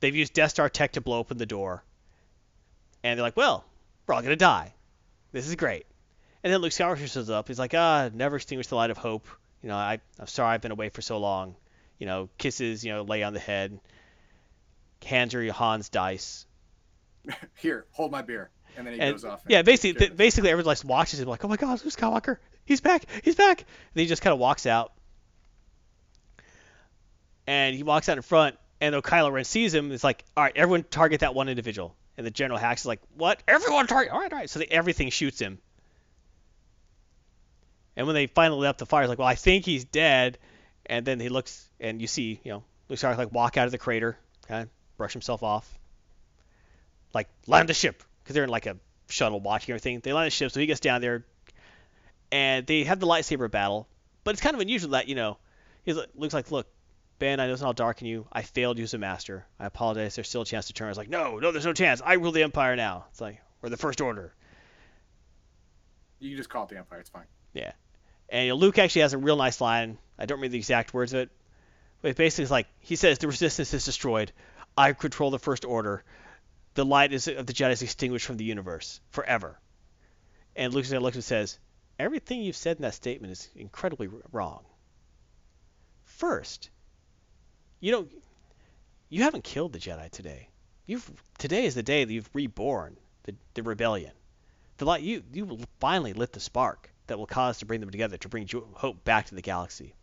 Speaker 2: They've used Death Star tech to blow open the door. And they're like, well, we're all going to die. This is great. And then Luke Skywalker shows up. He's like, ah, never extinguish the light of hope. You know, I, I'm sorry I've been away for so long. You know, kisses, you know, lay on the head. Hands her Han's dice.
Speaker 1: Here, hold my beer. And then he
Speaker 2: And,
Speaker 1: goes off.
Speaker 2: yeah, basically, th- basically everyone like watches him like, oh my God, Luke Skywalker, he's back, he's back. And then he just kind of walks out, and he walks out in front, and though Kylo Ren sees him, it's like, all right, everyone target that one individual. And the General Hux is like, what? Everyone target? All right, all right. So they, everything shoots him. And when they finally let up the fire, it's like, well, I think he's dead. And then he looks, and you see, you know, Luke Skywalker like walk out of the crater, kind of brush himself off, like land the ship because they're in like a shuttle watching everything. They land the ship, so he gets down there, and they have the lightsaber battle. But it's kind of unusual that you know, he looks like, look, Ben, I know it's not darken you. I failed you as a master. I apologize. There's still a chance to turn. It's like, no, no, there's no chance. I rule the empire now. It's like, we're the first order.
Speaker 1: You can just call it the Empire. It's fine.
Speaker 2: And you know, Luke actually has a real nice line. I don't remember the exact words of it, but it basically is like he says, "The Resistance is destroyed. I control the First Order. The light is, of the Jedi is extinguished from the universe forever." And Luke looks and says, "Everything you've said in that statement is incredibly wrong. First, you don't, you haven't killed the Jedi today. You've today is the day that you've reborn the, the rebellion. The light you you finally lit the spark." That will cause to bring them together to bring hope back to the galaxy.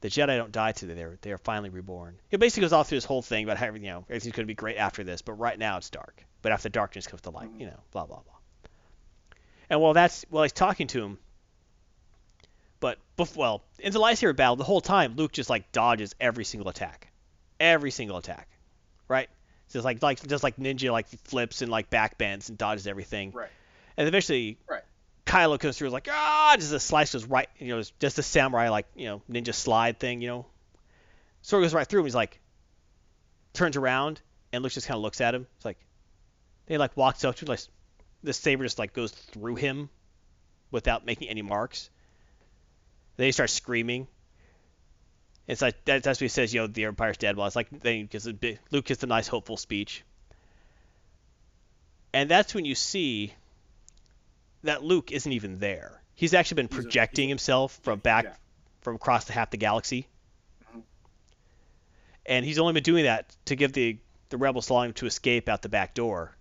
Speaker 2: The Jedi don't die today; they're they are finally reborn. It basically goes off through this whole thing about how you know everything's going to be great after this, but right now it's dark. But after darkness comes the light. Mm-hmm. You know, blah blah blah. And while that's while he's talking to him, but bef- well, in the lightsaber battle, the whole time Luke just like dodges every single attack, every single attack, right? Just like like just like ninja like flips and like backbends and dodges everything.
Speaker 1: Right.
Speaker 2: And eventually,
Speaker 1: Right.
Speaker 2: Kylo comes through, like, ah, just a slice goes right, you know, just a samurai like, you know, ninja slide thing, you know. Sword goes right through him. He's like, turns around, and Luke just kind of looks at him. It's like, they like walks up to him, like, the saber just like goes through him, without making any marks. They start screaming. It's like that, that's what he says. You know, the Empire's dead. Well, it's like then he a big, Luke gives a nice hopeful speech, and that's when you see that Luke isn't even there. He's actually been projecting himself from back
Speaker 1: yeah.
Speaker 2: from across the half the galaxy,
Speaker 1: Mhm.
Speaker 2: and he's only been doing that to give the the rebels time to escape out the back door,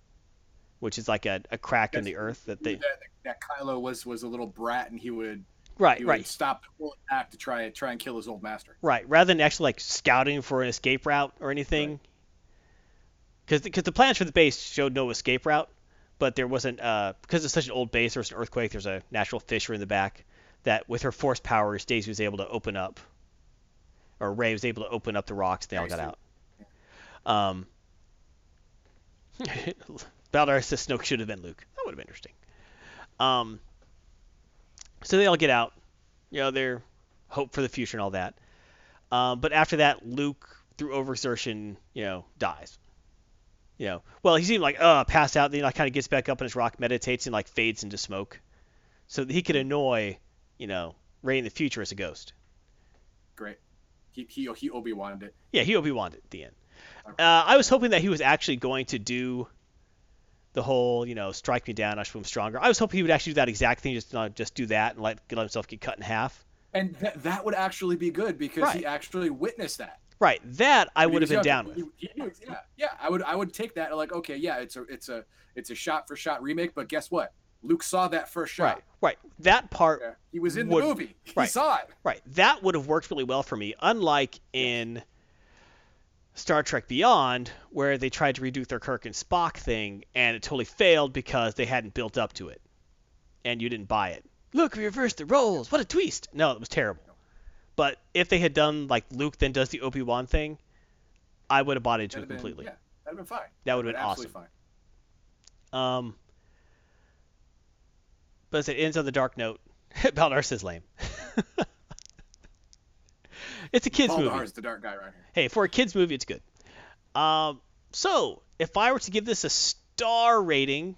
Speaker 2: which is like a, a crack in the earth that they.
Speaker 1: that, that Kylo was was a little brat, and he would
Speaker 2: Right,
Speaker 1: he
Speaker 2: right.
Speaker 1: would stop the whole attack to try try and kill his old master.
Speaker 2: Right, rather than actually like scouting for an escape route or anything. Because because the plans for the base showed no escape route, but there wasn't uh because it's such an old base. There was an earthquake. There's a natural fissure in the back that with her force powers, Daisy was able to open up, or Rey was able to open up the rocks. And They all got out. Um. Baldar says Snoke should have been Luke. That would have been interesting. Um. So they all get out. You know, they're hope for the future and all that. Um, but after that, Luke, through overexertion, you know, dies. You know, well, he seemed like uh passed out. Then he like kind of gets back up on his rock, meditates, and like fades into smoke, so that he could annoy, you know, Rey in the future as a ghost.
Speaker 1: Great. He he he Obi Wan'd it.
Speaker 2: Yeah, he Obi Wan at the end. Uh, I was hoping that he was actually going to do the whole, you know, strike me down, I move stronger. I was hoping he would actually do that exact thing, just not just do that and let, let himself get cut in half.
Speaker 1: And that that would actually be good because
Speaker 2: Right.
Speaker 1: he actually witnessed that.
Speaker 2: Right, that I would have been down with.
Speaker 1: he- he was- yeah, yeah. I would I would take that like okay, yeah, it's a it's a it's a shot for shot remake, but guess what? Luke saw that first shot.
Speaker 2: Right, right. That part
Speaker 1: Yeah. He was in
Speaker 2: Would-
Speaker 1: the movie. He
Speaker 2: right.
Speaker 1: saw it.
Speaker 2: Right. That would have worked really well for me, unlike in Star Trek Beyond, where they tried to redo their Kirk and Spock thing, and it totally failed because they hadn't built up to it, and you didn't buy it. Look, we reversed the roles. What a twist! No, it was terrible. But if they had done like Luke then does the Obi Wan thing, I would have bought into
Speaker 1: That'd
Speaker 2: it
Speaker 1: have been-
Speaker 2: completely.
Speaker 1: yeah, that'd have been fine.
Speaker 2: That would have been
Speaker 1: Absolutely
Speaker 2: awesome.
Speaker 1: fine.
Speaker 2: Um, but as it ends on the dark note, Baldar is lame. it's a kids movie.
Speaker 1: Baldar's the dark guy right here.
Speaker 2: hey, for a kids movie, it's good. Um, so if I were to give this a star rating,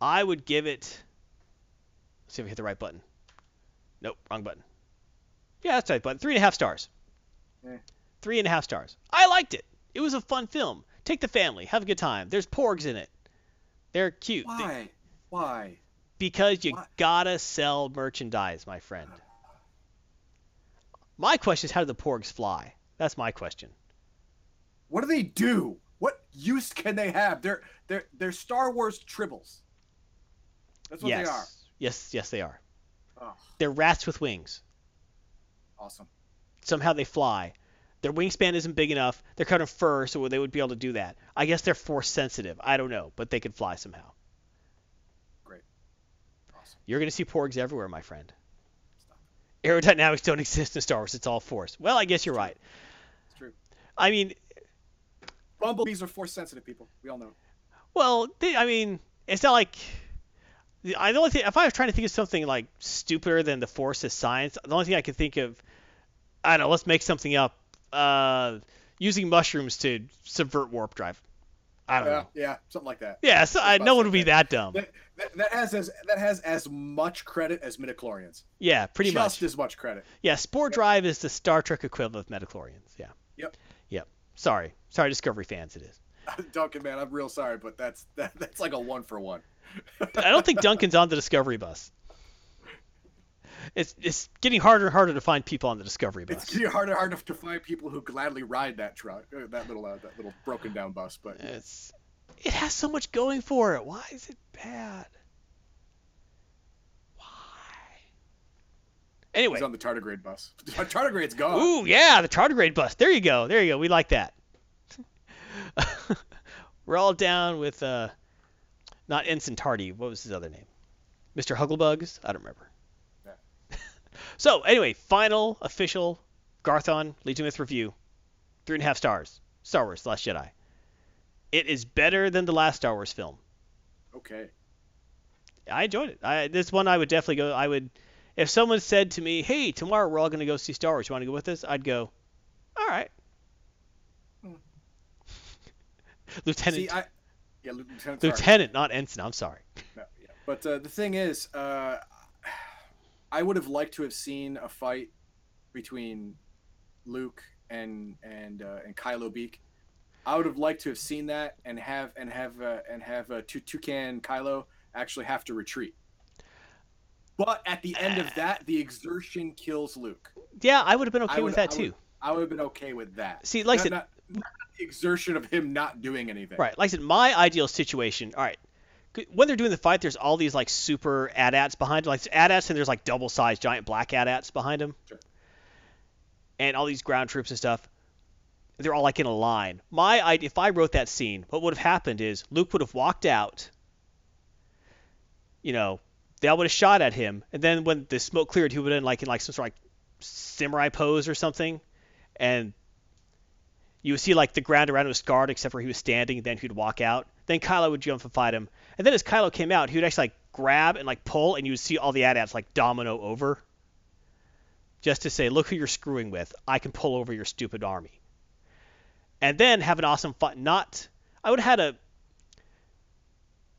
Speaker 2: I would give it. Let's see if I hit the right button. Nope, wrong button. Yeah, that's right button. Three and a half stars.
Speaker 1: Eh.
Speaker 2: Three and a half stars. I liked it. It was a fun film. Take the family, have a good time. There's porgs in it. They're cute. They-
Speaker 1: Why? Why?
Speaker 2: because you
Speaker 1: Why?
Speaker 2: gotta sell merchandise, my friend. My question is, how do the porgs fly? That's my question.
Speaker 1: What do they do? What use can they have? They're they're they're Star Wars tribbles. That's what
Speaker 2: yes.
Speaker 1: they are.
Speaker 2: Yes, yes, they are.
Speaker 1: Oh,
Speaker 2: They're rats with wings.
Speaker 1: Awesome.
Speaker 2: Somehow they fly. Their wingspan isn't big enough. They're covered in fur, so they would be able to do that. I guess they're force sensitive. I don't know, but they could fly somehow.
Speaker 1: Great. Awesome.
Speaker 2: You're going to see porgs everywhere, my friend.
Speaker 1: Stop.
Speaker 2: Aerodynamics don't exist in Star Wars. It's all force. Well, I guess you're right.
Speaker 1: It's true.
Speaker 2: I mean,
Speaker 1: Bumblebees are force sensitive people. We all know.
Speaker 2: Well, they, I mean, it's not like the I the only thing if I was trying to think of something like stupider than the force is science, the only thing I could think of, I don't know, let's make something up. Uh, using mushrooms to subvert warp drive. I don't
Speaker 1: Yeah,
Speaker 2: know.
Speaker 1: yeah, something like that.
Speaker 2: Yeah, so, I, no one would be
Speaker 1: that.
Speaker 2: dumb.
Speaker 1: That, that, that has as that has as much credit as midichlorians.
Speaker 2: Yeah, pretty
Speaker 1: Just
Speaker 2: much.
Speaker 1: as much credit.
Speaker 2: Yeah, Spore Drive is the Star Trek equivalent of Midichlorians. Yeah.
Speaker 1: Yep.
Speaker 2: Yep. Sorry, sorry, Discovery fans, it is.
Speaker 1: Duncan, man, I'm real sorry, but that's that, that's like a one for one.
Speaker 2: I don't think Duncan's on the Discovery bus. It's it's getting harder and harder to find people on the Discovery bus.
Speaker 1: It's getting harder and harder to find people who gladly ride that truck, uh, that little uh, that little broken down bus. But
Speaker 2: It's it has so much going for it. Why is it bad? Why? Anyway,
Speaker 1: he's on the tardigrade bus. The Tardigrade's gone.
Speaker 2: ooh yeah, the tardigrade bus. There you go. There you go. We like that. We're all down with uh, not Ensign Tardy. What was his other name? Mr. Hugglebugs? I don't remember. So anyway, final official Garthon Legion Myth review. Three and a half stars. Star Wars: The Last Jedi. It is better than the last Star Wars film.
Speaker 1: Okay.
Speaker 2: I enjoyed it. I, this one I would definitely go. I would, if someone said to me, "Hey, tomorrow we're all going to go see Star Wars. You want to go with us?" I'd go, "All right."
Speaker 1: Hmm.
Speaker 2: Lieutenant,
Speaker 1: See, I yeah, Lieutenant.
Speaker 2: Lieutenant, not ensign. I'm sorry.
Speaker 1: No, yeah. But uh, the thing is, uh, I would have liked to have seen a fight between Luke and and uh, and Kylo Beak. I would have liked to have seen that and have and have uh, and have uh, Toucan Kylo actually have to retreat. But at the end of that, the exertion kills Luke.
Speaker 2: Yeah, I would have been okay
Speaker 1: I
Speaker 2: with that
Speaker 1: I would-
Speaker 2: too.
Speaker 1: I would have been okay with that.
Speaker 2: See, like I
Speaker 1: not,
Speaker 2: said-
Speaker 1: not, not the exertion of him not doing anything.
Speaker 2: Right. Like I said, my ideal situation. All right. When they're doing the fight, there's all these like super AT-ATs behind, like AT-ATs, and there's like double-sized giant black AT-ATs behind them,
Speaker 1: Sure.
Speaker 2: and all these ground troops and stuff. They're all like in a line. My if I wrote that scene, what would have happened is Luke would have walked out. You know, they all would have shot at him, and then when the smoke cleared, he would have been like in like some sort of like samurai pose or something, and you would see like the ground around him was scarred except where he was standing, and then he'd walk out. Then Kylo would jump and fight him. And then as Kylo came out, he would actually like grab and like pull, and you would see all the AT-ATs like domino over. Just to say, look who you're screwing with. I can pull over your stupid army. And then have an awesome fight. Not, I would have had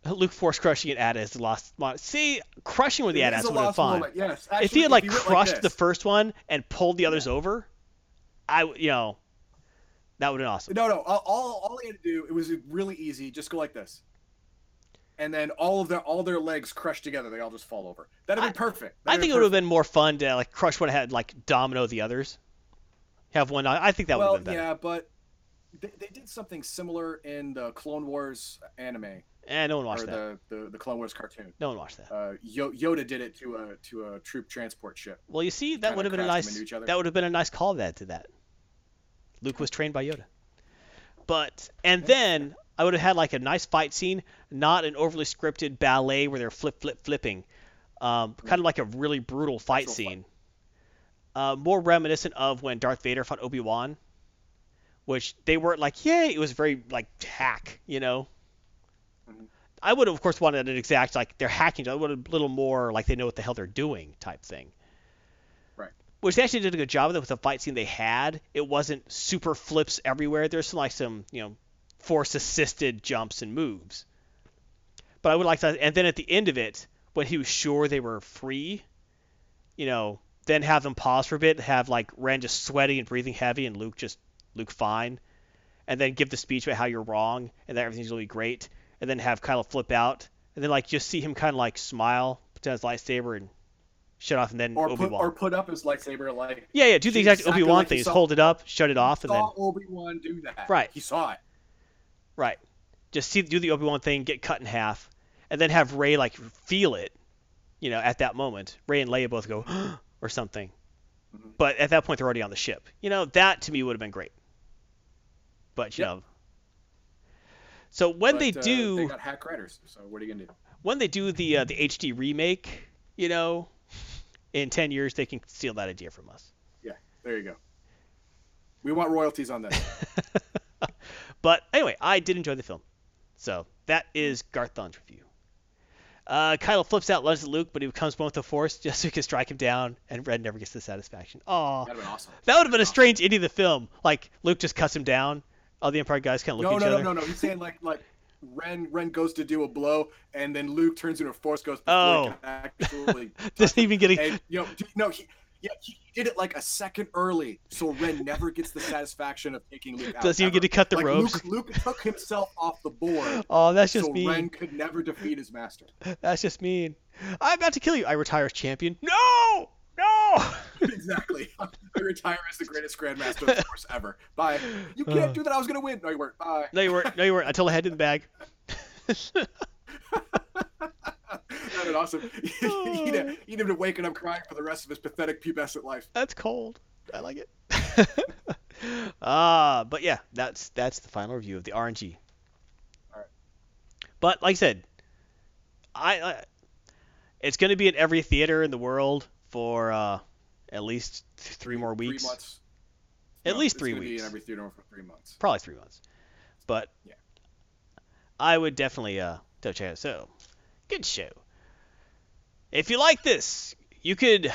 Speaker 2: a Luke Force crushing an AT-AT as the last. mo- See, crushing with the AT-ATs would have been fun.
Speaker 1: moment, Yes.
Speaker 2: if he had like crushed the first one and pulled the others over, I you know, that would have been awesome.
Speaker 1: No, no. All, all, all they had to do, it was really easy. Just go like this, and then all of their all their legs crushed together. They all just fall over. That'd
Speaker 2: I-
Speaker 1: be perfect.
Speaker 2: I
Speaker 1: That'd
Speaker 2: think
Speaker 1: be
Speaker 2: it would have been more fun to like crush one had like domino the others. Have one. I think that would have been better.
Speaker 1: yeah, but they, they did something similar in the Clone Wars anime
Speaker 2: Eh, no one
Speaker 1: or
Speaker 2: watched that.
Speaker 1: the, the the Clone Wars cartoon.
Speaker 2: No one watched that.
Speaker 1: Uh, Yoda did it to a to a troop transport ship.
Speaker 2: Well, you see, that would have been a nice.
Speaker 1: into each other.
Speaker 2: That would have been a nice call that to that. Luke was trained by Yoda. But and then I would have had like a nice fight scene, not an overly scripted ballet where they're flip flip flipping. Um, kind of like a really brutal fight
Speaker 1: Actual fight.
Speaker 2: scene. Uh, more reminiscent of when Darth Vader fought Obi Wan, which they weren't like, yay, it was very like hack, you know.
Speaker 1: Mhm.
Speaker 2: I would have, of course, wanted an exact like they're hacking. I would have a little more like they know what the hell they're doing type thing. Which they actually did a good job of it with the fight scene they had. It wasn't super flips everywhere. There's some like some you know force assisted jumps and moves. But I would like to, and then at the end of it, when he was sure they were free, you know, then have them pause for a bit, have like Ren just sweaty and breathing heavy, and Luke just Luke fine, and then give the speech about how you're wrong and that everything's be great, and then have Kylo flip out, and then like just see him kind of like smile, put down his lightsaber, and shut off, and then
Speaker 1: Or
Speaker 2: Obi
Speaker 1: put or put up his lightsaber like
Speaker 2: Yeah, yeah, do the exact
Speaker 1: exactly
Speaker 2: Obi Wan
Speaker 1: like
Speaker 2: thing. Just hold it up, shut it off, and then
Speaker 1: saw Obi Wan do that.
Speaker 2: Right.
Speaker 1: He saw it.
Speaker 2: Right. Just see do the Obi Wan thing, get cut in half, and then have Rey like feel it, you know, at that moment. Rey and Leia both go or something.
Speaker 1: Mhm.
Speaker 2: But at that point they're already on the ship. You know, that to me would have been great. But you
Speaker 1: Yep.
Speaker 2: know. So when
Speaker 1: But,
Speaker 2: they
Speaker 1: uh,
Speaker 2: do
Speaker 1: they got hack writers. So what are you gonna do?
Speaker 2: when they do the uh, the HD remake, you know, in 10 years they can steal that idea from us.
Speaker 1: Yeah, there you go. We want royalties on that.
Speaker 2: But anyway, I did enjoy the film. So that is Garth Thon's review. Uh, Kylo flips out, lunges at Luke, but he becomes one with the Force just so he can strike him down, and Red never gets the satisfaction. Aw,
Speaker 1: That'd been awesome.
Speaker 2: that would have been a strange ending of the film. Like Luke just cuts him down. All the Empire guys kind of look
Speaker 1: No,
Speaker 2: at each
Speaker 1: no, no,
Speaker 2: other.
Speaker 1: no, no. He's saying like like Ren Ren goes to do a blow, and then Luke turns into a Force ghost before
Speaker 2: Oh.
Speaker 1: actually.
Speaker 2: Doesn't even get a.
Speaker 1: and you know, no, he yeah he did it like a second early, so Ren never gets the satisfaction of taking Luke out.
Speaker 2: Doesn't even get to cut the
Speaker 1: like,
Speaker 2: ropes.
Speaker 1: Luke, Luke took himself off the board,
Speaker 2: Oh, that's just
Speaker 1: so
Speaker 2: mean.
Speaker 1: Ren could never defeat his master.
Speaker 2: That's just mean. I'm about to kill you. I retire as champion. No, no.
Speaker 1: exactly. I retire as the greatest Grandmaster of the Force ever. Bye. You can't
Speaker 2: Uh.
Speaker 1: do that. I was gonna win. No, you weren't. Bye.
Speaker 2: No, you weren't. No, you weren't. Until I had it in the bag.
Speaker 1: That'd been awesome. he'd, have, he'd have been waking up crying for the rest of his pathetic pubescent life.
Speaker 2: That's cold. I like it. Ah, but yeah, that's that's the final review of the RNG.
Speaker 1: Alright.
Speaker 2: But like I said, I, I it's going to be in every theater in the world for uh, at least th- three more weeks.
Speaker 1: Three months.
Speaker 2: At
Speaker 1: No,
Speaker 2: least three weeks.
Speaker 1: every for three months.
Speaker 2: Probably three months. But
Speaker 1: Yeah.
Speaker 2: I would definitely uh go check it out. So good show. If you like this, you could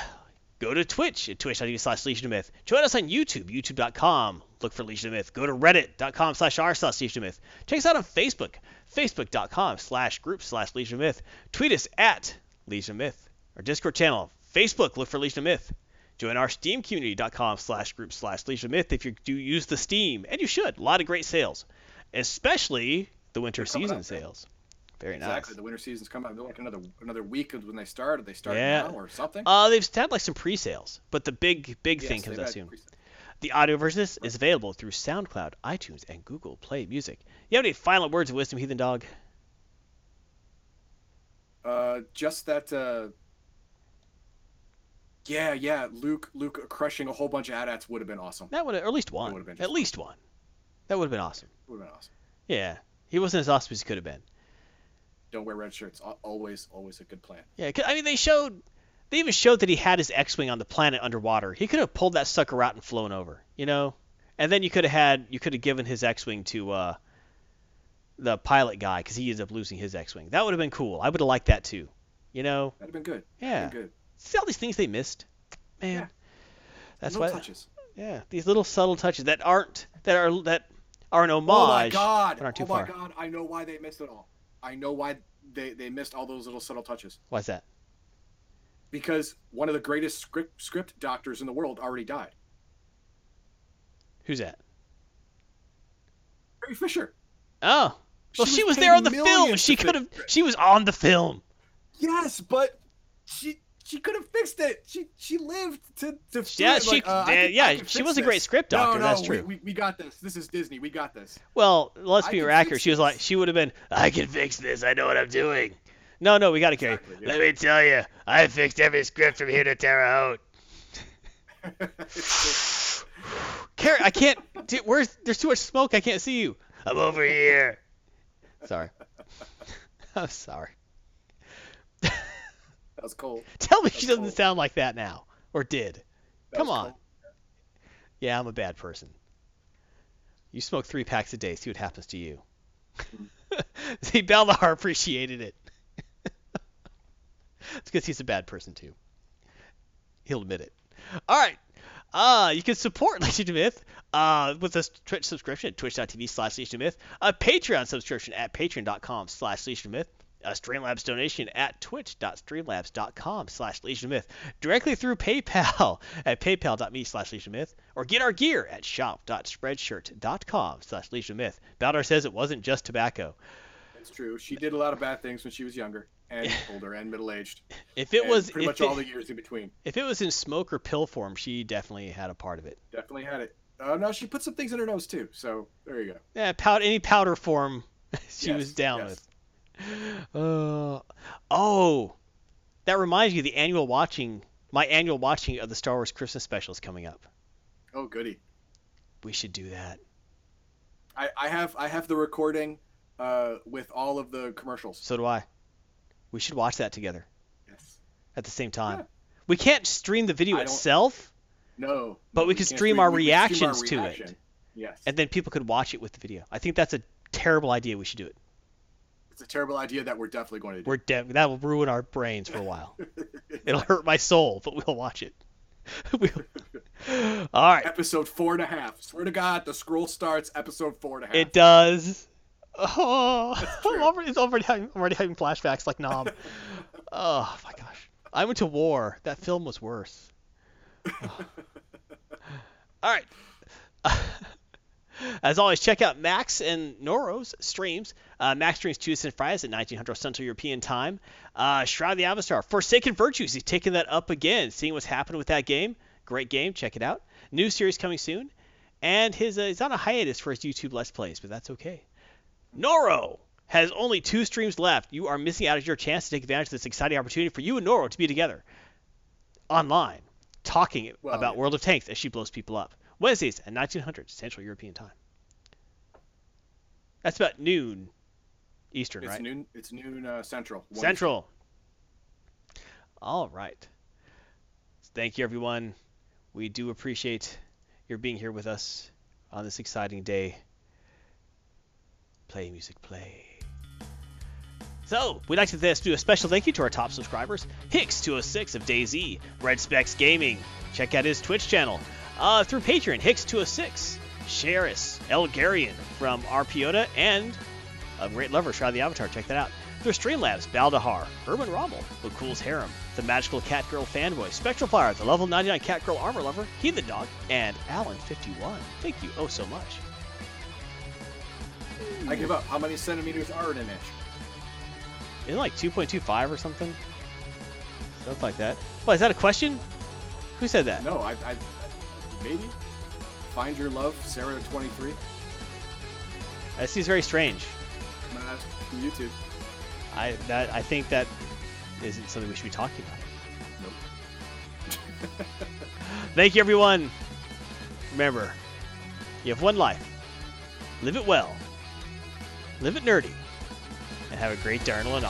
Speaker 2: go to Twitch at twitch.tv slash Legion of Myth. Join us on YouTube, youtube.com. Look for Legion of Myth. Go to reddit.com slash r slash Legion of Myth. Check us out on Facebook, facebook.com slash group slash Legion of Myth. Tweet us at Legion of Myth. Our Discord channel, Facebook, look for Legion of Myth. Join our Steam community.com slash group slash Legion of Myth if you do use the Steam, and you should. A lot of great sales, especially the winter season
Speaker 1: up,
Speaker 2: sales. Very
Speaker 1: Exactly.
Speaker 2: nice.
Speaker 1: The winter season's coming up. They're like another another week of when they start. They start
Speaker 2: Yeah.
Speaker 1: now or something.
Speaker 2: Uh, they've had like some pre-sales, but the big big
Speaker 1: Yes,
Speaker 2: thing comes out soon. The audio version is available through SoundCloud, iTunes, and Google Play Music. You have any final words of wisdom, Heathen Dog?
Speaker 1: Uh, just that. Uh, yeah, yeah. Luke, Luke crushing a whole bunch of AT-ATs would have been awesome.
Speaker 2: That would or at least one.
Speaker 1: would've been
Speaker 2: At least one. That would have been awesome.
Speaker 1: Would have been awesome.
Speaker 2: Yeah, he wasn't as awesome as he could have been.
Speaker 1: Don't wear red shirts. Always, always a good plan.
Speaker 2: Yeah, I mean they showed, they even showed that he had his X-wing on the planet underwater. He could have pulled that sucker out and flown over, you know, and then you could have had, you could have given his X-wing to uh, the pilot guy because he ended up losing his X-wing. That would have been cool. I would have liked that too, you know.
Speaker 1: That'd have been good.
Speaker 2: Yeah.
Speaker 1: Been good.
Speaker 2: See all these things they missed, man.
Speaker 1: Yeah.
Speaker 2: That's
Speaker 1: Little
Speaker 2: why.
Speaker 1: touches.
Speaker 2: Yeah, these little subtle touches that aren't that are that are an homage.
Speaker 1: Oh my god!
Speaker 2: but aren't too
Speaker 1: oh my
Speaker 2: far.
Speaker 1: god! I know why they missed it all. I know why they, they missed all those little subtle touches.
Speaker 2: Why's that?
Speaker 1: Because one of the greatest script script doctors in the world already died.
Speaker 2: Who's that?
Speaker 1: Carrie Fisher.
Speaker 2: Oh, well,
Speaker 1: She
Speaker 2: she
Speaker 1: was
Speaker 2: was there on the film. She could have. She was on the film.
Speaker 1: Yes, but she she could have fixed it. She she lived to to.
Speaker 2: Yeah,
Speaker 1: it.
Speaker 2: she-
Speaker 1: Like, uh,
Speaker 2: yeah, she was a great script doctor,
Speaker 1: No, no,
Speaker 2: that's
Speaker 1: we-
Speaker 2: true.
Speaker 1: We, we got this. This is Disney. We got this.
Speaker 2: Well, let's be accurate. She was like, she would have been. I can fix this. I know what I'm doing. No, no, we got to carry.
Speaker 1: Exactly, yeah.
Speaker 2: Let me tell you, I fixed every script from here to Terre Haute. Carrie, I can't. Dude, where's? There's too much smoke. I can't see you. I'm over here. Sorry. I'm sorry.
Speaker 1: That was cold.
Speaker 2: Tell me she doesn't
Speaker 1: cold.
Speaker 2: sound like that now, or did.
Speaker 1: That
Speaker 2: Come on.
Speaker 1: cold.
Speaker 2: Yeah, I'm a bad person. You smoke three packs a day. See what happens to you. see, Balnahar appreciated it. it's because he's a bad person too. He'll admit it. All right. Uh, you can support Legion of Myth uh, with a Twitch subscription at twitch.tv slash Legion of Myth, a Patreon subscription at patreon.com slash Legion of Myth, a Streamlabs donation at twitch.streamlabs.com slash Legion Myth, directly through PayPal at paypal.me slash Legion Myth, or get our gear at shop.spreadshirt.com slash Legion of Myth. Baldar says it wasn't just tobacco.
Speaker 1: It's true. She did a lot of bad things when she was younger and older and middle aged.
Speaker 2: If it was
Speaker 1: pretty much
Speaker 2: it,
Speaker 1: all the years in between.
Speaker 2: if it was in smoke or pill form, she definitely had a part of it.
Speaker 1: Definitely had it. Uh, no, she put some things in her nose too. So there you go.
Speaker 2: Yeah, powder, any powder form she
Speaker 1: Yes,
Speaker 2: was down
Speaker 1: yes.
Speaker 2: with. Uh, oh, that reminds me, the annual watching, my annual watching of the Star Wars Christmas special is coming up.
Speaker 1: Oh goody.
Speaker 2: We should do that.
Speaker 1: I, I have I have the recording uh, with all of the commercials.
Speaker 2: So do I. We should watch that together
Speaker 1: Yes.
Speaker 2: at the same time.
Speaker 1: Yeah.
Speaker 2: We can't stream the video
Speaker 1: I
Speaker 2: itself,
Speaker 1: No.
Speaker 2: But we could
Speaker 1: can't
Speaker 2: stream our
Speaker 1: we could stream our
Speaker 2: reactions to it.
Speaker 1: Yes.
Speaker 2: and then people could watch it with the video. I think that's a terrible idea. We should do it.
Speaker 1: It's a terrible idea that we're definitely going to do.
Speaker 2: We're de- that will ruin our brains for a while. It'll hurt my soul, but we'll watch it. we'll... All right.
Speaker 1: episode four and a half. Swear to God, the scroll starts episode four and a half.
Speaker 2: It does. Oh. I'm already, it's already having, I'm already having flashbacks like Nom. oh my gosh. I went to war. That film was worse. Oh. All right. As always, check out Max and Noro's streams. Uh, Max streams Tuesdays and Fridays at 1900 Central European Time. Uh, Shroud of the Avatar, Forsaken Virtues. He's taking that up again, seeing what's happening with that game. Great game. Check it out. New series coming soon. And his uh, he's on a hiatus for his YouTube Let's Plays, but that's okay. Noro has only two streams left. You are missing out on your chance to take advantage of this exciting opportunity for you and Noro to be together online, talking
Speaker 1: Well,
Speaker 2: about. World of Tanks as she blows people up. Wednesdays at 1900 Central European Time. That's about noon Eastern,
Speaker 1: It's
Speaker 2: right?
Speaker 1: noon. It's noon uh, central.
Speaker 2: Central. All right. Thank you, everyone. We do appreciate your being here with us on this exciting day. Play music, play. So, we'd like to do a special thank you to our top subscribers Hicks206 of DayZ, Red Specs Gaming. Check out his Twitch channel. Uh, through Patreon, Hicks206, Sheris, Elgarian from Arpiota, and a great lover, Shroud the Avatar. Check that out. Through Streamlabs, Baldahar, Herman Rommel, Cool's Harem, the magical Catgirl fanboy, Spectral Fire, the level 99 Catgirl armor lover, Heathen Dog, and Alan51. Thank you oh so much.
Speaker 1: I give up. How many centimeters are in an inch?
Speaker 2: Isn't it like 2.25 or something? Stuff like that. What, is that a question? Who said that?
Speaker 1: No, I, I maybe. Find your love, Sarah twenty three.
Speaker 2: That seems very strange.
Speaker 1: I'm gonna ask from YouTube.
Speaker 2: I that I think that isn't something we should be talking about.
Speaker 1: Nope.
Speaker 2: Thank you, everyone. Remember, you have one life. Live it well. Live it nerdy. And have a great darnel and